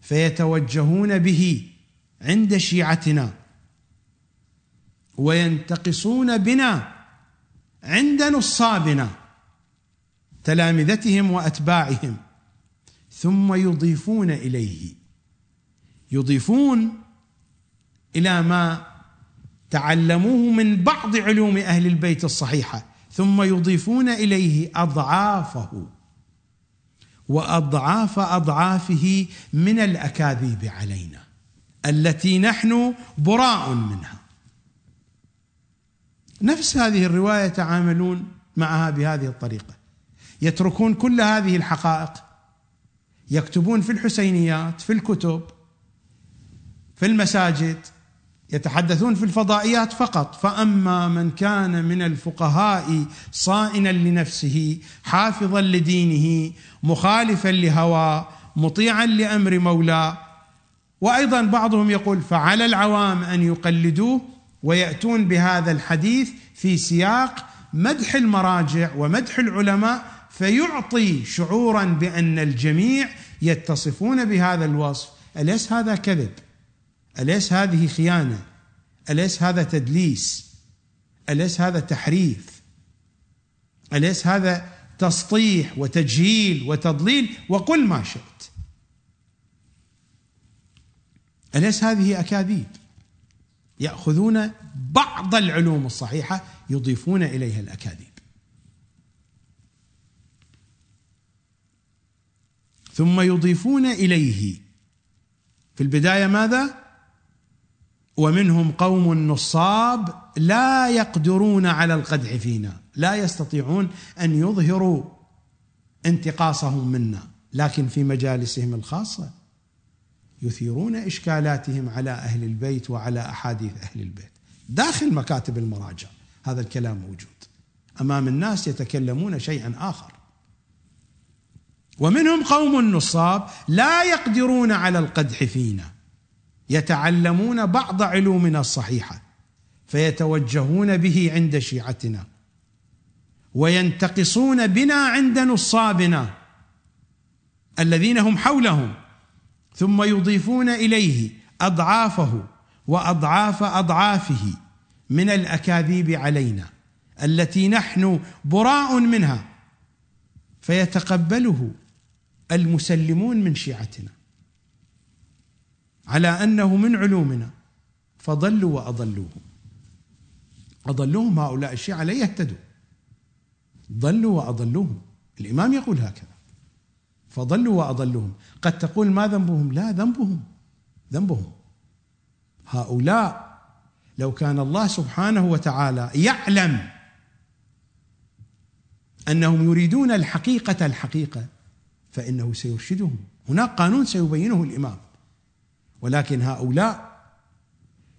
فيتوجهون به عند شيعتنا. وينتقصون بنا عند نصابنا تلامذتهم وأتباعهم ثم يضيفون إليه. يضيفون إلى ما تعلموه من بعض علوم أهل البيت الصحيحة ثم يضيفون إليه أضعافه وأضعاف أضعافه من الأكاذيب علينا التي نحن براء منها. نفس هذه الرواية يتعاملون معها بهذه الطريقة. يتركون كل هذه الحقائق يكتبون في الحسينيات في الكتب في المساجد يتحدثون في الفضائيات فقط. فأما من كان من الفقهاء صائنا لنفسه حافظا لدينه مخالفا لهواه مطيعا لأمر مولاه وأيضا بعضهم يقول فعلى العوام أن يقلدوه ويأتون بهذا الحديث في سياق مدح المراجع ومدح العلماء فيعطي شعورا بأن الجميع يتصفون بهذا الوصف. أليس هذا كذب؟ أليس هذه خيانة؟ أليس هذا تدليس؟ أليس هذا تحريف؟ أليس هذا تسطيح وتجهيل وتضليل وقل ما شئت؟ أليس هذه أكاذيب؟ يأخذون بعض العلوم الصحيحة يضيفون إليها الأكاذيب. ثم يضيفون إليه. في البداية ماذا؟ ومنهم قوم نصاب لا يقدرون على القدح فينا لا يستطيعون أن يظهروا انتقاصهم منا لكن في مجالسهم الخاصة يثيرون إشكالاتهم على أهل البيت وعلى أحاديث أهل البيت. داخل مكاتب المراجع هذا الكلام موجود. أمام الناس يتكلمون شيئا آخر. ومنهم قوم نصاب لا يقدرون على القدح فينا. يتعلمون بعض علومنا الصحيحة. فيتوجهون به عند شيعتنا. وينتقصون بنا عند نصابنا. الذين هم حولهم. ثم يضيفون إليه أضعافه وأضعاف أضعافه من الأكاذيب علينا التي نحن براء منها فيتقبله المسلمون من شيعتنا على أنه من علومنا فضلوا وأضلوهم. أضلوهم هؤلاء الشيعة لا يهتدوا. ضلوا وأضلوهم. الإمام يقول هكذا. فضلوا وأضلوهم. قد تقول ما ذنبهم؟ لا ذنبهم. ذنبهم. هؤلاء لو كان الله سبحانه وتعالى يعلم أنهم يريدون الحقيقة الحقيقة فإنه سيرشدهم. هناك قانون سيبينه الإمام. ولكن هؤلاء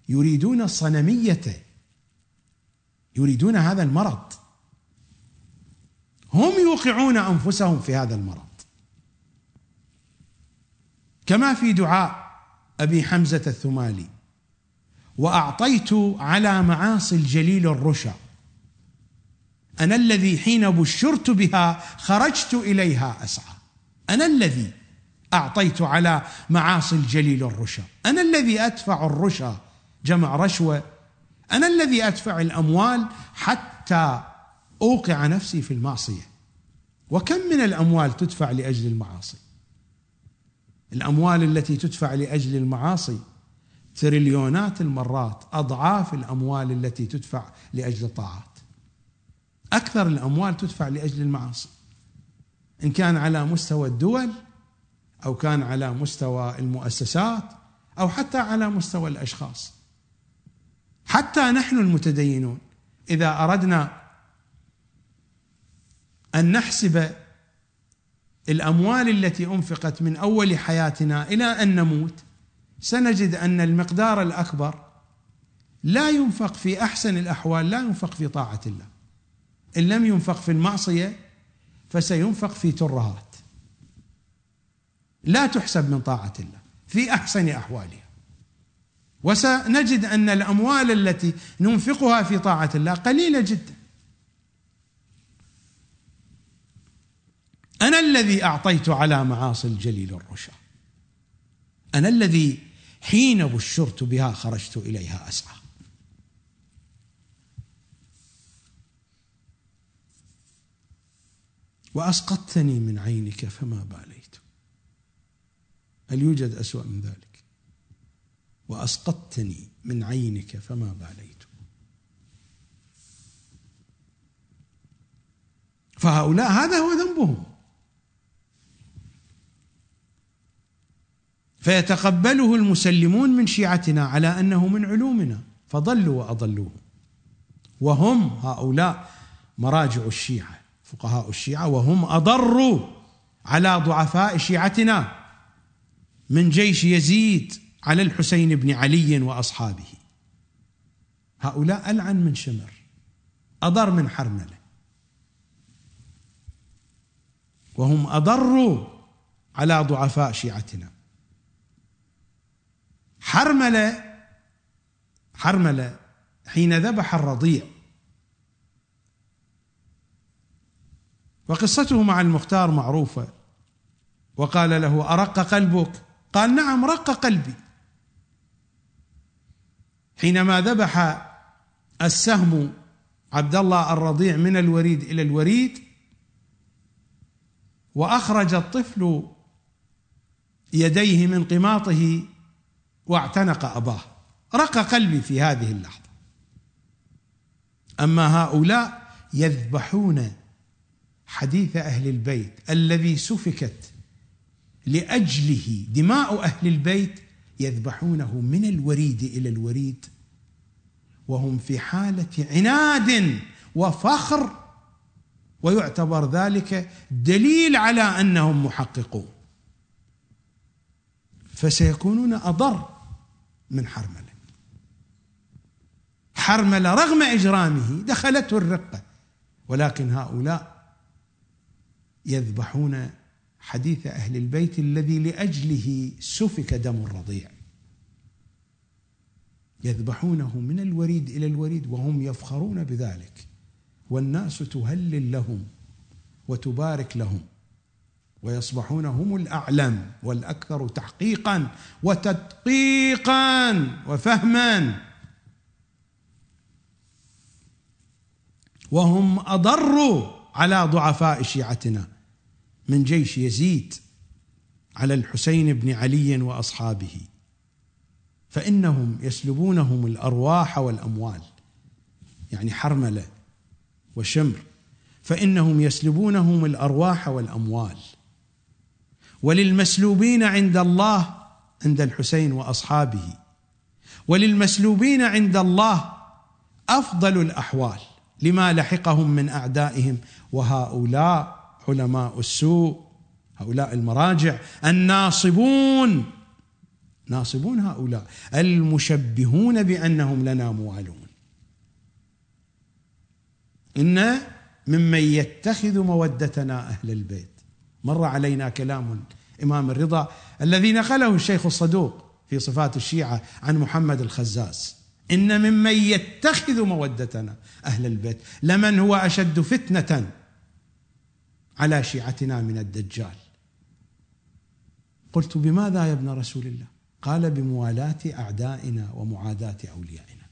يريدون الصنميه يريدون هذا المرض. هم يوقعون أنفسهم في هذا المرض. كما في دعاء أبي حمزة الثمالي وأعطيت على معاصي الجليل الرشا. أنا الذي حين بشرت بها خرجت إليها أسعى. أنا الذي أعطيت على معاصي الجليل الرشا. أنا الذي أدفع الرشا جمع رشوة. أنا الذي أدفع الأموال حتى أوقع نفسي في المعصية. وكم من الأموال تدفع لأجل المعاصي؟ الأموال التي تدفع لأجل المعاصي تريليونات المرات أضعاف الأموال التي تدفع لأجل الطاعات. أكثر الأموال تدفع لأجل المعاصي. إن كان على مستوى الدول أو كان على مستوى المؤسسات أو حتى على مستوى الأشخاص. حتى نحن المتدينون إذا أردنا أن نحسب الأموال التي أنفقت من أول حياتنا إلى أن نموت سنجد أن المقدار الأكبر لا ينفق في أحسن الأحوال لا ينفق في طاعة الله. إن لم ينفق في المعصية فسينفق في ترهات. لا تحسب من طاعة الله في أحسن أحوالها. وسنجد أن الأموال التي ننفقها في طاعة الله قليلة جدا. أنا الذي أعطيت على معاصي الجليل الرشا. أنا الذي حين بشرت بها خرجت إليها أسعى. وأسقطتني من عينك فما باليت. هل يوجد أسوأ من ذلك؟ وأسقطتني من عينك فما باليت. فهؤلاء هذا هو ذنبهم. فيتقبله المسلمون من شيعتنا على أنه من علومنا. فضلوا واضلوه وهم هؤلاء مراجع الشيعة فقهاء الشيعة وهم أضروا على ضعفاء شيعتنا من جيش يزيد على الحسين بن علي وأصحابه. هؤلاء ألعن من شمر أضر من حرملة. وهم أضروا على ضعفاء شيعتنا. حرمله حرمله حين ذبح الرضيع. وقصته مع المختار معروفة. وقال له أرق قلبك؟ قال نعم رق قلبي. حينما ذبح السهم عبد الله الرضيع من الوريد إلى الوريد وأخرج الطفل يديه من قماطه واعتنق أباه. رق قلبي في هذه اللحظة. أما هؤلاء يذبحون حديث أهل البيت الذي سفكت لأجله. دماء أهل البيت يذبحونه من الوريد إلى الوريد وهم في حالة عناد وفخر ويعتبر ذلك دليل على أنهم محققون. فسيكونون أضر من حرملة. حرملة رغم إجرامه دخلته الرقة. ولكن هؤلاء يذبحون حديث أهل البيت الذي لأجله سفك دم الرضيع. يذبحونه من الوريد إلى الوريد وهم يفخرون بذلك. والناس تهلل لهم وتبارك لهم. ويصبحون هم الأعلم والأكثر تحقيقا وتدقيقا وفهما. وهم أضروا على ضعفاء شيعتنا من جيش يزيد على الحسين بن علي وأصحابه فإنهم يسلبونهم الأرواح والأموال يعني حرملة وشمر فإنهم يسلبونهم الأرواح والأموال. وللمسلوبين عند الله عند الحسين وأصحابه. وللمسلوبين عند الله أفضل الأحوال لما لحقهم من أعدائهم وهؤلاء علماء السوء هؤلاء المراجع الناصبون. ناصبون هؤلاء المشبهون بأنهم لنا موالون. إن ممن يتخذ مودتنا أهل البيت مر علينا كلام الامام الرضا الذي نقله الشيخ الصدوق في صفات الشيعة عن محمد الخزاز. إن ممن يتخذ مودتنا أهل البيت لمن هو أشد فتنة على شيعتنا من الدجال. قلت بماذا يا ابن رسول الله؟ قال بموالاة أعدائنا ومعاداة أوليائنا.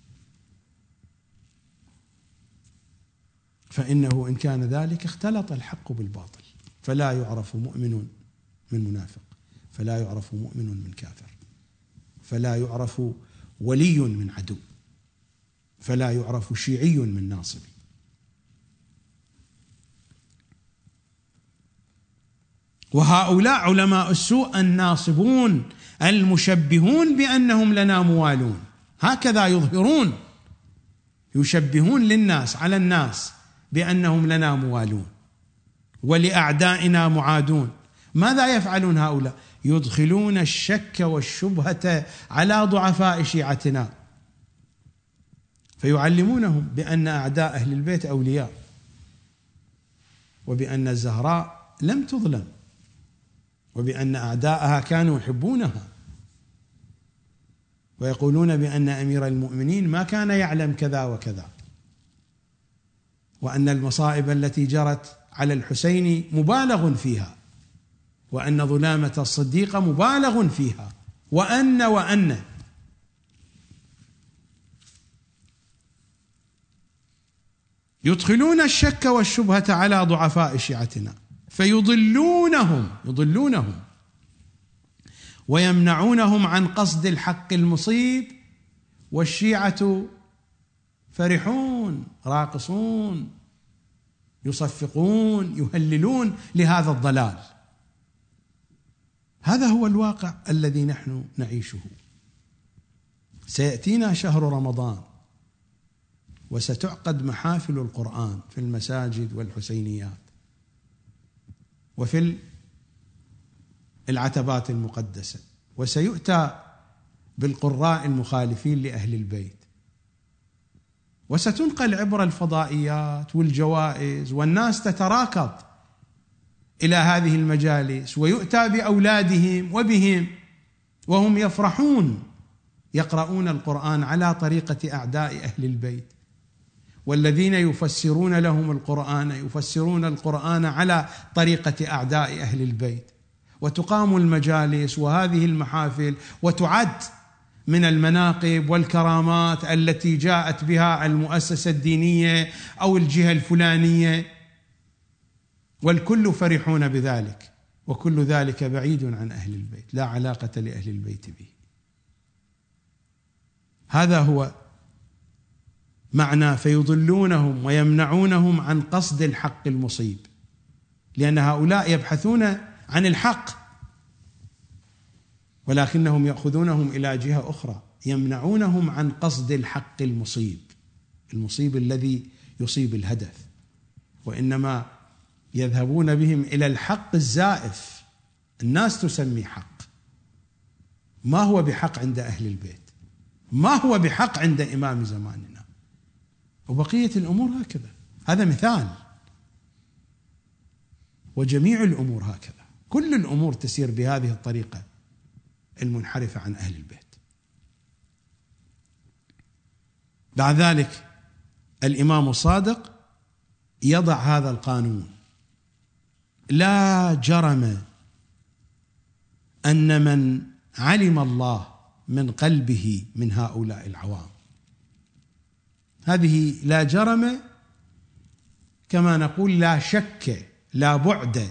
فإنه إن كان ذلك اختلط الحق بالباطل. فلا يعرف مؤمن من منافق فلا يعرف مؤمن من كافر فلا يعرف ولي من عدو فلا يعرف شيعي من ناصب. وهؤلاء علماء السوء الناصبون المشبهون بأنهم لنا موالون هكذا يظهرون يشبهون للناس على الناس بأنهم لنا موالون. ولأعدائنا معادون. ماذا يفعلون هؤلاء؟ يدخلون الشك والشبهة على ضعفاء شيعتنا. فيعلمونهم بأن أعداء أهل البيت أولياء وبأن الزهراء لم تظلم وبأن أعداءها كانوا يحبونها. ويقولون بأن أمير المؤمنين ما كان يعلم كذا وكذا. وأن المصائب التي جرت على الحسين مبالغ فيها وأن ظلامة الصديق مبالغ فيها وأن وأن. يدخلون الشك والشبهة على ضعفاء شيعتنا فيضلونهم يضلونهم ويمنعونهم عن قصد الحق المصيب والشيعة فرحون راقصون. يصفقون يهللون لهذا الضلال. هذا هو الواقع الذي نحن نعيشه. سيأتينا شهر رمضان وستعقد محافل القرآن في المساجد والحسينيات وفي العتبات المقدسة وسيؤتى بالقراء المخالفين لأهل البيت. وستنقل عبر الفضائيات والجوائز والناس تتراكض إلى هذه المجالس ويؤتى بأولادهم وبهم وهم يفرحون يقرؤون القرآن على طريقة أعداء أهل البيت والذين يفسرون لهم القرآن يفسرون القرآن على طريقة أعداء أهل البيت. وتقام المجالس وهذه المحافل وتعد من المناقب والكرامات التي جاءت بها المؤسسة الدينية أو الجهة الفلانية. والكل فرحون بذلك وكل ذلك بعيد عن أهل البيت لا علاقة لأهل البيت به. هذا هو معنى فيضلونهم ويمنعونهم عن قصد الحق المصيب. لأن هؤلاء يبحثون عن الحق ولكنهم يأخذونهم إلى جهة أخرى يمنعونهم عن قصد الحق المصيب المصيب الذي يصيب الهدف وإنما يذهبون بهم إلى الحق الزائف. الناس تسمي حق. ما هو بحق عند أهل البيت؟ ما هو بحق عند إمام زماننا؟ وبقية الأمور هكذا. هذا مثال. وجميع الأمور هكذا. كل الأمور تسير بهذه الطريقة. المنحرفه عن أهل البيت. بعد ذلك الإمام الصادق يضع هذا القانون. لا جرم أن من علم الله من قلبه من هؤلاء العوام. هذه لا جرم كما نقول لا شك لا بعد.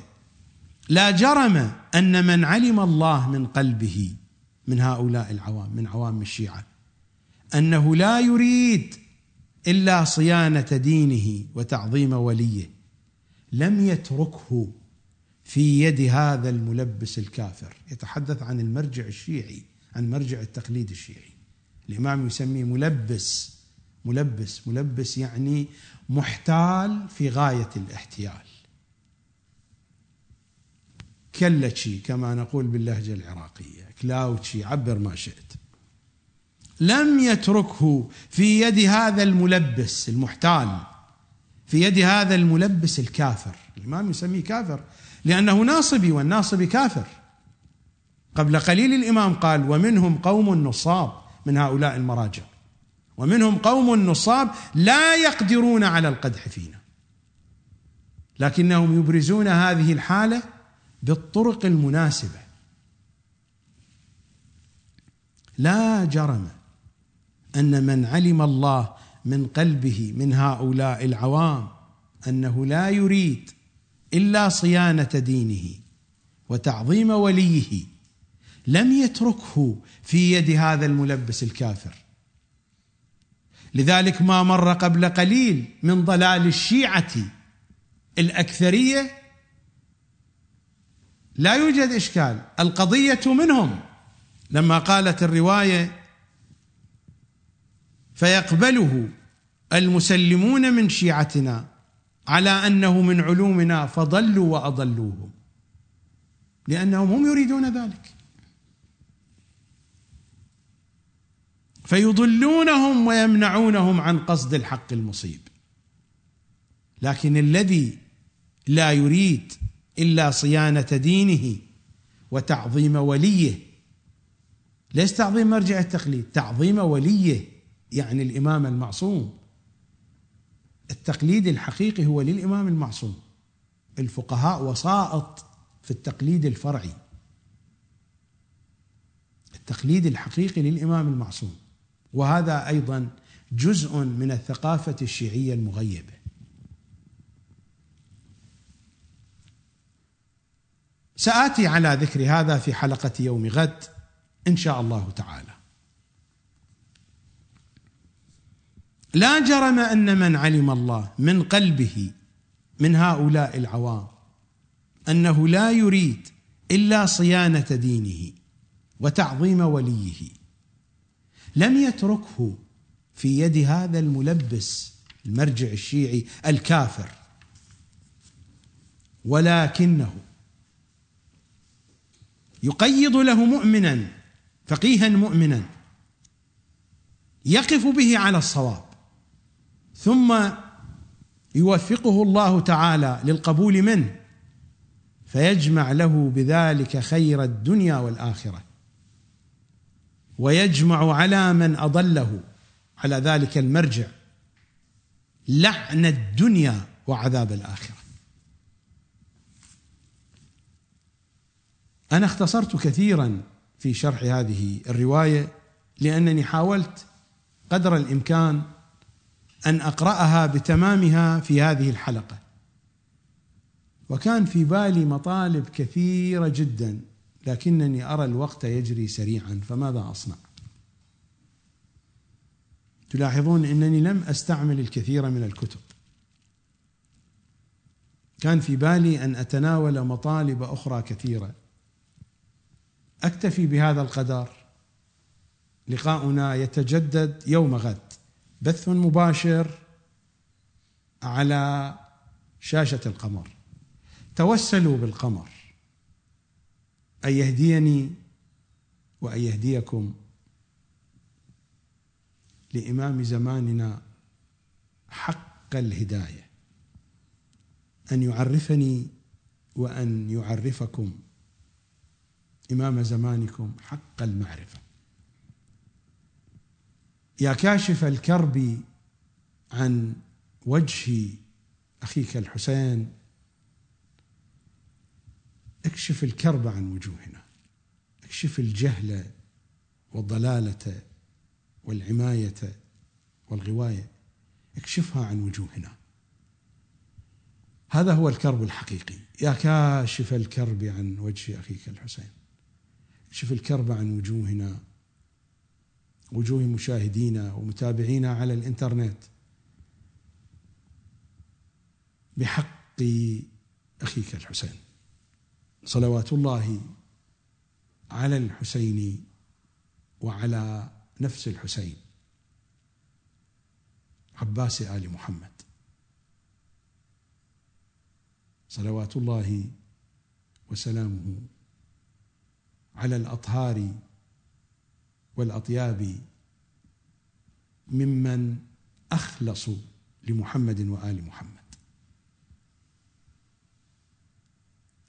لا جرم أن من علم الله من قلبه من هؤلاء العوام من عوام الشيعة. أنه لا يريد إلا صيانة دينه وتعظيم وليه. لم يتركه في يد هذا الملبس الكافر. يتحدث عن المرجع الشيعي عن مرجع التقليد الشيعي. الإمام يسميه ملبس ملبس ملبس يعني محتال في غاية الاحتيال. كلتشي كما نقول باللهجة العراقية. كلاوتشي عبر ما شئت. لم يتركه في يد هذا الملبس المحتال في يد هذا الملبس الكافر. الإمام يسميه كافر لأنه ناصبي والناصبي كافر. قبل قليل الإمام قال ومنهم قوم نصاب من هؤلاء المراجع. ومنهم قوم نصاب لا يقدرون على القدح فينا. لكنهم يبرزون هذه الحالة بالطرق المناسبة. لا جرم أن من علم الله من قلبه من هؤلاء العوام أنه لا يريد إلا صيانة دينه وتعظيم وليه لم يتركه في يد هذا الملبس الكافر. لذلك ما مر قبل قليل من ضلال الشيعة الأكثرية لا يوجد إشكال القضية منهم لما قالت الرواية فيقبله المسلمون من شيعتنا على أنه من علومنا فضلوا وأضلوهم لأنهم هم يريدون ذلك. فيضلونهم ويمنعونهم عن قصد الحق المصيب. لكن الذي لا يريد إلا صيانة دينه وتعظيم وليه ليس تعظيم مرجع التقليد؟ تعظيم وليه يعني الإمام المعصوم. التقليد الحقيقي هو للإمام المعصوم. الفقهاء وسائط في التقليد الفرعي. التقليد الحقيقي للإمام المعصوم. وهذا أيضا جزء من الثقافة الشيعية المغيبة. سآتي على ذكر هذا في حلقة يوم غد. إن شاء الله تعالى. لا جرم أن من علم الله من قلبه من هؤلاء العوام أنه لا يريد إلا صيانة دينه وتعظيم وليه. لم يتركه في يد هذا الملبس المرجع الشيعي الكافر. ولكنه يقيض له مؤمنا فقيها مؤمنا يقف به على الصواب ثم يوفقه الله تعالى للقبول منه فيجمع له بذلك خير الدنيا والآخرة ويجمع على من أضله على ذلك المرجع لعن الدنيا وعذاب الآخرة. أنا اختصرت كثيرا في شرح هذه الرواية لأنني حاولت قدر الإمكان أن أقرأها بتمامها في هذه الحلقة. وكان في بالي مطالب كثيرة جدا لكنني أرى الوقت يجري سريعا فماذا أصنع؟ تلاحظون إنني لم أستعمل الكثير من الكتب. كان في بالي أن أتناول مطالب أخرى كثيرة. أكتفي بهذا القدر. لقاؤنا يتجدد يوم غد. بث مباشر على شاشة القمر. توسلوا بالقمر. أن يهديني وأن يهديكم لإمام زماننا حق الهداية. أن يعرفني وأن يعرفكم. إمام زمانكم حق المعرفة. يا كاشف الكرب عن وجه أخيك الحسين اكشف الكرب عن وجوهنا اكشف الجهل والضلالة والعماية والغواية اكشفها عن وجوهنا. هذا هو الكرب الحقيقي. يا كاشف الكرب عن وجه أخيك الحسين. اكشف الكرب عن وجوهنا وجوه مشاهدينا ومتابعينا على الإنترنت. بحق أخيك الحسين. صلوات الله على الحسين وعلى نفس الحسين. عباس آل محمد. صلوات الله وسلامه على الأطهار والأطياب ممن اخلصوا لمحمد وآل محمد.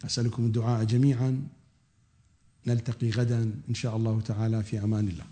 أسألكم الدعاء جميعا. نلتقي غدا إن شاء الله تعالى في أمان الله.